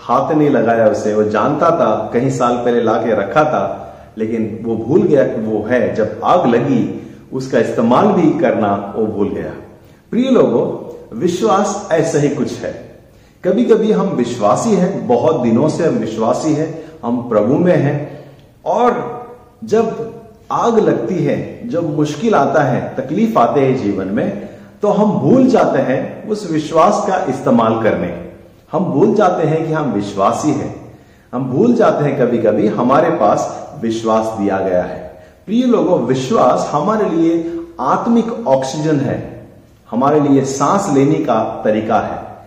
हाथ नहीं लगाया उसे वो जानता था, कहीं साल पहले लाके रखा था, लेकिन वो भूल गया कि वो है। जब आग लगी, उसका इस्तेमाल भी करना वो भूल गया। प्रिय लोगों, विश्वास ऐसा ही कुछ है। कभी कभी हम विश्वासी हैं, बहुत दिनों से हम विश्वासी हैं, हम प्रभु में हैं, और जब आग लगती है, जब मुश्किल आता है, तकलीफ़ आते हैं जीवन में तो हम भूल जाते हैं उस विश्वास का इस्तेमाल करने। हम भूल जाते हैं कि हम विश्वासी हैं। हम भूल जाते हैं कभी कभी हमारे पास विश्वास दिया गया है। प्रिय लोगों, विश्वास हमारे लिए आत्मिक ऑक्सीजन है। हमारे लिए सांस लेने का तरीका है।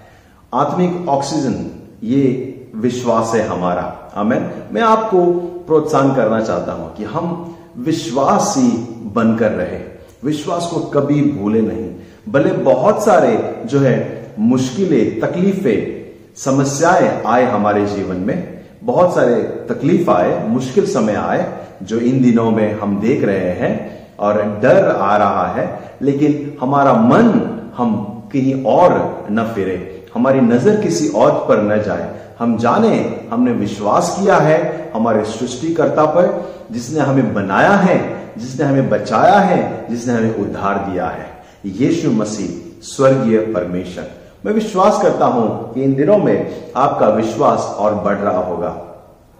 आत्मिक ऑक्सीजन, ये विश्वास है हमारा। आमेन। मैं आपको प्रोत्साहन करना चाहता हूँ कि हम विश्वासी बनकर रहे। विश्वास को कभी भूले नहीं। भले बहुत सारे जो है मुश्किलें, तकलीफें, समस्याएँ आए हमारे जीवन में, बहुत सारे तकलीफ़ आए, मुश्किल समय आए, जो इन दिनों में हम देख रहे हैं और डर आ रहा है, लेकिन हमारा मन हम कहीं और न फिरे, हमारी नज़र किसी और पर न जाए। हम जाने, हमने विश्वास किया है हमारे सृष्टिकर्ता पर, जिसने हमें बनाया है, जिसने हमें बचाया है, जिसने हमें उद्धार दिया है। यीशु मसीह, स्वर्गीय परमेश्वर। मैं विश्वास करता हूँ कि इन दिनों में आपका विश्वास और बढ़ रहा होगा।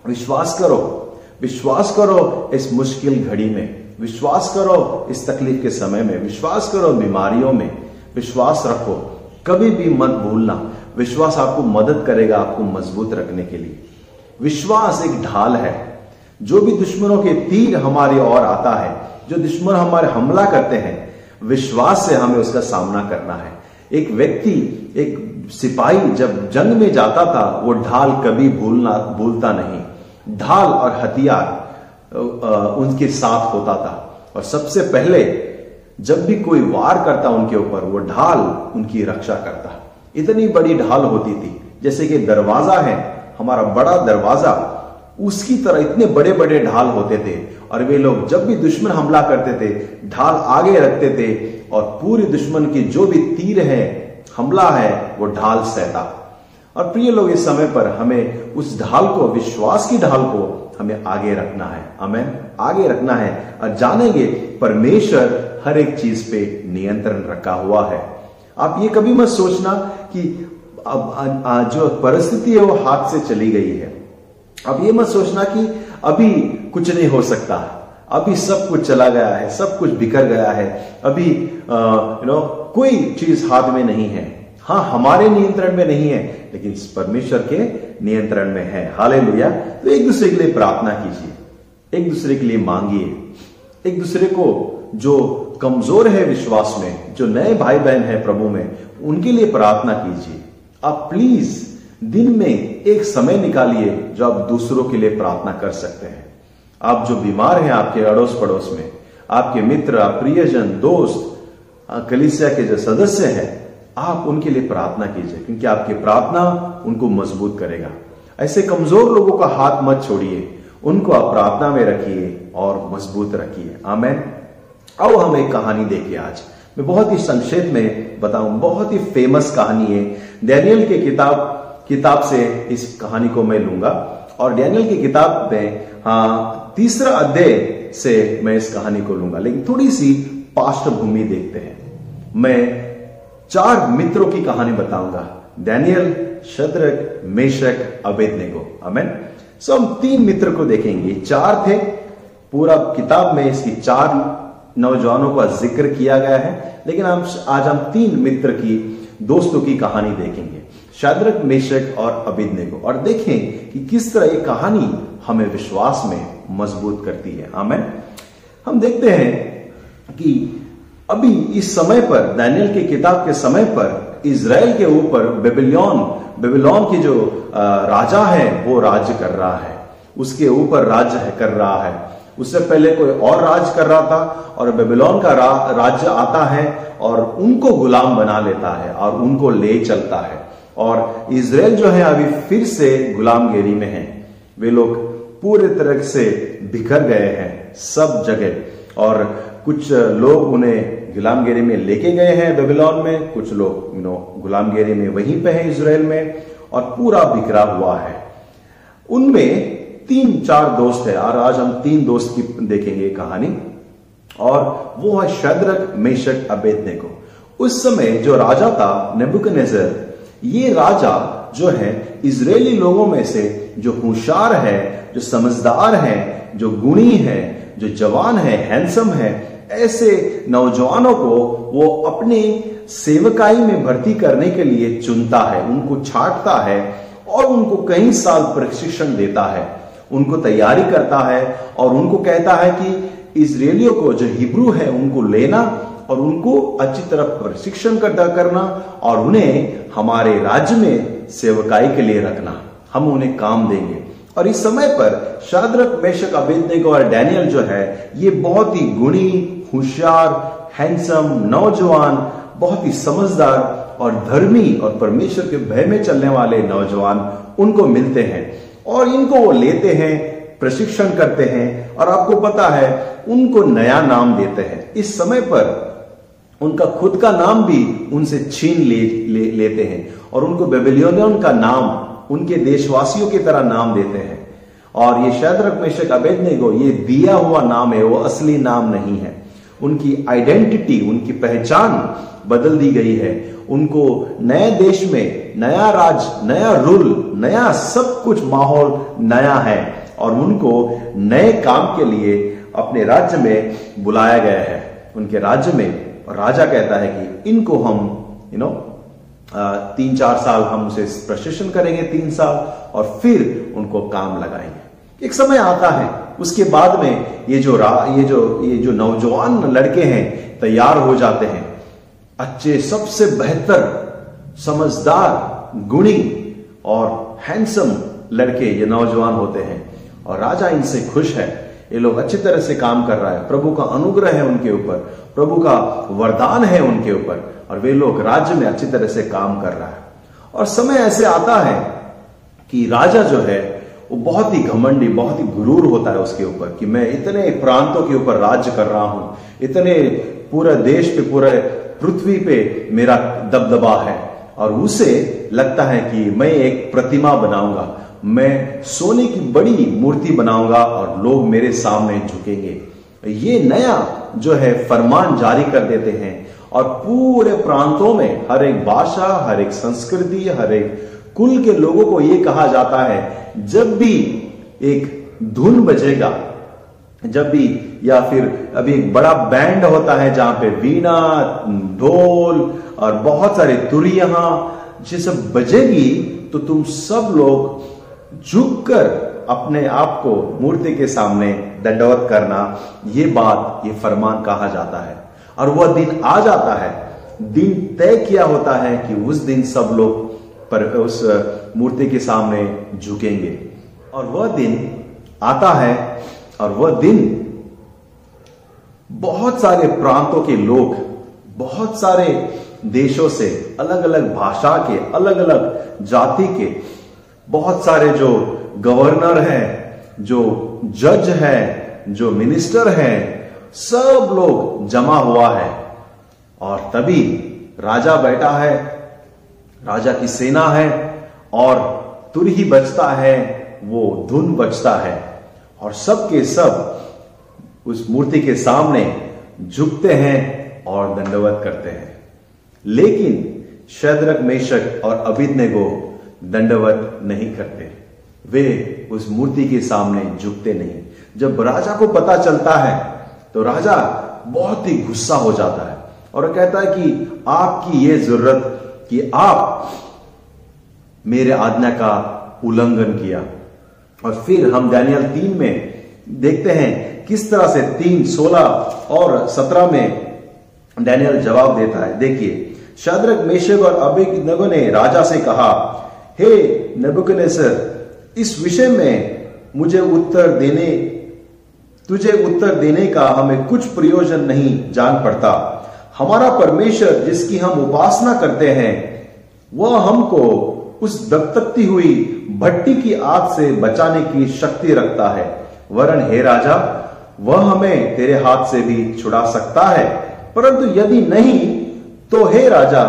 विश्वास करो। विश्वास करो इस मुश्किल घड़ी में। विश्वास करो इस तकलीफ़ के समय में। विश्वास करो बीमारियों में। विश्वास रखो। कभी भी मत भूलना। विश्वास आपको मदद करेगा आपको मज़बूत रखने के लिए। विश्वास एक ढाल है। जो भी दुश्मनों के तीर हमारी ओर आता है, जो दुश्मन हमारे हमला करते हैं विश्वास से हमें उसका सामना करना है। एक व्यक्ति, एक सिपाही जब जंग में जाता था, वो ढाल कभी भूलना, भूलता नहीं। ढाल और हथियार उनके साथ होता था। और सबसे पहले जब भी कोई वार करता उनके ऊपर, वो ढाल उनकी रक्षा करता। इतनी बड़ी ढाल होती थी, जैसे कि दरवाज़ा है, हमारा बड़ा दरवाज़ा, उसकी तरह इतने बड़े बड़े ढाल होते थे। और वे लोग जब भी दुश्मन हमला करते थे, ढाल आगे रखते थे और पूरे दुश्मन की जो भी तीर है, हमला है, वो ढाल सहता और प्रिय लोग, इस समय पर हमें उस ढाल को, विश्वास की ढाल को हमें आगे रखना है। हमें आगे रखना है। और जानेंगे, परमेश्वर हर एक चीज़ पे नियंत्रण रखा हुआ है। आप ये कभी मत सोचना कि अब जो परिस्थिति है, वो हाथ से चली गई है। अब ये मत सोचना कि अभी कुछ नहीं हो सकता। अभी सब कुछ चला गया है, सब कुछ बिखर गया है। अभी यू नो कोई चीज़ हाथ में नहीं है। हाँ हमारे नियंत्रण में नहीं है, लेकिन परमेश्वर के नियंत्रण में है। हाले तो एक दूसरे के लिए प्रार्थना कीजिए। एक दूसरे के लिए मांगिए। एक दूसरे को जो कमज़ोर है विश्वास में, जो नए भाई बहन है प्रभु में, उनके लिए प्रार्थना कीजिए। आप प्लीज़ दिन में एक समय निकालिए जो आप दूसरों के लिए प्रार्थना कर सकते हैं। आप जो बीमार हैं आपके अड़ोस पड़ोस में, आपके मित्र प्रियजन, दोस्त कलिसिया के जो सदस्य हैं, आप उनके लिए प्रार्थना कीजिए, क्योंकि आपकी प्रार्थना उनको मज़बूत करेगा। ऐसे कमज़ोर लोगों का हाथ मत छोड़िए, उनको आप प्रार्थना में रखिए और मज़बूत रखिए। आमेन। आओ हम एक कहानी देखिए आज। मैं बहुत ही संक्षेप में बताऊँ, बहुत ही फ़ेमस कहानी है। डैनियल के किताब किताब से इस कहानी को मैं लूँगा। और डैनियल की किताब में हाँ तीसरा अध्याय से मैं इस कहानी को लूँगा। लेकिन थोड़ी सी पाष्टभूमि देखते हैं। मैं चार मित्रों की कहानी बताऊँगा। Daniel, Shadrach, Meshach Abednego amen so हम तीन मित्र को देखेंगे। चार थे। पूरा किताब में इसकी चार नौजवानों का ज़िक्र किया गया है। लेकिन हम आज हम तीन मित्र की दोस्तों की कहानी देखेंगे। शाद्रक मेशक और अबिदने को और देखें कि किस तरह ये कहानी हमें विश्वास में मज़बूत करती है। हमें हम देखते हैं कि अभी इस समय पर दानियल की किताब के समय पर इसराइल के ऊपर बेबीलोन बेबिलोन की जो राजा है वो राज्य कर रहा है। उसके ऊपर राज्य है कर रहा है। उससे पहले कोई और राज कर रहा था और बेबिलोन का रा, राज्य आता है और उनको गुलाम बना लेता है और उनको ले चलता है। और इसराइल जो है अभी फिर से गुलामगिरी में है। वे लोग पूरे तरह से बिखर गए हैं, सब जगह। और कुछ लोग उन्हें गुलामगिरी में लेके गए हैं बेबीलोन में, कुछ लोग यू नो गुलामगिरी में वहीं पे है इसराइल में, और पूरा बिखरा हुआ है। उनमें तीन चार दोस्त है, और आज हम तीन दोस्त की देखेंगे कहानी। और वो है शद्रक, मेशक अबेदने को उस समय जो राजा था, नेबुकनेजर ये राजा जो है, इजरायली लोगों में से जो होशियार है, जो समझदार है, जो गुणी है, जो जवान है, हैंडसम है, ऐसे नौजवानों को वो अपनी सेवकाई में भर्ती करने के लिए चुनता है, उनको छाटता है और उनको कई साल प्रशिक्षण देता है। उनको तैयारी करता है और उनको कहता है कि इसराइलियों को जो हिब्रू है, उनको लेना और उनको अच्छी तरह प्रशिक्षण करता करना और उन्हें हमारे राज्य में सेवकाई के लिए रखना। हम उन्हें काम देंगे। और इस समय पर शाद्रक मेशक अबेदनेगो और डैनियल जो है, ये बहुत ही गुणी, होशियार हैंडसम नौजवान, बहुत ही समझदार और धर्मी और परमेश्वर के भय में चलने वाले नौजवान उनको मिलते हैं और इनको वो लेते हैं, प्रशिक्षण करते हैं और आपको पता है, उनको नया नाम देते हैं। इस समय पर उनका खुद का नाम भी उनसे छीन ले, ले लेते हैं। और उनको बेबिलियन का नाम उनके देशवासियों की तरह नाम देते हैं। और ये शैद्रक मेशक अबेदने को ये दिया हुआ नाम है वो असली नाम नहीं है। उनकी आइडेंटिटी उनकी पहचान बदल दी गई है। उनको नए देश में नया राज नया रूल नया सब कुछ माहौल नया है। और उनको नए काम के लिए अपने राज्य में बुलाया गया है। उनके राज्य में और राजा कहता है कि इनको हम यू नो तीन चार साल हम उसे प्रशिक्षण करेंगे तीन साल और फिर उनको काम लगाएँगे। एक समय आता है, उसके बाद में ये जो रा, ये जो ये जो नौजवान लड़के हैं तैयार हो जाते हैं। अच्छे, सबसे बेहतर, समझदार, गुणी और हैंडसम लड़के ये नौजवान होते हैं और राजा इनसे खुश है। ये लोग अच्छी तरह से काम कर रहा है। प्रभु का अनुग्रह है उनके ऊपर प्रभु का वरदान है उनके ऊपर और वे लोग राज्य में अच्छी तरह से काम कर रहा है। और समय ऐसे आता है कि राजा जो है, वो बहुत ही घमंडी, बहुत ही गुरूर होता है उसके ऊपर कि मैं इतने प्रांतों के ऊपर राज्य कर रहा हूँ, इतने पूरे देश पे, पूरे पृथ्वी पे मेरा दबदबा है और उसे लगता है कि मैं एक प्रतिमा बनाऊँगा, मैं सोने की बड़ी मूर्ति बनाऊँगा और लोग मेरे सामने झुकेंगे। ये नया जो है फरमान जारी कर देते हैं और पूरे प्रांतों में हर एक भाषा, हर एक संस्कृति, हर एक कुल के लोगों को यह कहा जाता है, जब भी एक धुन बजेगा, जब भी या फिर अभी एक बड़ा बैंड होता है जहाँ पे वीणा, ढोल और बहुत सारे तुरिया ये सब बजेगी तो तुम सब लोग झुककर अपने आप को मूर्ति के सामने दंडवत करना, ये बात ये फरमान कहा जाता है। और वह दिन आ जाता है, दिन तय किया होता है कि उस दिन सब लोग पर, उस मूर्ति के सामने झुकेंगे। और वह दिन आता है, और वह दिन बहुत सारे प्रांतों के लोग, बहुत सारे देशों से अलग अलग भाषा के अलग अलग जाति के, बहुत सारे जो गवर्नर है, जो जज है, जो मिनिस्टर है, सब लोग जमा हुआ है। और तभी राजा बैठा है, राजा की सेना है, और तुर ही बजता है, वो धुन बजता है। और सब के सब उस मूर्ति के सामने झुकते हैं और दंडवत करते हैं। लेकिन शद्रक, मेशक और अभिदने को दंडवत नहीं करते। वे उस मूर्ति के सामने झुकते नहीं। जब राजा को पता चलता है तो राजा बहुत ही गुस्सा हो जाता है और कहता है कि आपकी यह ज़रूरत कि आप मेरे आज्ञा का उल्लंघन किया। और फिर हम डैनियल तीन में देखते हैं किस तरह से तीन सोलह और सत्रह में डैनियल जवाब देता है। देखिए शाद्रक मेशक और अभिनगो ने राजा से कहा हे hey, नबुकनेसर इस विषय में मुझे उत्तर देने, तुझे उत्तर देने का हमें कुछ प्रयोजन नहीं जान पड़ता। हमारा परमेश्वर जिसकी हम उपासना करते हैं, वह हमको उस दपतकती हुई भट्टी की आग से बचाने की शक्ति रखता है। वरन, हे राजा, वह हमें तेरे हाथ से भी छुड़ा सकता है। परंतु यदि नहीं तो हे राजा,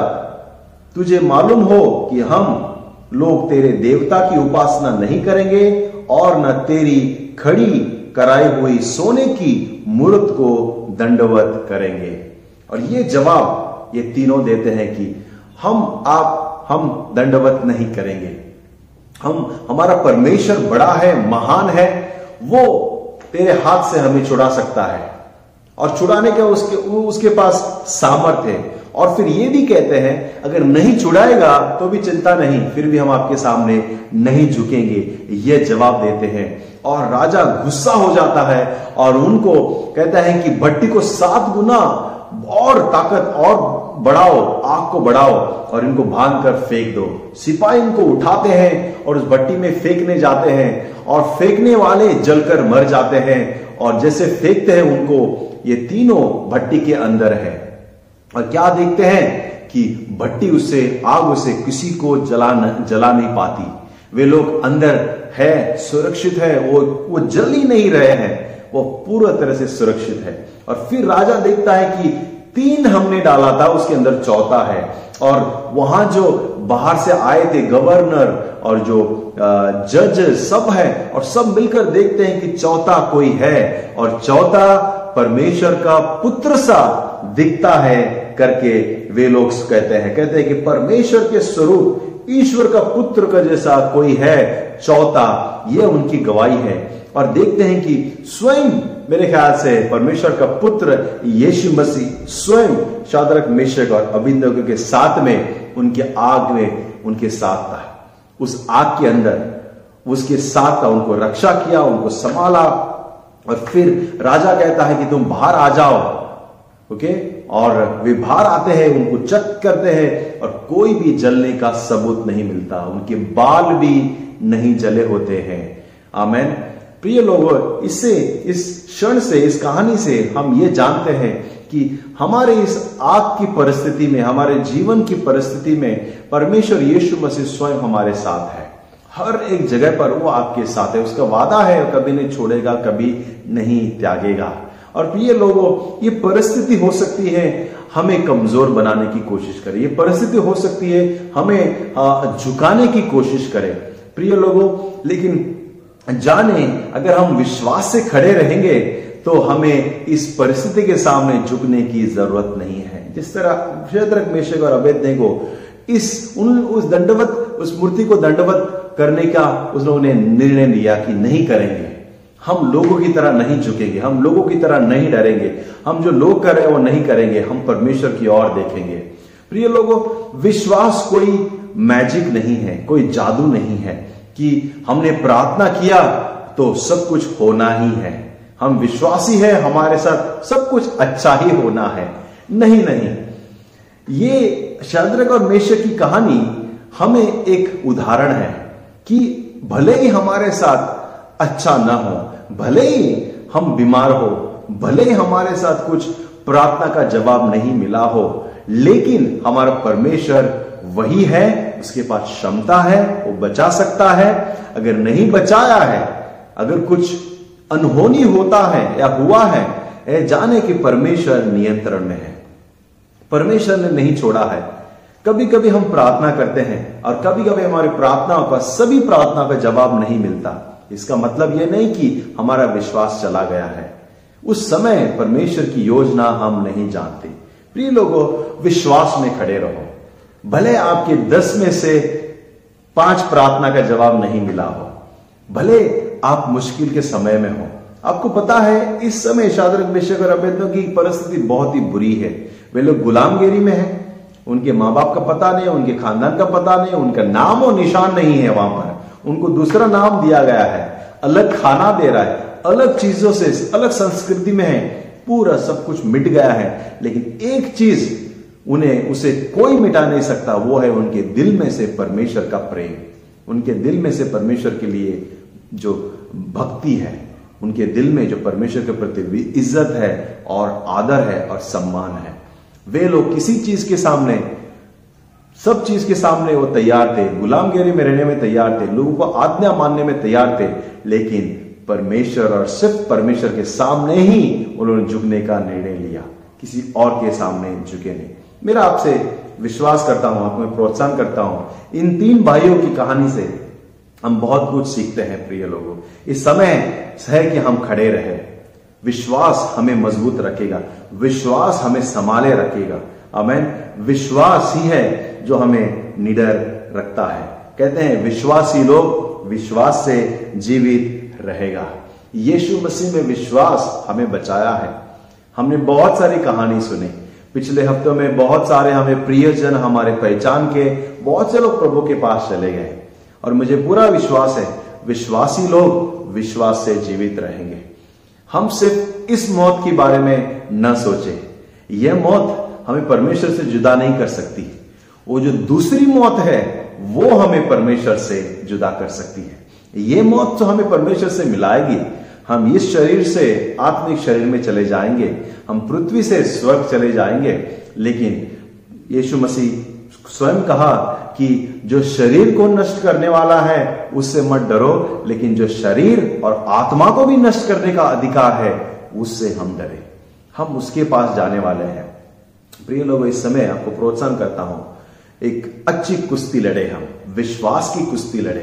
तुझे मालूम हो कि हम लोग तेरे देवता की उपासना नहीं करेंगे और न तेरी खड़ी कराई हुई सोने की मूर्त को दंडवत करेंगे। और ये जवाब ये तीनों देते हैं कि हम आप, हम दंडवत नहीं करेंगे। हम, हमारा परमेश्वर बड़ा है, महान है, वो तेरे हाथ से हमें छुड़ा सकता है। और छुड़ाने का उसके उसके पास सामर्थ्य है। और फिर ये भी कहते हैं, अगर नहीं छुड़ाएगा तो भी चिंता नहीं, फिर भी हम आपके सामने नहीं झुकेंगे। ये जवाब देते हैं। और राजा गुस्सा हो जाता है और उनको कहता है कि, भट्टी को सात गुना और ताकत और बढ़ाओ, आग को बढ़ाओ और इनको भाँग कर फेंक दो। सिपाही इनको उठाते हैं और उस भट्टी में फेंकने जाते हैं और फेंकने वाले जलकर मर जाते हैं और जैसे फेंकते हैं उनको, ये तीनों भट्टी के अंदर है। और क्या देखते हैं कि भट्टी उससे आग उसे किसी को जला न, जला नहीं पाती। वे लोग अंदर है सुरक्षित है वो वो जल ही नहीं रहे हैं। वो पूरा तरह से सुरक्षित है। और फिर राजा देखता है कि तीन हमने डाला था उसके अंदर चौथा है। और वहाँ जो बाहर से आए थे गवर्नर और जो जज सब है और सब मिलकर देखते हैं कि चौथा कोई है। और चौथा परमेश्वर का पुत्र सा दिखता है। करके वे लोग कहते हैं कहते हैं कि परमेश्वर के स्वरूप ईश्वर का पुत्र का जैसा कोई है, चौथा यह उनकी गवाही है। और देखते हैं कि स्वयं, मेरे ख्याल से परमेश्वर का पुत्र यीशु मसीह स्वयं शादरक, मेशक और अभिंदक के साथ में, उनके आग में उनके साथ था। उस आग के अंदर, उसके साथ था, उनको रक्षा किया, उनको संभाला और फिर राजा कहता है कि तुम बाहर आ जाओ, ओके? और वे बाहर आते हैं, उनको चक करते हैं और कोई भी जलने का सबूत नहीं मिलता। उनके बाल भी नहीं जले होते हैं। आमेन। प्रिय लोगों, इससे, इस क्षण से, इस कहानी से हम ये जानते हैं कि हमारे इस आग की परिस्थिति में, हमारे जीवन की परिस्थिति में परमेश्वर यीशु मसीह स्वयं हमारे साथ है। हर एक जगह पर वो आपके साथ है। उसका वादा है, कभी नहीं छोड़ेगा, कभी नहीं त्यागेगा। और प्रिय लोगों, ये परिस्थिति हो सकती है हमें कमज़ोर बनाने की कोशिश करे। ये परिस्थिति हो सकती है हमें झुकाने की कोशिश करे। प्रिय लोगों, लेकिन जाने, अगर हम विश्वास से खड़े रहेंगे तो हमें इस परिस्थिति के सामने झुकने की ज़रूरत नहीं है। जिस तरह शेद्रक मेशक और अवैध को इस, उन, उस दंडवत, उस मूर्ति को दंडवत करने का उस लोगों ने निर्णय लिया कि नहीं करेंगे। हम लोगों की तरह नहीं झुकेंगे, हम लोगों की तरह नहीं डरेंगे। हम जो लोग कर रहे हैं वो नहीं करेंगे, हम परमेश्वर की ओर देखेंगे। प्रिय लोगों, विश्वास कोई मैजिक नहीं है, कोई जादू नहीं है कि हमने प्रार्थना किया तो सब कुछ होना ही है। हम विश्वासी है, हमारे साथ सब कुछ अच्छा ही होना है। नहीं नहीं। ये शाद्रक और मेशक की कहानी हमें एक उदाहरण है कि भले ही हमारे साथ अच्छा ना हो भले ही हम बीमार हो, भले ही हमारे साथ कुछ प्रार्थना का जवाब नहीं मिला हो, लेकिन हमारा परमेश्वर वही है, उसके पास क्षमता है, वो बचा सकता है। अगर नहीं बचाया है, अगर कुछ अनहोनी होता है या हुआ है जाने कि परमेश्वर नियंत्रण में है। परमेश्वर ने नहीं छोड़ा है। कभी कभी हम प्रार्थना करते हैं और कभी कभी हमारी प्रार्थनाओं का, सभी प्रार्थना का जवाब नहीं मिलता। इसका मतलब यह नहीं कि हमारा विश्वास चला गया है। उस समय परमेश्वर की योजना हम नहीं जानते। प्रिय लोगों, विश्वास में खड़े रहो। भले आपके दस में से पाँच प्रार्थना का जवाब नहीं मिला हो। भले आप मुश्किल के समय में हो। आपको पता है, इस समय शादरक बेशक और अभेदों की परिस्थिति बहुत ही बुरी है। वे लोग गुलामगिरी में हैं। उनके माँ बाप का पता नहीं, उनके खानदान का पता नहीं, उनका नाम और निशान नहीं है वहाँ पर। उनको दूसरा नाम दिया गया है, अलग खाना दे रहा है, अलग चीज़ों से, अलग संस्कृति में है, पूरा सब कुछ मिट गया है, लेकिन एक चीज़ उन्हें, उसे कोई मिटा नहीं सकता, वो है उनके दिल में से परमेश्वर का प्रेम। उनके दिल में से परमेश्वर के लिए जो भक्ति है, उनके दिल में जो परमेश्वर के प्रति इज़्ज़त है और आदर है और सम्मान है। वे लोग किसी चीज़ के सामने सब चीज़ के सामने वो तैयार थे, गुलामगिरी में रहने में तैयार थे, लोगों को आज्ञा मानने में तैयार थे, लेकिन परमेश्वर और सिर्फ़ परमेश्वर के सामने ही उन्होंने झुकने का निर्णय लिया। किसी और के सामने झुके नहीं। मेरा आपसे विश्वास करता हूँ, आपको प्रोत्साहन करता हूँ, इन तीन भाइयों की कहानी से हम बहुत कुछ सीखते हैं, प्रिय लोगों। इस समय है कि हम खड़े रहे। विश्वास हमें मज़बूत रखेगा। विश्वास हमें संभाले रखेगा। अमेन विश्वास ही है जो हमें निडर रखता है। कहते हैं, विश्वासी लोग विश्वास से जीवित रहेगा। यीशु मसीह में विश्वास हमें बचाया है। हमने बहुत सारी कहानी सुनी। पिछले हफ्तों में बहुत सारे हमें प्रियजन हमारे पहचान के बहुत से लोग प्रभु के पास चले गए। और मुझे पूरा विश्वास है, विश्वासी लोग विश्वास से जीवित रहेंगे। हम सिर्फ़ इस मौत के बारे में न सोचे। यह मौत हमें परमेश्वर से जुदा नहीं कर सकती। वो जो दूसरी मौत है, वो हमें परमेश्वर से जुदा कर सकती है। ये मौत तो हमें परमेश्वर से मिलाएगी। हम इस शरीर से, आत्मिक शरीर में चले जाएँगे। हम पृथ्वी से स्वर्ग चले जाएँगे। लेकिन यीशु मसीह स्वयं कहा कि जो शरीर को नष्ट करने वाला है, उससे मत डरो, लेकिन जो शरीर और आत्मा को भी नष्ट करने का अधिकार है, उससे हम डरे। हम उसके पास जाने वाले हैं। प्रिय लोग, इस समय आपको प्रोत्साहन करता हूँ। एक अच्छी कुश्ती लड़े हम, विश्वास की कुश्ती लड़े।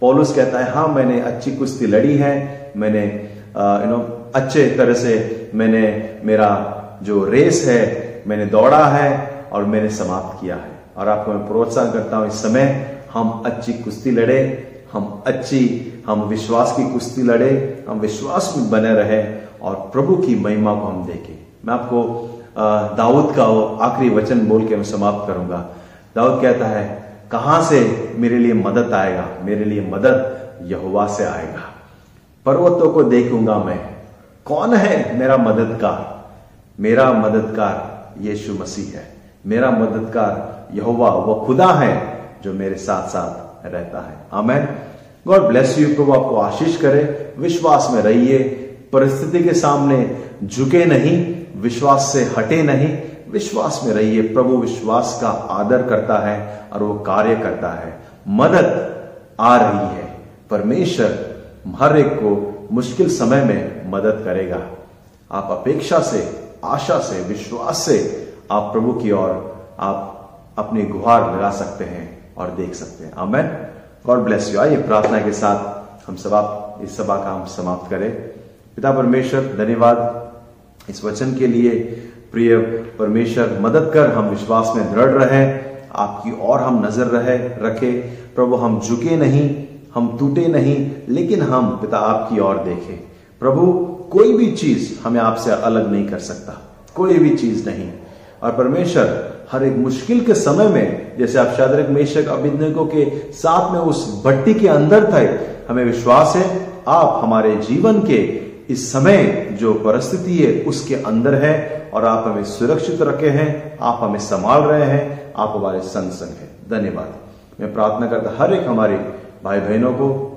पॉलुस कहता है हाँ मैंने अच्छी कुश्ती लड़ी है, मैंने यू नो अच्छे तरह से मैंने मेरा जो रेस है, मैंने दौड़ा है और मैंने समाप्त किया है। और आपको मैं प्रोत्साहन करता हूँ, इस समय हम अच्छी कुश्ती लड़े, हम अच्छी, हम विश्वास की कुश्ती लड़े, हम विश्वास में बने रहे और प्रभु की महिमा को हम देखें। मैं आपको दाऊद का वो आखिरी वचन बोल के मैं समाप्त करूँगा। दाऊद कहता है, कहाँ से मेरे लिए मदद आएगा? मेरे लिए मदद यहुआ से आएगा। पर्वतों को देखूँगा मैं। कौन है मेरा मददगार? मेरा मददगार यीशु मसीह है। मेरा मददगार यहुआ वो खुदा है जो मेरे साथ साथ रहता है। आमेन। God bless you. प्रभु आपको आशीष करे। विश्वास में रहिए। परिस्थिति के सामने झुके नहीं। विश्वास से हटे नहीं। विश्वास में रहिए। प्रभु विश्वास का आदर करता है और वो कार्य करता है। मदद आ रही है। परमेश्वर हर एक को मुश्किल समय में मदद करेगा। आप अपेक्षा से, आशा से, विश्वास से आप प्रभु की ओर आप अपनी गुहार लगा सकते हैं और देख सकते हैं। आमेन। God bless you. आइए प्रार्थना के साथ हम सब आप इस सभा का हम समाप्त करें। पिता परमेश्वर, धन्यवाद। इस वचन के लिए प्रिय परमेश्वर, मदद कर, हम विश्वास में दृढ़ रहे, आपकी और हम नज़र रहे, रखे। प्रभु, हम झुके नहीं, हम टूटे नहीं, लेकिन हम पिता आपकी ओर देखें। प्रभु, कोई भी चीज़ हमें आपसे अलग नहीं कर सकता, कोई भी चीज़ नहीं। और परमेश्वर, हर एक मुश्किल के समय में, जैसे आप शादरक, मेशक अभिनयकों के साथ में उस भट्टी के अंदर थे, हमें विश्वास है, आप हमारे जीवन के इस समय जो परिस्थिति है, उसके अंदर है और आप हमें सुरक्षित रखे हैं, आप हमें संभाल रहे हैं, आप हमारे संग संग हैं। धन्यवाद। मैं प्रार्थना करता हर एक हमारे भाई बहनों को,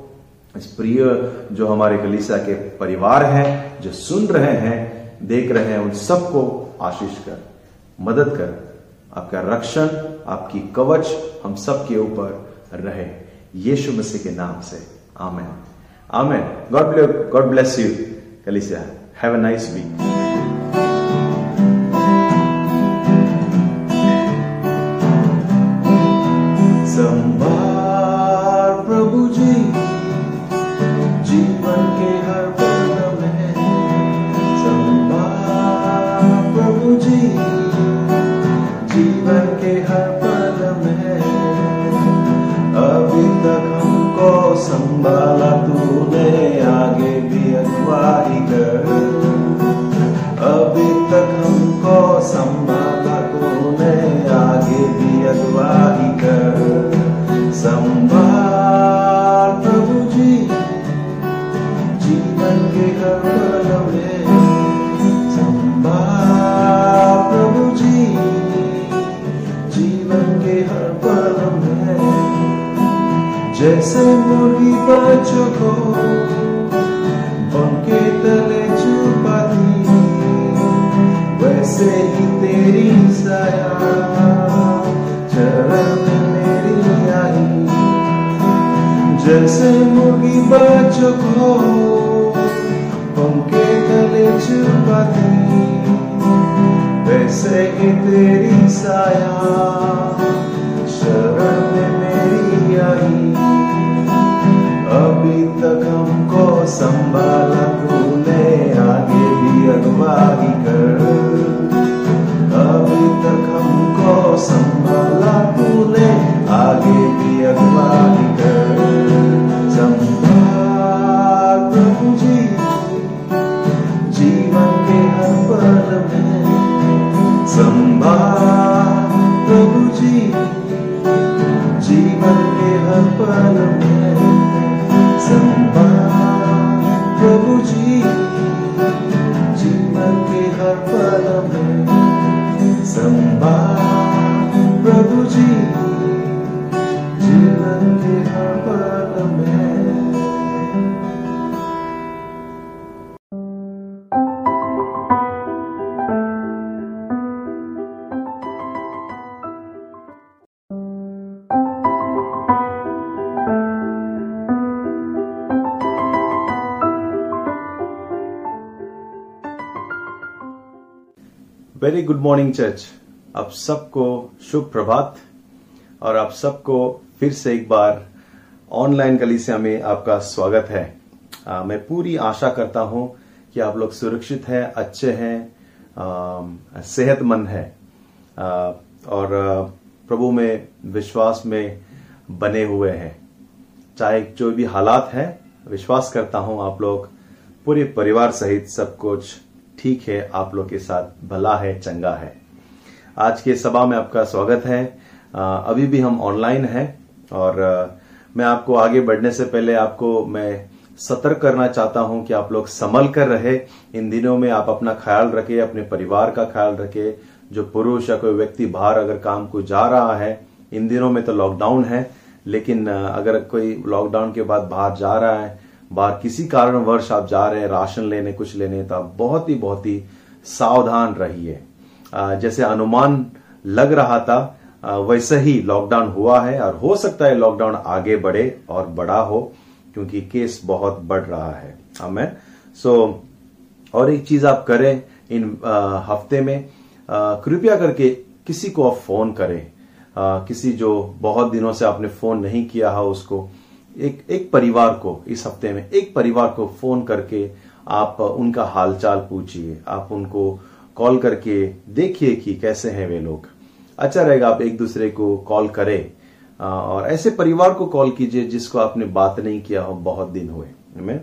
इस प्रिय जो हमारे कलीसा के परिवार हैं, जो सुन रहे हैं, देख रहे हैं, उन सबको आशीष कर, मदद कर। आपका रक्षण, आपकी कवच हम सबके ऊपर रहे। यीशु मसीह के नाम से। Amen. Amen. God God bless you. कलीसिया हैव अ नाइस वीक जैसे मुर्गी बच्चों को पंखे तले छुपाती वैसे ही तेरी साया चरण मेरी आई जैसे मुर्गी बच्चों को पंखे तले छुपाती वैसे ही तेरी साया मॉर्निंग चर्च आप सबको शुभ प्रभात और आप सबको फिर से एक बार ऑनलाइन कलीसिया में आपका स्वागत है। आ, मैं पूरी आशा करता हूँ कि आप लोग सुरक्षित हैं अच्छे हैं सेहतमंद हैं। और प्रभु में विश्वास में बने हुए हैं। चाहे जो भी हालात हैं विश्वास करता हूँ आप लोग पूरे परिवार सहित सब कुछ ठीक है, आप लोग के साथ भला है, चंगा है। आज के सभा में आपका स्वागत है। अभी भी हम ऑनलाइन हैं और मैं आपको आगे बढ़ने से पहले आपको मैं सतर्क करना चाहता हूँ कि आप लोग संभल कर रहे। इन दिनों में आप अपना ख्याल रखें, अपने परिवार का ख्याल रखें। जो पुरुष या कोई व्यक्ति बाहर अगर काम को जा रहा है, इन दिनों में तो लॉकडाउन है, लेकिन अगर कोई लॉकडाउन के बाद बाहर जा रहा है बाहर किसी कारणवश आप जा रहे हैं राशन लेने कुछ लेने तो बहुत ही बहुत ही सावधान रहिए। जैसे अनुमान लग रहा था वैसे ही लॉकडाउन हुआ है और हो सकता है लॉकडाउन आगे बढ़े और बड़ा हो क्योंकि केस बहुत बढ़ रहा है। हमें सो so, और एक चीज़ आप करें इन अ, हफ़्ते में कृपया करके किसी को आप फ़ोन करें। अ, किसी जो बहुत दिनों से आपने फ़ोन नहीं किया है उसको एक एक परिवार को इस हफ़्ते में एक परिवार को फ़ोन करके आप उनका हालचाल पूछिए। आप उनको कॉल करके देखिए कि कैसे हैं वे लोग। अच्छा रहेगा आप एक दूसरे को कॉल करें। और ऐसे परिवार को कॉल कीजिए जिसको आपने बात नहीं किया हो बहुत दिन हुए। में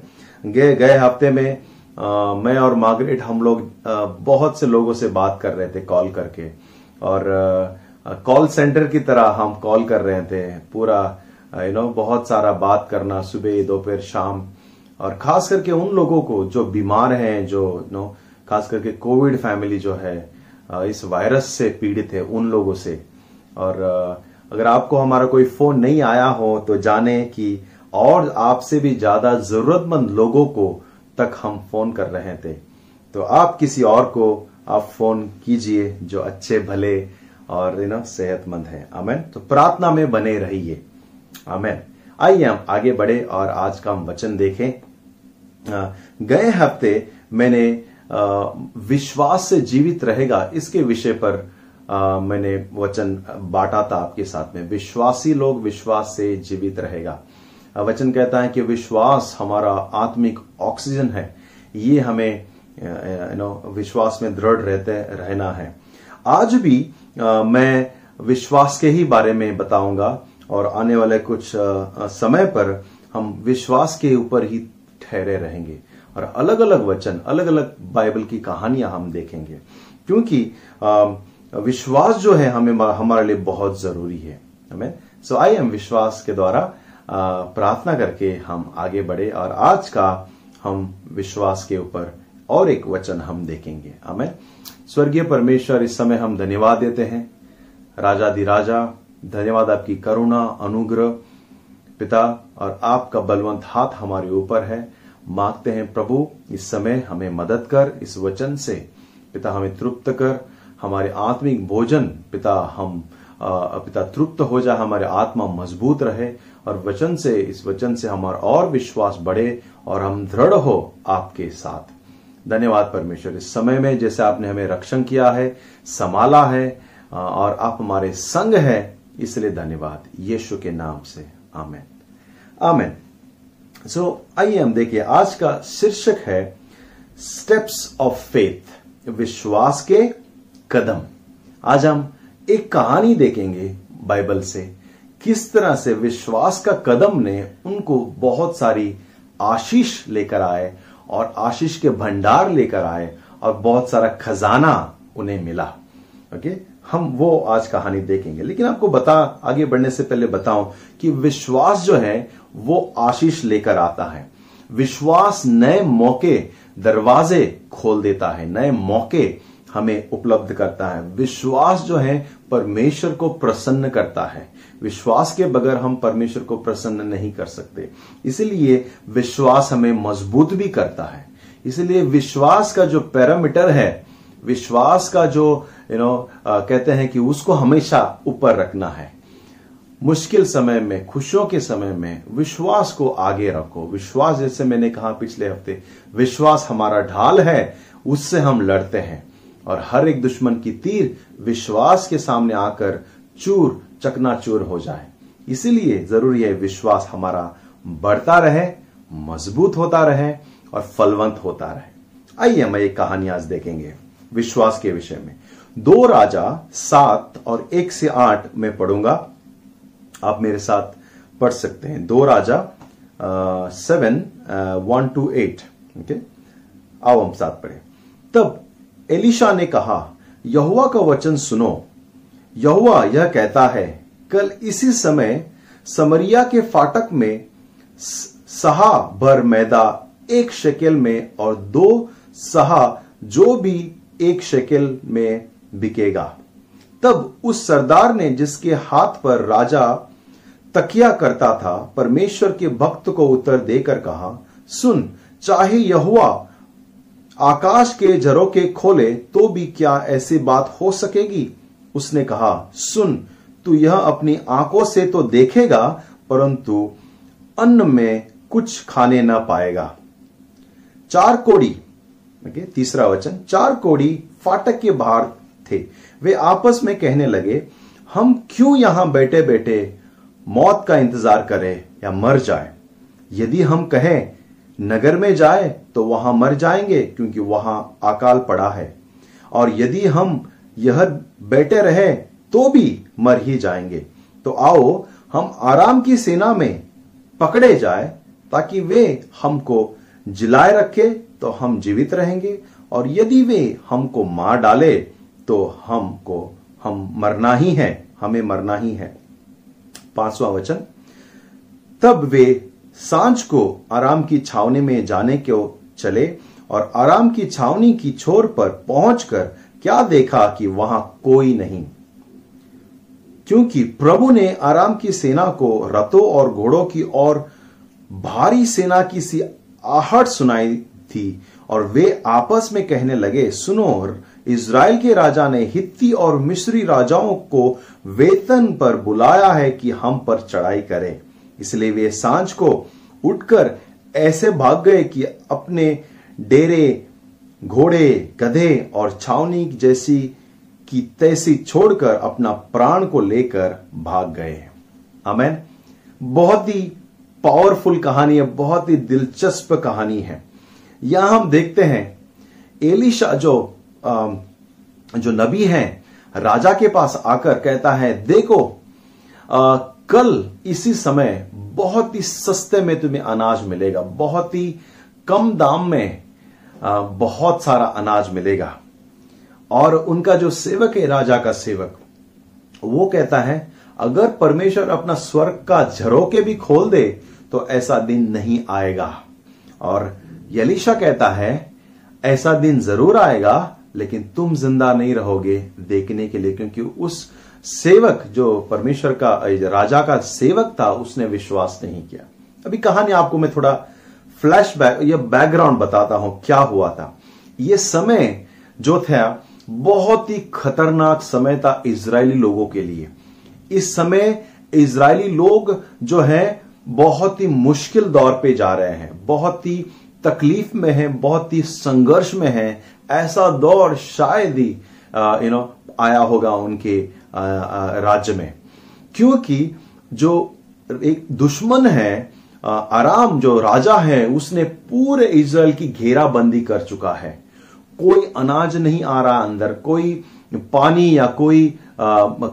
गए गए हफ़्ते में अ, मैं और मार्गरेट हम लोग अ, बहुत से लोगों से बात कर रहे थे कॉल करके। और कॉल सेंटर की तरह हम कॉल कर रहे थे। पूरा यू नो बहुत सारा बात करना सुबह, दोपहर, शाम, और खास करके उन लोगों को जो बीमार हैं, जो यू नो खास करके कोविड फैमिली जो है इस वायरस से पीड़ित है उन लोगों से। और अगर आपको हमारा कोई फ़ोन नहीं आया हो तो जाने कि और आपसे भी ज़्यादा जरूरतमंद लोगों को तक हम फ़ोन कर रहे थे। तो आप किसी और को, आप फ़ोन कीजिए जो अच्छे, भले और यू नो सेहतमंद है। अमेन तो प्रार्थना में बने रहिए। आमेन। आइए हम आगे बढ़े और आज का हम वचन देखें। गए हफ़्ते मैंने विश्वास से जीवित रहेगा, इसके विषय पर मैंने वचन बांटा था आपके साथ में। विश्वासी लोग विश्वास से जीवित रहेगा। वचन कहता है कि विश्वास हमारा आत्मिक ऑक्सीजन है। ये हमें यू नो विश्वास में दृढ़ रहते, रहना है। आज भी मैं विश्वास के ही बारे में बताऊँगा। और आने वाले कुछ समय पर हम विश्वास के ऊपर ही ठहरे रहेंगे। और अलग अलग वचन अलग अलग बाइबल की कहानियाँ हम देखेंगे। क्योंकि विश्वास जो है हमें हमारे लिए बहुत ज़रूरी है। हमें सो आई एम विश्वास के द्वारा प्रार्थना करके हम आगे बढ़े और आज का हम विश्वास के ऊपर और एक वचन हम देखेंगे। हमें स्वर्गीय परमेश्वर, इस समय हम धन्यवाद देते हैं। राजा दी राजा धन्यवाद आपकी करुणा अनुग्रह पिता और आपका बलवंत हाथ हमारे ऊपर है। मांगते हैं प्रभु इस समय हमें मदद कर इस वचन से। पिता हमें तृप्त कर हमारे आत्मिक भोजन पिता हम आ, पिता तृप्त हो जाए हमारे आत्मा मज़बूत रहे और वचन से इस वचन से हमारा और विश्वास बढ़े और हम दृढ़ हो आपके साथ। धन्यवाद परमेश्वर इस समय में जैसे आपने हमें रक्षण किया है संभाला है और आप हमारे संग है इसलिए धन्यवाद यीशु के नाम से। आमेन। आमेन। सो so, आइए हम देखिए आज का शीर्षक है स्टेप्स ऑफ़ फेथ विश्वास के कदम। आज हम एक कहानी देखेंगे बाइबल से किस तरह से विश्वास का कदम ने उनको बहुत सारी आशीष लेकर आए और आशीष के भंडार लेकर आए और बहुत सारा खजाना उन्हें मिला। ओके हम वो आज कहानी देखेंगे। लेकिन आपको बता, आगे बढ़ने से पहले बताऊँ कि विश्वास जो है, वो आशीष लेकर आता है। विश्वास नए मौके दरवाजे खोल देता है, नए मौके हमें उपलब्ध करता है। विश्वास जो है, परमेश्वर को प्रसन्न करता है। विश्वास के बगैर हम परमेश्वर को प्रसन्न नहीं कर सकते। इसलिए विश्वास हमें मज़बूत भी करता है। इसलिए विश्वास का जो पैरामीटर है, विश्वास का जो यू नो कहते हैं कि उसको हमेशा ऊपर रखना है। मुश्किल समय में, खुशियों के समय में विश्वास को आगे रखो। विश्वास जैसे मैंने कहा पिछले हफ़्ते, विश्वास हमारा ढाल है, उससे हम लड़ते हैं। और हर एक दुश्मन की तीर विश्वास के सामने आकर चूर, चकनाचूर हो जाए। इसीलिए ज़रूरी है विश्वास हमारा बढ़ता रहे, मज़बूत होता रहे और फलवंत होता रहे। आइए हम एक कहानी आज देखेंगे, विश्वास के विषय में। दो राजा सात और एक से आठ में पढ़ूँगा। आप मेरे साथ पढ़ सकते हैं। दो राजा seven one two eight okay आओ हम साथ पढ़े। तब एलिशा ने कहा यहुआ का वचन सुनो। यहुआ यह कहता है, कल इसी समय समरिया के फाटक में सहा भर मैदा एक शकेल में और दो सहा जो भी एक शकेल में बिकेगा। तब उस सरदार ने जिसके हाथ पर राजा तकिया करता था, परमेश्वर के भक्त को उत्तर देकर कहा, सुन, चाहे यहुआ आकाश के झरोके खोले तो भी क्या ऐसी बात हो सकेगी? उसने कहा, सुन, तू यह अपनी आँखों से तो देखेगा, परंतु अन्न में कुछ खाने ना पाएगा। चार कोड़ी तीसरा वचन, चार कोड़ी फाटक के बाहर थे। वे आपस में कहने लगे, हम क्यों यहाँ बैठे बैठे मौत का इंतज़ार करें या मर जाए? यदि हम कहें, नगर में जाए तो वहाँ मर जाएँगे, क्योंकि वहाँ अकाल पड़ा है। और यदि हम यह बैठे रहे तो भी मर ही जाएँगे। तो आओ, हम आराम की सेना में पकड़े जाए, ताकि वे हमको जिलाए रखे तो हम जीवित रहेंगे। और यदि वे हमको मार डाले तो हमको, हम मरना ही है, हमें मरना ही है। पांचवा वचन, तब वे साँझ को आराम की छावनी में जाने को चले और आराम की छावनी की छोर पर पहुंचकर क्या देखा कि वहाँ कोई नहीं। क्योंकि प्रभु ने आराम की सेना को रथों और घोड़ों की और भारी सेना की सी आहट सुनाई थी और वे आपस में कहने लगे, सुनो इज़राइल के राजा ने हित्ती और मिस्री राजाओं को वेतन पर बुलाया है कि हम पर चढ़ाई करें। इसलिए वे साँझ को उठकर ऐसे भाग गए कि अपने डेरे, घोड़े, गधे और छावनी जैसी की तैसी छोड़कर अपना प्राण को लेकर भाग गए। अमेन बहुत ही पावरफुल कहानी है, बहुत ही दिलचस्प कहानी है। यहाँ हम देखते हैं एलिशा जो जो नबी हैं राजा के पास आकर कहता है देखो आ, कल इसी समय बहुत ही सस्ते में तुम्हें अनाज मिलेगा बहुत ही कम दाम में आ, बहुत सारा अनाज मिलेगा। और उनका जो सेवक है राजा का सेवक वो कहता है अगर परमेश्वर अपना स्वर्ग का झरोके भी खोल दे तो ऐसा दिन नहीं आएगा। और यलिशा कहता है ऐसा दिन ज़रूर आएगा लेकिन तुम ज़िंदा नहीं रहोगे देखने के लिए, क्योंकि उस सेवक जो परमेश्वर का राजा का सेवक था, उसने विश्वास नहीं किया। अभी कहानी आपको मैं थोड़ा फ्लैश बैक या बैकग्राउंड बताता हूँ, क्या हुआ था। ये समय जो था, बहुत ही खतरनाक समय था इज़राइली लोगों के लिए। इस समय इज़राइली लोग जो है, बहुत ही मुश्किल दौर पे जा रहे हैं, बहुत ही तकलीफ़ में है, बहुत ही संघर्ष में है ऐसा दौर शायद ही यू नो आया होगा उनके राज्य में। क्योंकि जो एक दुश्मन है आराम जो राजा है, उसने पूरे इज़राइल की घेराबंदी कर चुका है। कोई अनाज नहीं आ रहा अंदर, कोई पानी या कोई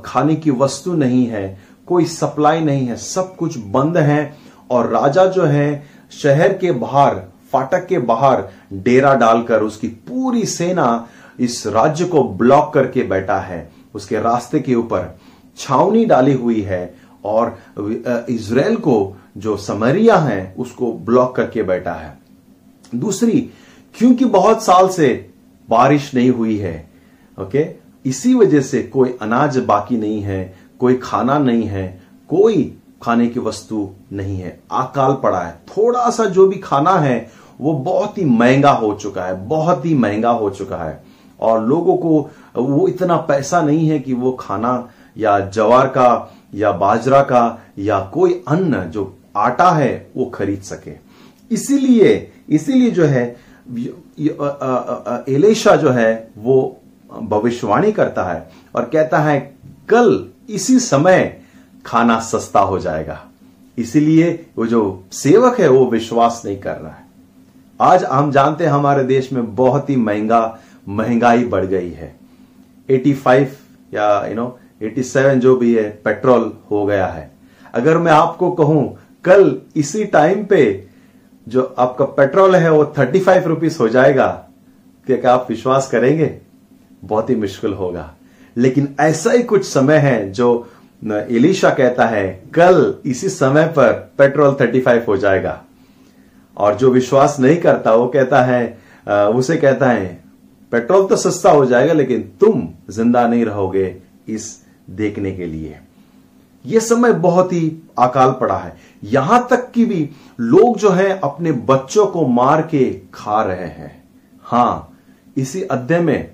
खाने की वस्तु नहीं है, कोई सप्लाई नहीं है, सब कुछ बंद है। और राजा जो है, शहर के बाहर फाटक के बाहर डेरा डालकर उसकी पूरी सेना इस राज्य को ब्लॉक करके बैठा है। उसके रास्ते के ऊपर छावनी डाली हुई है और इसराइल को जो समरिया है, उसको ब्लॉक करके बैठा है। दूसरी, क्योंकि बहुत साल से बारिश नहीं हुई है, ओके? इसी वजह से कोई अनाज बाकी नहीं है, कोई खाना नहीं है, कोई खाने की वस्तु नहीं है। अकाल पड़ा है। थोड़ा सा जो भी खाना है वो बहुत ही महँगा हो चुका है, बहुत ही महँगा हो चुका है। और लोगों को, वो इतना पैसा नहीं है कि वो खाना या जवार का या बाजरा का या कोई अन्न जो आटा है, वो खरीद सके। इसीलिए इसीलिए जो है एलेशा जो है, वो भविष्यवाणी करता है और कहता है, कल इसी समय खाना सस्ता हो जाएगा। इसीलिए वो जो सेवक है, वो विश्वास नहीं कर रहा है। आज हम जानते हैं हमारे देश में बहुत ही महँगा, महँगाई बढ़ गई है। 85 या यू नो 87 जो भी है पेट्रोल हो गया है। अगर मैं आपको कहूँ, कल इसी टाइम पे जो आपका पेट्रोल है, वो थर्टी फाइव रुपीज़ हो जाएगा। क्या आप विश्वास करेंगे? बहुत ही मुश्किल होगा। लेकिन ऐसा ही कुछ समय है जो इलीशा कहता है, कल इसी समय पर पेट्रोल 35 हो जाएगा। और जो विश्वास नहीं करता, वो कहता है उसे कहता है, पेट्रोल तो सस्ता हो जाएगा, लेकिन तुम ज़िंदा नहीं रहोगे इस देखने के लिए. यह समय बहुत ही अकाल पड़ा है। यहाँ तक कि भी लोग जो है, अपने बच्चों को मार के खा रहे हैं। हाँ, इसी अध्याय में,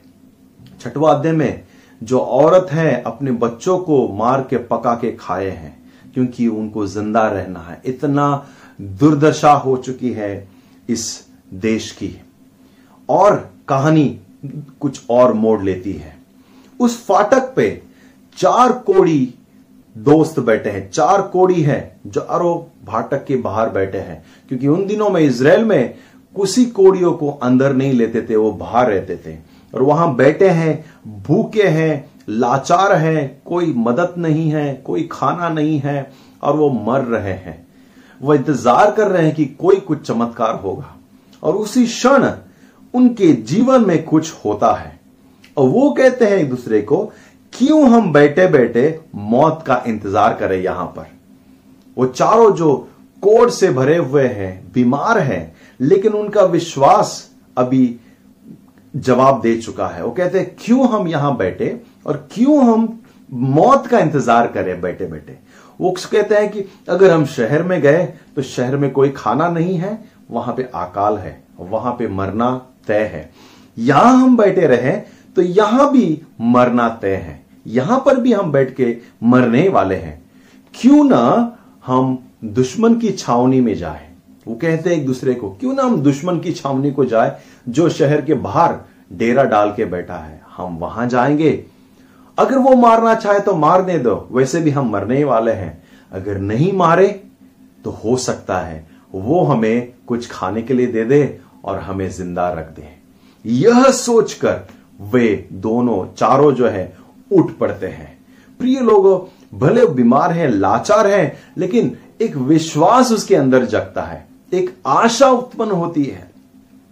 छठवा अध्याय में, जो औरत है, अपने बच्चों को मार के पका के खाए हैं, क्योंकि उनको ज़िंदा रहना है। इतना दुर्दशा हो चुकी है इस देश की। और कहानी कुछ और मोड़ लेती है। उस फाटक पे चार कोड़ी दोस्त बैठे हैं। चार कोड़ी है जो अरो फाटक के बाहर बैठे हैं। क्योंकि उन दिनों में इसराइल में कुछ कोड़ियों को अंदर नहीं लेते थे, वो बाहर रहते थे। और वहाँ बैठे हैं, भूखे हैं, लाचार हैं, कोई मदद नहीं है, कोई खाना नहीं है, और वो मर रहे हैं। वो इंतज़ार कर रहे हैं कि कोई कुछ चमत्कार होगा। और उसी क्षण उनके जीवन में कुछ होता है। और वो कहते हैं एक दूसरे को, क्यों हम बैठे बैठे मौत का इंतज़ार करें यहाँ पर? वो चारों जो कोड से भरे हुए हैं, बीमार हैं, लेकिन उनका विश्वास अभी जवाब दे चुका है। वो कहते हैं, क्यों हम यहाँ बैठे और क्यों हम मौत का इंतज़ार करें बैठे बैठे वो कहते हैं कि अगर हम शहर में गए तो शहर में कोई खाना नहीं है, वहाँ पे अकाल है, वहाँ पे मरना तय है। यहाँ हम बैठे रहे तो यहाँ भी मरना तय है। यहाँ पर भी हम बैठ के मरने वाले हैं। क्यों ना हम दुश्मन की छावनी में जाए? वो कहते हैं एक दूसरे को, क्यों ना हम दुश्मन की छावनी को जाए, जो शहर के बाहर डेरा डाल के बैठा है? हम वहाँ जाएँगे अगर वो मारना चाहे तो मारने दो, वैसे भी हम मरने वाले हैं। अगर नहीं मारे तो हो सकता है वो हमें कुछ खाने के लिए दे दे और हमें ज़िंदा रख दे। यह सोचकर वे दोनों, चारों जो है, उठ पड़ते हैं। प्रिय लोगों, भले बीमार हैं, लाचार हैं, लेकिन एक विश्वास उसके अंदर जगता है। एक आशा उत्पन्न होती है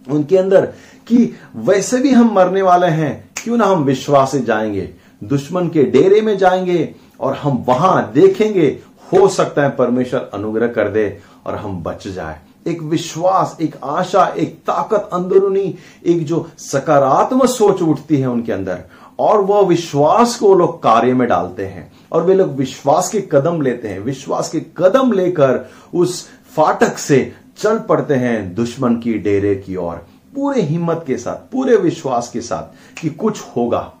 उनके अंदर कि वैसे भी हम मरने वाले हैं, क्यों ना हम विश्वास से जाएँगे? दुश्मन के डेरे में जाएँगे और हम वहाँ देखेंगे, हो सकता है परमेश्वर अनुग्रह कर दे और हम बच जाए। एक विश्वास, एक आशा, एक ताकत अंदरूनी, एक जो सकारात्मक सोच उठती है उनके अंदर। और वह विश्वास को लोग कार्य में डालते हैं। और वे लोग विश्वास के कदम लेते हैं। विश्वास के कदम लेकर उस फाटक से चल पड़ते हैं दुश्मन की डेरे की ओर। पूरे हिम्मत के साथ, पूरे विश्वास के साथ कि कुछ होगा।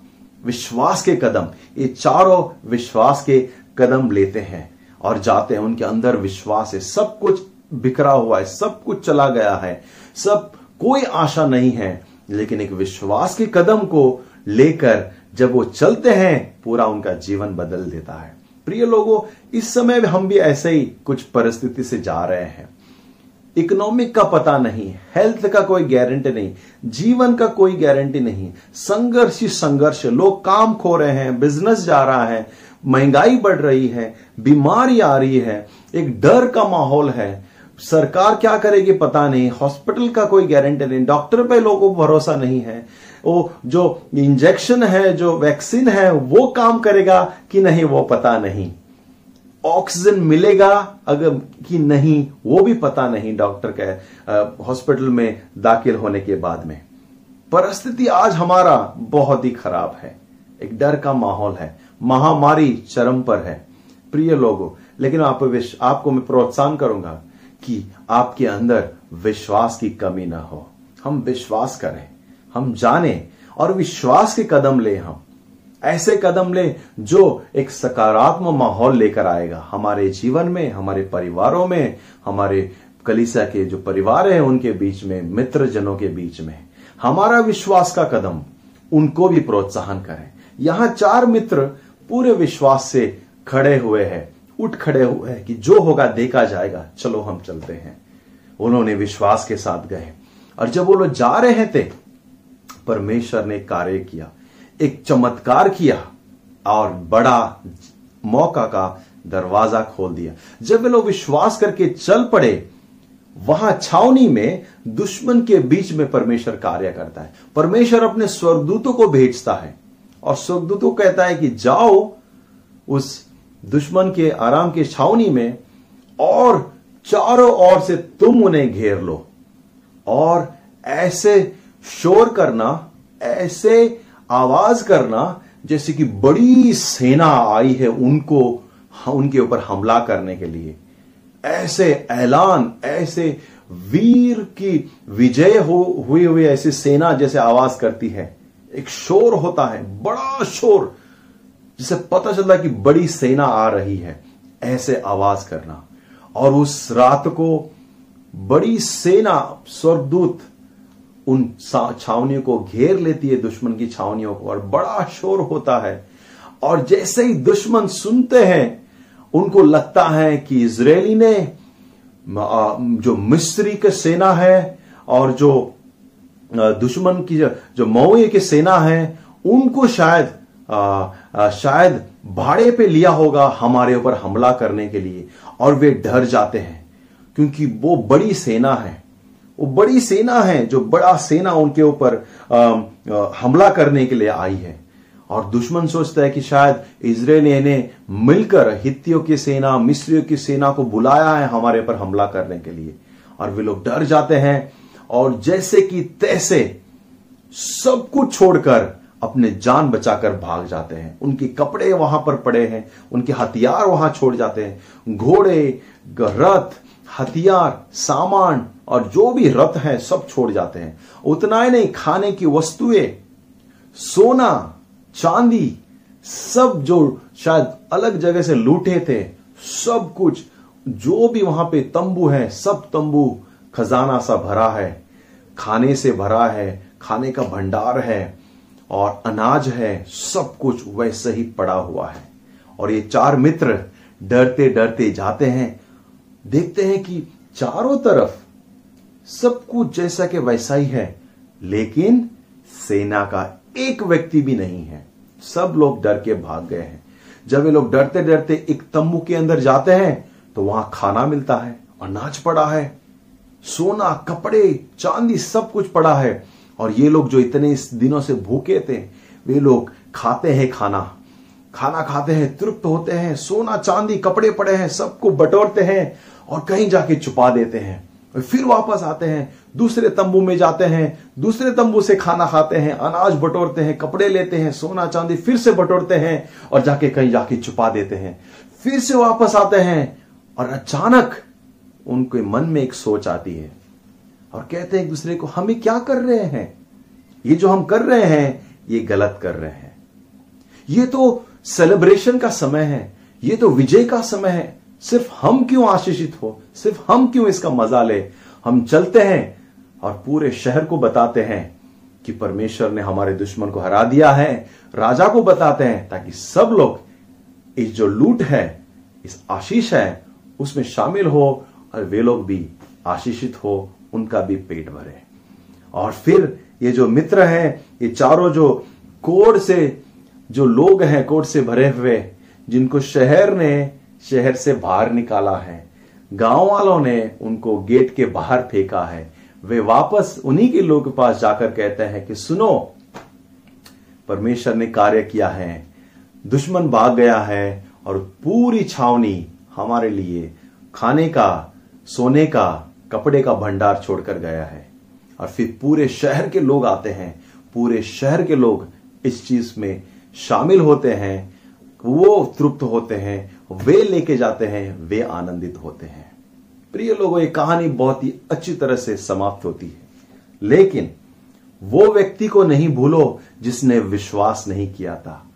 विश्वास के कदम, ये चारों विश्वास के कदम लेते हैं और जाते हैं उनके अंदर विश्वास है सब कुछ बिखरा हुआ है, सब कुछ चला गया है, सब कोई आशा नहीं है, लेकिन एक विश्वास के कदम को लेकर जब वो चलते हैं, पूरा उनका जीवन बदल देता है। प्रिय लोगों, इस समय हम भी ऐसे ही कुछ परिस्थिति से जा रहे हैं। इकोनॉमिक का पता नहीं, हेल्थ का कोई गारंटी नहीं, जीवन का कोई गारंटी नहीं, संघर्ष ही संघर्ष, लोग काम खो रहे हैं बिज़नेस जा रहा है, महँगाई बढ़ रही है, बीमारी आ रही है, एक डर का माहौल है। सरकार क्या करेगी पता नहीं हॉस्पिटल का कोई गारंटी नहीं डॉक्टर पे लोगों को भरोसा नहीं है। वो जो इंजेक्शन है, जो वैक्सीन है, वो काम करेगा कि नहीं, वो पता नहीं। ऑक्सीजन मिलेगा अगर कि नहीं वो भी पता नहीं डॉक्टर के हॉस्पिटल में दाखिल होने के बाद में। परिस्थिति आज हमारा बहुत ही खराब है। एक डर का माहौल है। महामारी चरम पर है। प्रिय लोगों लेकिन आप विश, आपको मैं प्रोत्साहन करूँगा कि आपके अंदर विश्वास की कमी ना हो। हम विश्वास करें हम जाने और विश्वास के कदम ले हम। ऐसे कदम ले जो एक सकारात्मक माहौल लेकर आएगा। हमारे जीवन में, हमारे परिवारों में, हमारे कलिसा के जो परिवार है, उनके बीच में मित्र जनों के बीच में। हमारा विश्वास का कदम, उनको भी प्रोत्साहन करें। यहाँ चार मित्र पूरे विश्वास से खड़े हुए हैं, उठ खड़े हुए हैं कि जो होगा देखा जाएगा, चलो हम चलते हैं। उन्होंने विश्वास के साथ गए। और जब वो लोग जा रहे थे, परमेश्वर ने कार्य किया। एक चमत्कार किया और बड़ा मौका का दरवाज़ा खोल दिया। जब वे लोग विश्वास करके चल पड़े, वहाँ छावनी में दुश्मन के बीच में परमेश्वर कार्य करता है। परमेश्वर अपने स्वर्गदूतों को भेजता है और स्वर्गदूतों कहता है कि जाओ उस दुश्मन के आराम के छावनी में और चारों ओर से तुम उन्हें घेर लो और ऐसे शोर करना, ऐसे आवाज़ करना, जैसे कि बड़ी सेना आई है उनको उनके ऊपर हमला करने के लिए। ऐसे ऐलान, ऐसे वीर की विजय हो हुई हुई ऐसी सेना जैसे आवाज़ करती है। एक शोर होता है, बड़ा शोर जिसे पता चलता कि बड़ी सेना आ रही है। ऐसे आवाज़ करना। और उस रात को बड़ी सेना, स्वर्गदूत उन छावनियों को घेर लेती है दुश्मन की छावनियों को और बड़ा शोर होता है। और जैसे ही दुश्मन सुनते हैं उनको लगता है कि इजरायली ने जो मिस्री के सेना है और जो दुश्मन की जो मऊए की सेना है उनको शायद आ, आ, शायद भाड़े पे लिया होगा हमारे ऊपर हमला करने के लिए। और वे डर जाते हैं क्योंकि वो बड़ी सेना है। वो बड़ी सेना है जो बड़ा सेना उनके ऊपर हमला करने के लिए आई है। और दुश्मन सोचता है कि शायद इसराइल ने मिलकर हित्तियों की सेना, मिस्रियों की सेना को बुलाया है हमारे पर हमला करने के लिए। और वे लोग डर जाते हैं और जैसे कि तैसे सब कुछ छोड़कर अपने जान बचाकर भाग जाते हैं। उनके कपड़े वहाँ पर पड़े हैं, उनके हथियार वहाँ छोड़ जाते हैं। घोड़े रथ, हथियार, सामान और जो भी रथ है, सब छोड़ जाते हैं। उतना ही नहीं, खाने की वस्तुएँ, सोना, चांदी, सब जो शायद अलग जगह से लूटे थे, सब कुछ, जो भी वहाँ पे तंबू है, सब तंबू खजाना सा भरा है। खाने से भरा है, खाने का भंडार है, और अनाज है, सब कुछ वैसे ही पड़ा हुआ है। और ये चार मित्र डरते डरते जाते हैं, देखते हैं कि चारों तरफ़ सब कुछ जैसा कि वैसा ही है, लेकिन सेना का एक व्यक्ति भी नहीं है। सब लोग डर के भाग गए हैं। जब ये लोग डरते डरते एक तंबू के अंदर जाते हैं तो वहाँ खाना मिलता है, अनाज पड़ा है, सोना, कपड़े, चांदी सब कुछ पड़ा है। और ये लोग जो इतने दिनों से भूखे थे, वे लोग खाते हैं खाना। खाना खाते हैं, तृप्त होते हैं, सोना, चांदी, कपड़े पड़े हैं, सबको बटोरते हैं और कहीं जाके छुपा देते हैं। और फिर वापस आते हैं, दूसरे तंबू में जाते हैं, दूसरे तंबू से खाना खाते हैं, अनाज बटोरते हैं, कपड़े लेते हैं, सोना चांदी फिर से बटोरते हैं और जाके कहीं जाके छुपा देते हैं। फिर से वापस आते हैं और अचानक उनके मन में एक सोच आती है और कहते हैं एक दूसरे को, हम क्या कर रहे हैं? ये जो हम कर रहे हैं, ये गलत कर रहे हैं। ये तो सेलिब्रेशन का समय है, ये तो विजय का समय है सिर्फ़ हम क्यों आशीषित हो? सिर्फ़ हम क्यों इसका मज़ा ले? हम चलते हैं और पूरे शहर को बताते हैं कि परमेश्वर ने हमारे दुश्मन को हरा दिया है, राजा को बताते हैं ताकि सब लोग इस जो लूट है, इस आशीष है, उसमें शामिल हो और वे लोग भी आशीषित हो, उनका भी पेट भरे। और फिर ये जो मित्र हैं, ये चारों जो कोड से, जो लोग हैं कोड से भरे हुए, जिनको शहर ने शहर से बाहर निकाला है। गाँव वालों ने उनको गेट के बाहर फेंका है। वे वापस उन्हीं के लोग के पास जाकर कहते हैं कि, सुनो, परमेश्वर ने कार्य किया है। दुश्मन भाग गया है और पूरी छावनी हमारे लिए खाने का, सोने का, कपड़े का भंडार छोड़कर गया है। और फिर पूरे शहर के लोग आते हैं। पूरे शहर के लोग इस चीज़ में शामिल होते हैं। वो तृप्त होते हैं। वे लेके जाते हैं, वे आनंदित होते हैं। प्रिय लोगों, ये कहानी बहुत ही अच्छी तरह से समाप्त होती है। लेकिन वो व्यक्ति को नहीं भूलो जिसने विश्वास नहीं किया था।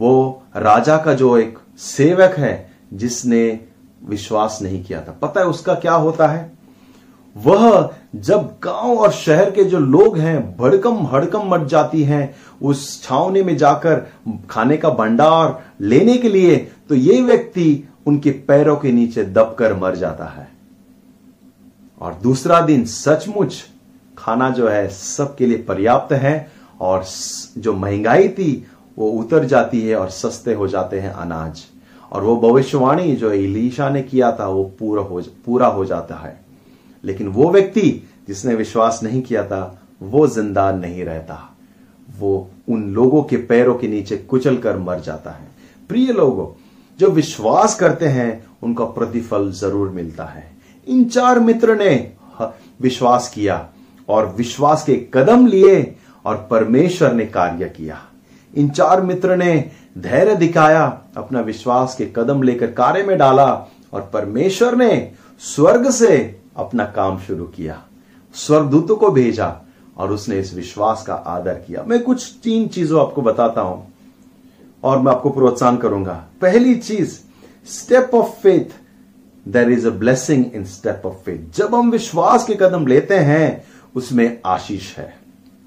वो राजा का जो एक सेवक है, जिसने विश्वास नहीं किया था। पता है उसका क्या होता है? वह जब गाँव और शहर के जो लोग हैं, भड़कम हड़कम मट जाती हैं, उस छावनी में जाकर खाने का भंडार लेने के लिए तो ये व्यक्ति उनके पैरों के नीचे दबकर मर जाता है। और दूसरा दिन सचमुच खाना जो है सबके लिए पर्याप्त है, और जो महँगाई थी, वो उतर जाती है और सस्ते हो जाते हैं अनाज। और वो भविष्यवाणी जो इलीशा ने किया था, वो पूरा हो पूरा हो जाता है। लेकिन वो व्यक्ति जिसने विश्वास नहीं किया था, वो ज़िंदा नहीं रहता। वो उन लोगों के पैरों के नीचे कुचल कर मर जाता है। प्रिय लोगों जो विश्वास करते हैं, उनका प्रतिफल ज़रूर मिलता है। इन चार मित्र ने विश्वास किया और विश्वास के कदम लिए और परमेश्वर ने कार्य किया। इन चार मित्र ने धैर्य दिखाया, अपना विश्वास के कदम लेकर कार्य में डाला और परमेश्वर ने स्वर्ग से अपना काम शुरू किया। स्वर्गदूतों को भेजा और उसने इस विश्वास का आदर किया। मैं कुछ तीन चीज़ों आपको बताता हूँ और मैं आपको प्रोत्साहन करूँगा। पहली चीज़ step of faith there is a blessing in step of faith जब हम विश्वास के कदम लेते हैं, उसमें आशीष है।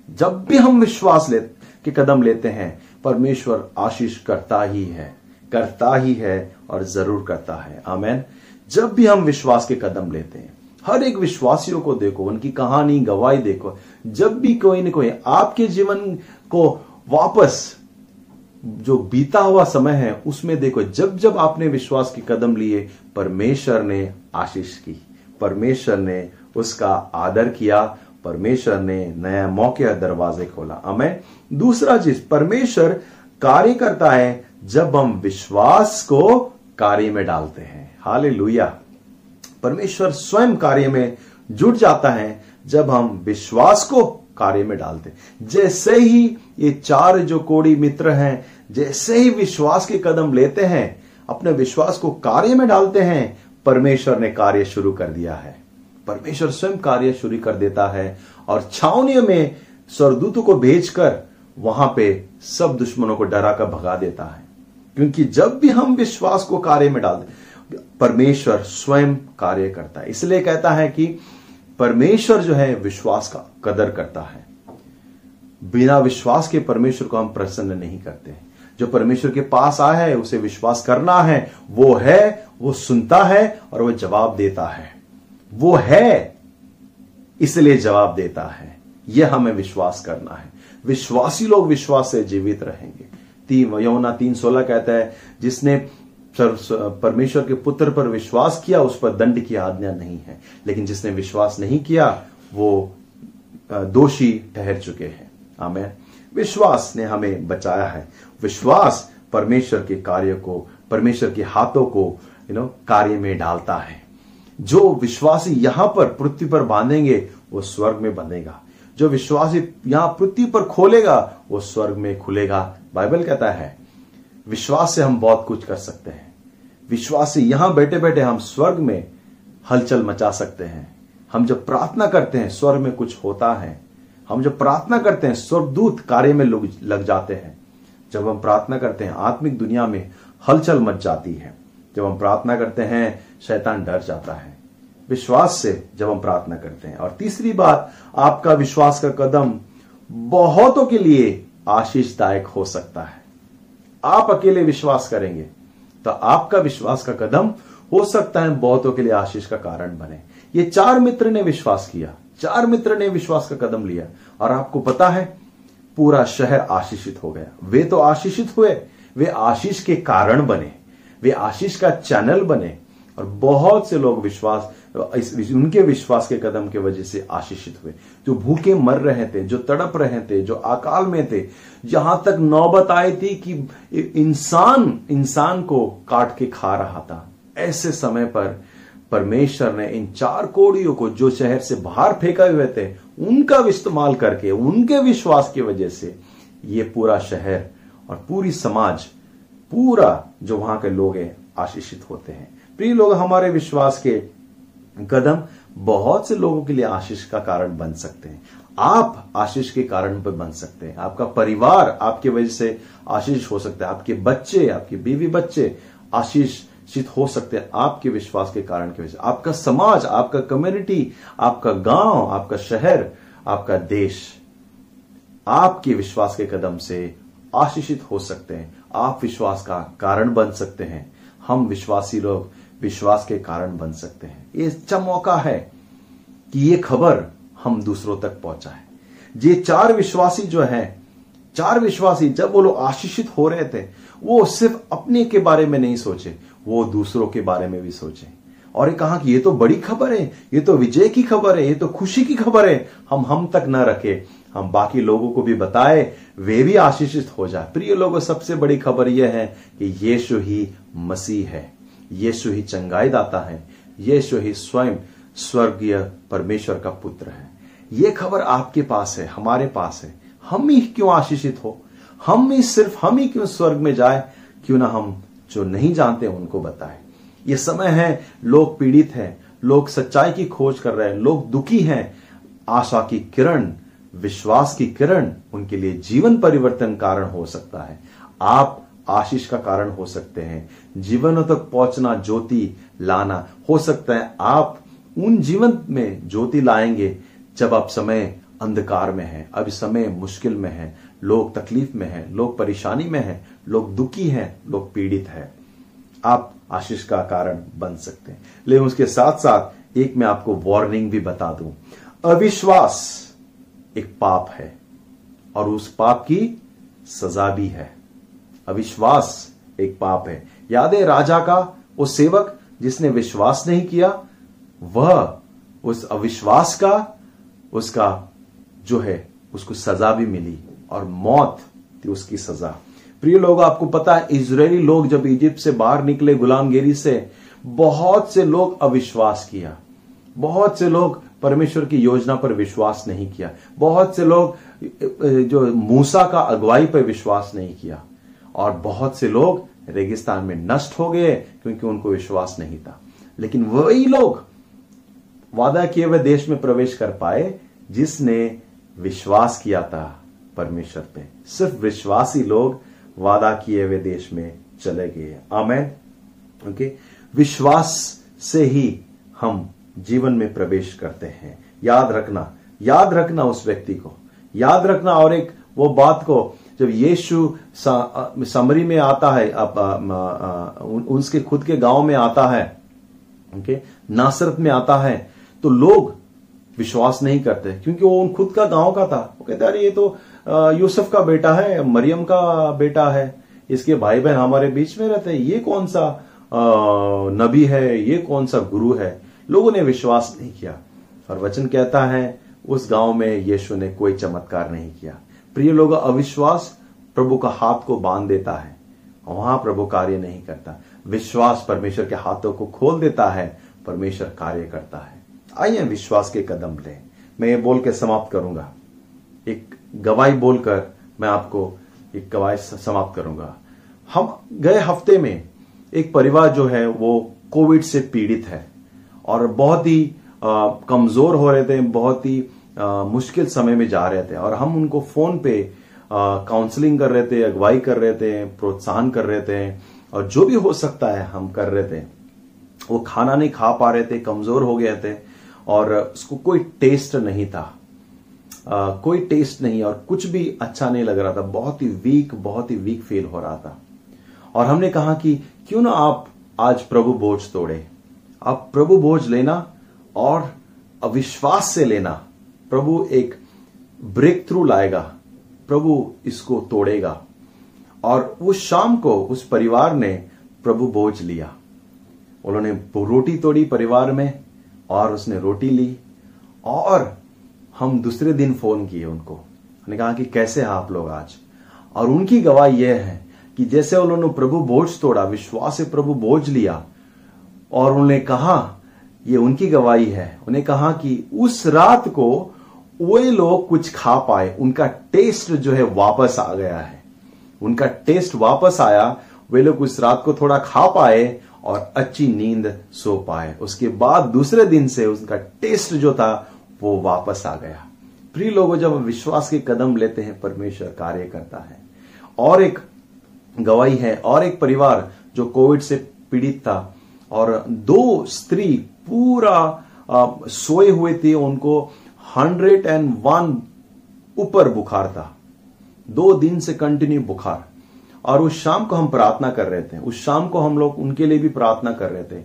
जब भी हम विश्वास ले, के कदम लेते हैं, परमेश्वर आशीष करता ही है। करता ही है और ज़रूर करता है। आमेन। जब भी हम विश्वास के कदम लेते हैं हर एक विश्वासियों को देखो, उनकी कहानी, गवाही देखो। जब भी कोई न कोई आपके जीवन को वापस जो बीता हुआ समय है, उसमें देखो, जब जब आपने विश्वास के कदम लिए, परमेश्वर ने आशीष की। परमेश्वर ने उसका आदर किया, परमेश्वर ने नया मौके दरवाजे खोला। हमें दूसरा चीज़, परमेश्वर कार्य करता है जब हम विश्वास को कार्य में डालते हैं। हाले परमेश्वर स्वयं कार्य में जुट जाता है जब हम विश्वास को कार्य में डालते जैसे ही ये चार जो कोड़ी मित्र हैं, जैसे ही विश्वास के कदम लेते हैं, अपने विश्वास को कार्य में डालते हैं, परमेश्वर ने कार्य शुरू कर दिया है। परमेश्वर स्वयं कार्य शुरू कर देता है और छावनियों में स्वरदूतों को भेजकर वहाँ पे सब दुश्मनों को डरा कर भगा देता है। क्योंकि जब भी हम विश्वास को कार्य में डालते परमेश्वर स्वयं कार्य करता है। इसलिए कहता है कि परमेश्वर जो है, विश्वास का कदर करता है। बिना विश्वास के परमेश्वर को हम प्रसन्न नहीं करते जो परमेश्वर के पास आया है, उसे विश्वास करना है, वो है, वो सुनता है और वो जवाब देता है। वो है, इसलिए जवाब देता है। यह हमें विश्वास करना है। विश्वासी लोग विश्वास से जीवित रहेंगे। तीन यमुना तीन सोलह कहता है, जिसने परमेश्वर के पुत्र पर विश्वास किया, उस पर दंड की आज्ञा नहीं है। लेकिन जिसने विश्वास नहीं किया, वो दोषी ठहर चुके हैं। हमें विश्वास ने हमें बचाया है। विश्वास परमेश्वर के कार्य को, परमेश्वर के हाथों को यू नो कार्य में डालता है। जो विश्वासी यहाँ पर पृथ्वी पर बांधेंगे, वो स्वर्ग में बंधेगा। जो विश्वासी यहाँ पृथ्वी पर खोलेगा, वो स्वर्ग में खुलेगा। बाइबल कहता है, विश्वास से हम बहुत कुछ कर सकते हैं। विश्वास यहाँ बैठे बैठे हम स्वर्ग में हलचल मचा सकते हैं। हम जब प्रार्थना करते हैं, स्वर्ग में कुछ होता है। हम जब प्रार्थना करते हैं, स्वर्गदूत कार्य में लोग लग जाते हैं। जब हम प्रार्थना करते हैं, आत्मिक दुनिया में हलचल मच जाती है। जब हम प्रार्थना करते हैं, शैतान डर जाता है। विश्वास से जब हम प्रार्थना करते हैं। और तीसरी बात, आपका विश्वास का कदम बहुतों के लिए आशीषदायक हो सकता है। आप अकेले विश्वास करेंगे। तो आपका विश्वास का कदम हो सकता है बहुतों के लिए आशीष का कारण बने। ये चार मित्र ने विश्वास किया, चार मित्र ने विश्वास का कदम लिया और आपको पता है, पूरा शहर आशीषित हो गया। वे तो आशीषित हुए, वे आशीष के कारण बने, वे आशीष का चैनल बने और बहुत से लोग विश्वास इस, उनके विश्वास के कदम के वजह से आशीषित हुए। जो भूखे मर रहे थे जो तड़प रहे थे जो अकाल में थे जहाँ तक नौबत आई थी कि इंसान इंसान को काट के खा रहा था। ऐसे समय पर परमेश्वर ने इन चार कोड़ियों को जो शहर से बाहर फेंका हुए थे उनका इस्तेमाल करके उनके विश्वास की वजह से ये पूरा शहर और पूरी समाज पूरा जो वहाँ के लोग हैं आशीषित होते हैं। प्रिय लोग हमारे विश्वास के कदम बहुत से लोगों के लिए आशीष का कारण बन सकते हैं। आप आशीष के कारण पर बन सकते हैं। आपका परिवार आपकी वजह से आशीष हो सकता है। आपके बच्चे, आपके बीवी बच्चे आशीषित हो सकते हैं आपके विश्वास के कारण की वजह से। आपका समाज, आपका कम्युनिटी आपका गाँव, आपका शहर, आपका देश आपके विश्वास के कदम से आशीषित हो सकते हैं। आप विश्वास का कारण बन सकते हैं। हम विश्वासी लोग विश्वास के कारण बन सकते हैं। ये अच्छा मौका है कि ये खबर हम दूसरों तक पहुँचाए। ये चार विश्वासी जो हैं, चार विश्वासी जब वो लोग आशीषित हो रहे थे, वो सिर्फ़ अपने के बारे में नहीं सोचे, वो दूसरों के बारे में भी सोचे। और ये कहा कि ये तो बड़ी खबर है, ये तो विजय की खबर है, ये तो खुशी की खबर है, हम हम तक न रखे। हम बाकी लोगों को भी बताए, वे भी आशीषित हो जाए। प्रिय लोगों, सबसे बड़ी खबर यह है कि यीशु ही मसीह है। यीशु ही चंगाई दाता है। यीशु ही स्वयं स्वर्गीय परमेश्वर का पुत्र है। ये खबर आपके पास है, हमारे पास है। हम ही क्यों आशीषित हो? हम ही सिर्फ़, हम ही क्यों स्वर्ग में जाए? क्यों ना हम जो नहीं जानते उनको बताए? ये समय है, लोग पीड़ित हैं, लोग सच्चाई की खोज कर रहे हैं, लोग दुखी हैं। आशा की किरण, विश्वास की किरण उनके लिए जीवन परिवर्तन कारण हो सकता है। आप आशीष का कारण हो सकते हैं। जीवनों तक पहुँचना, ज्योति लाना हो सकता है। आप उन जीवन में ज्योति लाएँगे जब आप समय अंधकार में है। अब समय मुश्किल में है, लोग तकलीफ़ में है, लोग परेशानी में है, लोग दुखी हैं, लोग पीड़ित है। आप आशीष का कारण बन सकते हैं। लेकिन उसके साथ साथ एक मैं आपको वार्निंग भी बता दूँ। अविश्वास एक पाप है और उस पाप की सजा भी है। अविश्वास एक पाप है। याद है राजा का वो सेवक जिसने विश्वास नहीं किया, वह उस अविश्वास का, उसका जो है, उसको सजा भी मिली और मौत थी उसकी सजा। प्रिय लोग, आपको पता है इजरायली लोग जब इजिप्ट से बाहर निकले गुलामगिरी से, बहुत से लोग अविश्वास किया। बहुत से लोग परमेश्वर की योजना पर विश्वास नहीं किया। बहुत से लोग जो मूसा का अगुवाई पर विश्वास नहीं किया। और बहुत से लोग रेगिस्तान में नष्ट हो गए क्योंकि उनको विश्वास नहीं था। लेकिन वही लोग वादा किए हुए देश में प्रवेश कर पाए जिसने विश्वास किया था परमेश्वर पे। सिर्फ़ विश्वासी लोग वादा किए हुए देश में चले गए। आमेन। ओके? विश्वास से ही हम जीवन में प्रवेश करते हैं। याद रखना याद रखना उस व्यक्ति को। याद रखना और एक वो बात को जब यीशु समरी में आता है अब उसके खुद के गाँव में आता है, ओके, नासरत में आता है तो लोग विश्वास नहीं करते, क्योंकि वो उन खुद का गाँव का था। वो कहते, अरे, ये तो यूसुफ का बेटा है, मरियम का बेटा है, इसके भाई बहन हमारे बीच में रहते हैं, ये कौन सा नबी है, ये कौन सा गुरु है? लोगों ने विश्वास नहीं किया, और वचन कहता है, उस गाँव में यीशु ने कोई चमत्कार नहीं किया। प्रिय लोग, अविश्वास प्रभु का हाथ को बाँध देता है, वहाँ प्रभु कार्य नहीं करता। विश्वास परमेश्वर के हाथों को खोल देता है, परमेश्वर कार्य करता है। आइए विश्वास के कदम ले। मैं ये बोल के समाप्त करूँगा। एक गवाही बोलकर मैं आपको एक गवाही समाप्त करूँगा। हम गए हफ़्ते में एक परिवार जो है, वो कोविड से पीड़ित है और बहुत ही कमज़ोर हो रहे थे, बहुत ही आ, मुश्किल समय में जा रहे थे और हम उनको फ़ोन पे काउंसलिंग कर रहे थे अगुवाई कर रहे थे प्रोत्साहन कर रहे थे और जो भी हो सकता है हम कर रहे थे। वो खाना नहीं खा पा रहे थे कमज़ोर हो गए थे और उसको कोई टेस्ट नहीं था। आ, कोई टेस्ट नहीं और कुछ भी अच्छा नहीं लग रहा था। बहुत ही वीक बहुत ही वीक फील हो रहा था। और हमने कहा कि क्यों ना आप आज प्रभु बोझ तोड़े। आप प्रभु बोझ लेना और अविश्वास से लेना। प्रभु एक ब्रेक थ्रू लाएगा, प्रभु इसको तोड़ेगा। और उस शाम को उस परिवार ने प्रभु बोझ लिया। उन्होंने रोटी तोड़ी परिवार में और उसने रोटी ली और हम दूसरे दिन फ़ोन किए उनको। हमने कहा कि कैसे हैं आप लोग आज? और उनकी गवाही यह है कि जैसे उन्होंने प्रभु बोझ तोड़ा, विश्वास से प्रभु बोझ लिया और उन्होंने कहा, ये उनकी गवाही है। उन्हें कहा कि उस रात को वे लोग कुछ खा पाए, उनका टेस्ट जो है वापस आ गया है। उनका टेस्ट वापस आया, वे लोग उस रात को थोड़ा खा पाए और अच्छी नींद सो पाए। उसके बाद दूसरे दिन से उनका टेस्ट जो था, वो वापस आ गया। प्रिय लोगों, जब विश्वास के कदम लेते हैं, परमेश्वर कार्य करता है। और एक गवाही है, और एक परिवार जो कोविड से पीड़ित था, और दो स्त्री पूरा सोए हुए थे, उनको हंड्रेड एंड वन ऊपर बुखार था। दो दिन से कंटिन्यू बुखार। और उस शाम को हम प्रार्थना कर रहे थे। उस शाम को हम लोग उनके लिए भी प्रार्थना कर रहे थे।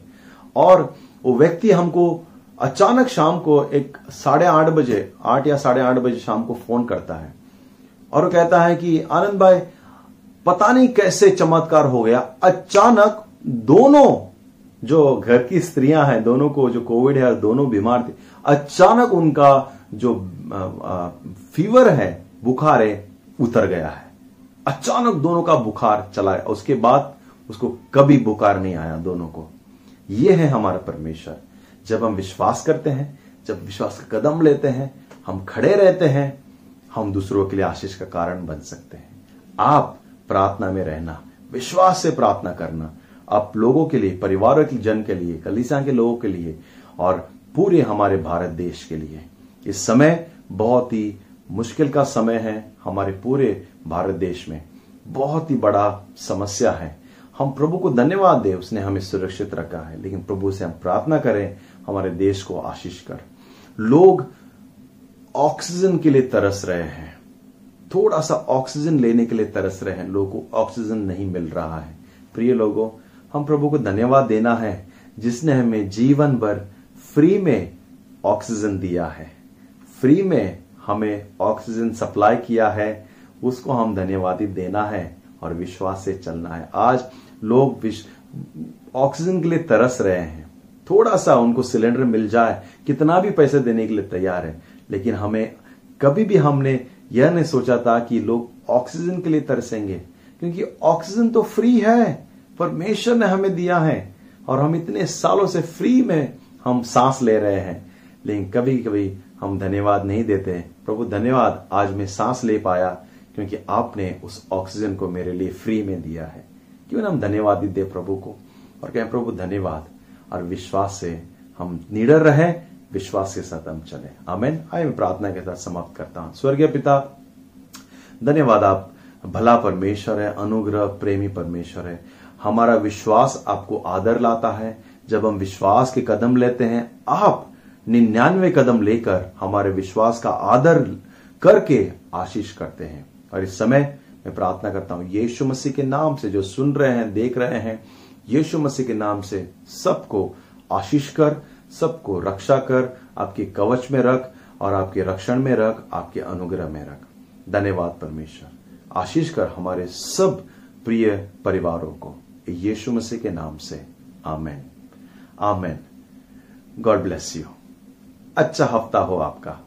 और वो व्यक्ति हमको अचानक शाम को एक साढ़े आठ बजे, आठ या साढ़े आठ बजे शाम को फ़ोन करता है। और वो कहता है कि, आनंद भाई, पता नहीं कैसे चमत्कार हो गया। अचानक दोनों जो घर की स्त्रियाँ हैं, दोनों को जो कोविड है, दोनों बीमार थे, अचानक उनका जो फीवर है, बुखार है, उतर गया है। अचानक दोनों का बुखार चला है उसके बाद उसको कभी बुखार नहीं आया दोनों को। यह है हमारा परमेश्वर। जब हम विश्वास करते हैं, जब विश्वास का कदम लेते हैं, हम खड़े रहते हैं, हम दूसरों के लिए आशीष का कारण बन सकते हैं। आप प्रार्थना में रहना, विश्वास से प्रार्थना करना, आप लोगों के लिए, परिवारों के जन के लिए कलिसा के लोगों के लिए, और पूरे हमारे भारत देश के लिए। इस समय बहुत ही मुश्किल का समय है हमारे पूरे भारत देश में। बहुत ही बड़ा समस्या है। हम प्रभु को धन्यवाद दें, उसने हमें सुरक्षित रखा है, लेकिन प्रभु से हम प्रार्थना करें, हमारे देश को आशीष कर। लोग ऑक्सीजन के लिए तरस रहे हैं। थोड़ा सा ऑक्सीजन लेने के लिए तरस रहे हैं। लोगों को ऑक्सीजन नहीं मिल रहा है। प्रिय लोगों, हम प्रभु को धन्यवाद देना है, जिसने हमें जीवन भर फ्री में ऑक्सीजन दिया है। फ्री में हमें ऑक्सीजन सप्लाई किया है, उसको हम धन्यवादी देना है और विश्वास से चलना है। आज लोग ऑक्सीजन के लिए तरस रहे हैं। थोड़ा सा उनको सिलेंडर मिल जाए, कितना भी पैसे देने के लिए तैयार है, लेकिन हमें कभी भी हमने यह नहीं सोचा था कि लोग ऑक्सीजन के लिए तरसेंगे, क्योंकि ऑक्सीजन तो फ्री है, परमेश्वर ने हमें दिया है और हम इतने सालों से फ्री में हम सांस ले रहे हैं। लेकिन कभी कभी हम धन्यवाद नहीं देते प्रभु, धन्यवाद, आज मैं सांस ले पाया क्योंकि आपने उस ऑक्सीजन को मेरे लिए फ्री में दिया है। क्यों ना हम धन्यवाद दे प्रभु को? और कहें, प्रभु, धन्यवाद और विश्वास से हम निडर रहे, विश्वास के साथ हम चले। आमेन। आए मैं प्रार्थना के साथ समाप्त करता हूँ। स्वर्गीय पिता, धन्यवाद, आप भला परमेश्वर है, अनुग्रह, प्रेमी परमेश्वर है। हमारा विश्वास आपको आदर लाता है। जब हम विश्वास के कदम लेते हैं, आप निन्यानवे कदम लेकर हमारे विश्वास का आदर करके आशीष करते हैं। और इस समय मैं प्रार्थना करता हूँ, यीशु मसीह के नाम से जो सुन रहे हैं, देख रहे हैं, यीशु मसीह के नाम से सबको आशीष कर, सबको रक्षा कर, आपके कवच में रख और आपके रक्षण में रख, आपके अनुग्रह में रख। धन्यवाद परमेश्वर। आशीष कर हमारे सब प्रिय परिवारों को, यीशु मसीह के नाम से। Amen. Amen. God bless you. अच्छा हफ़्ता हो आपका।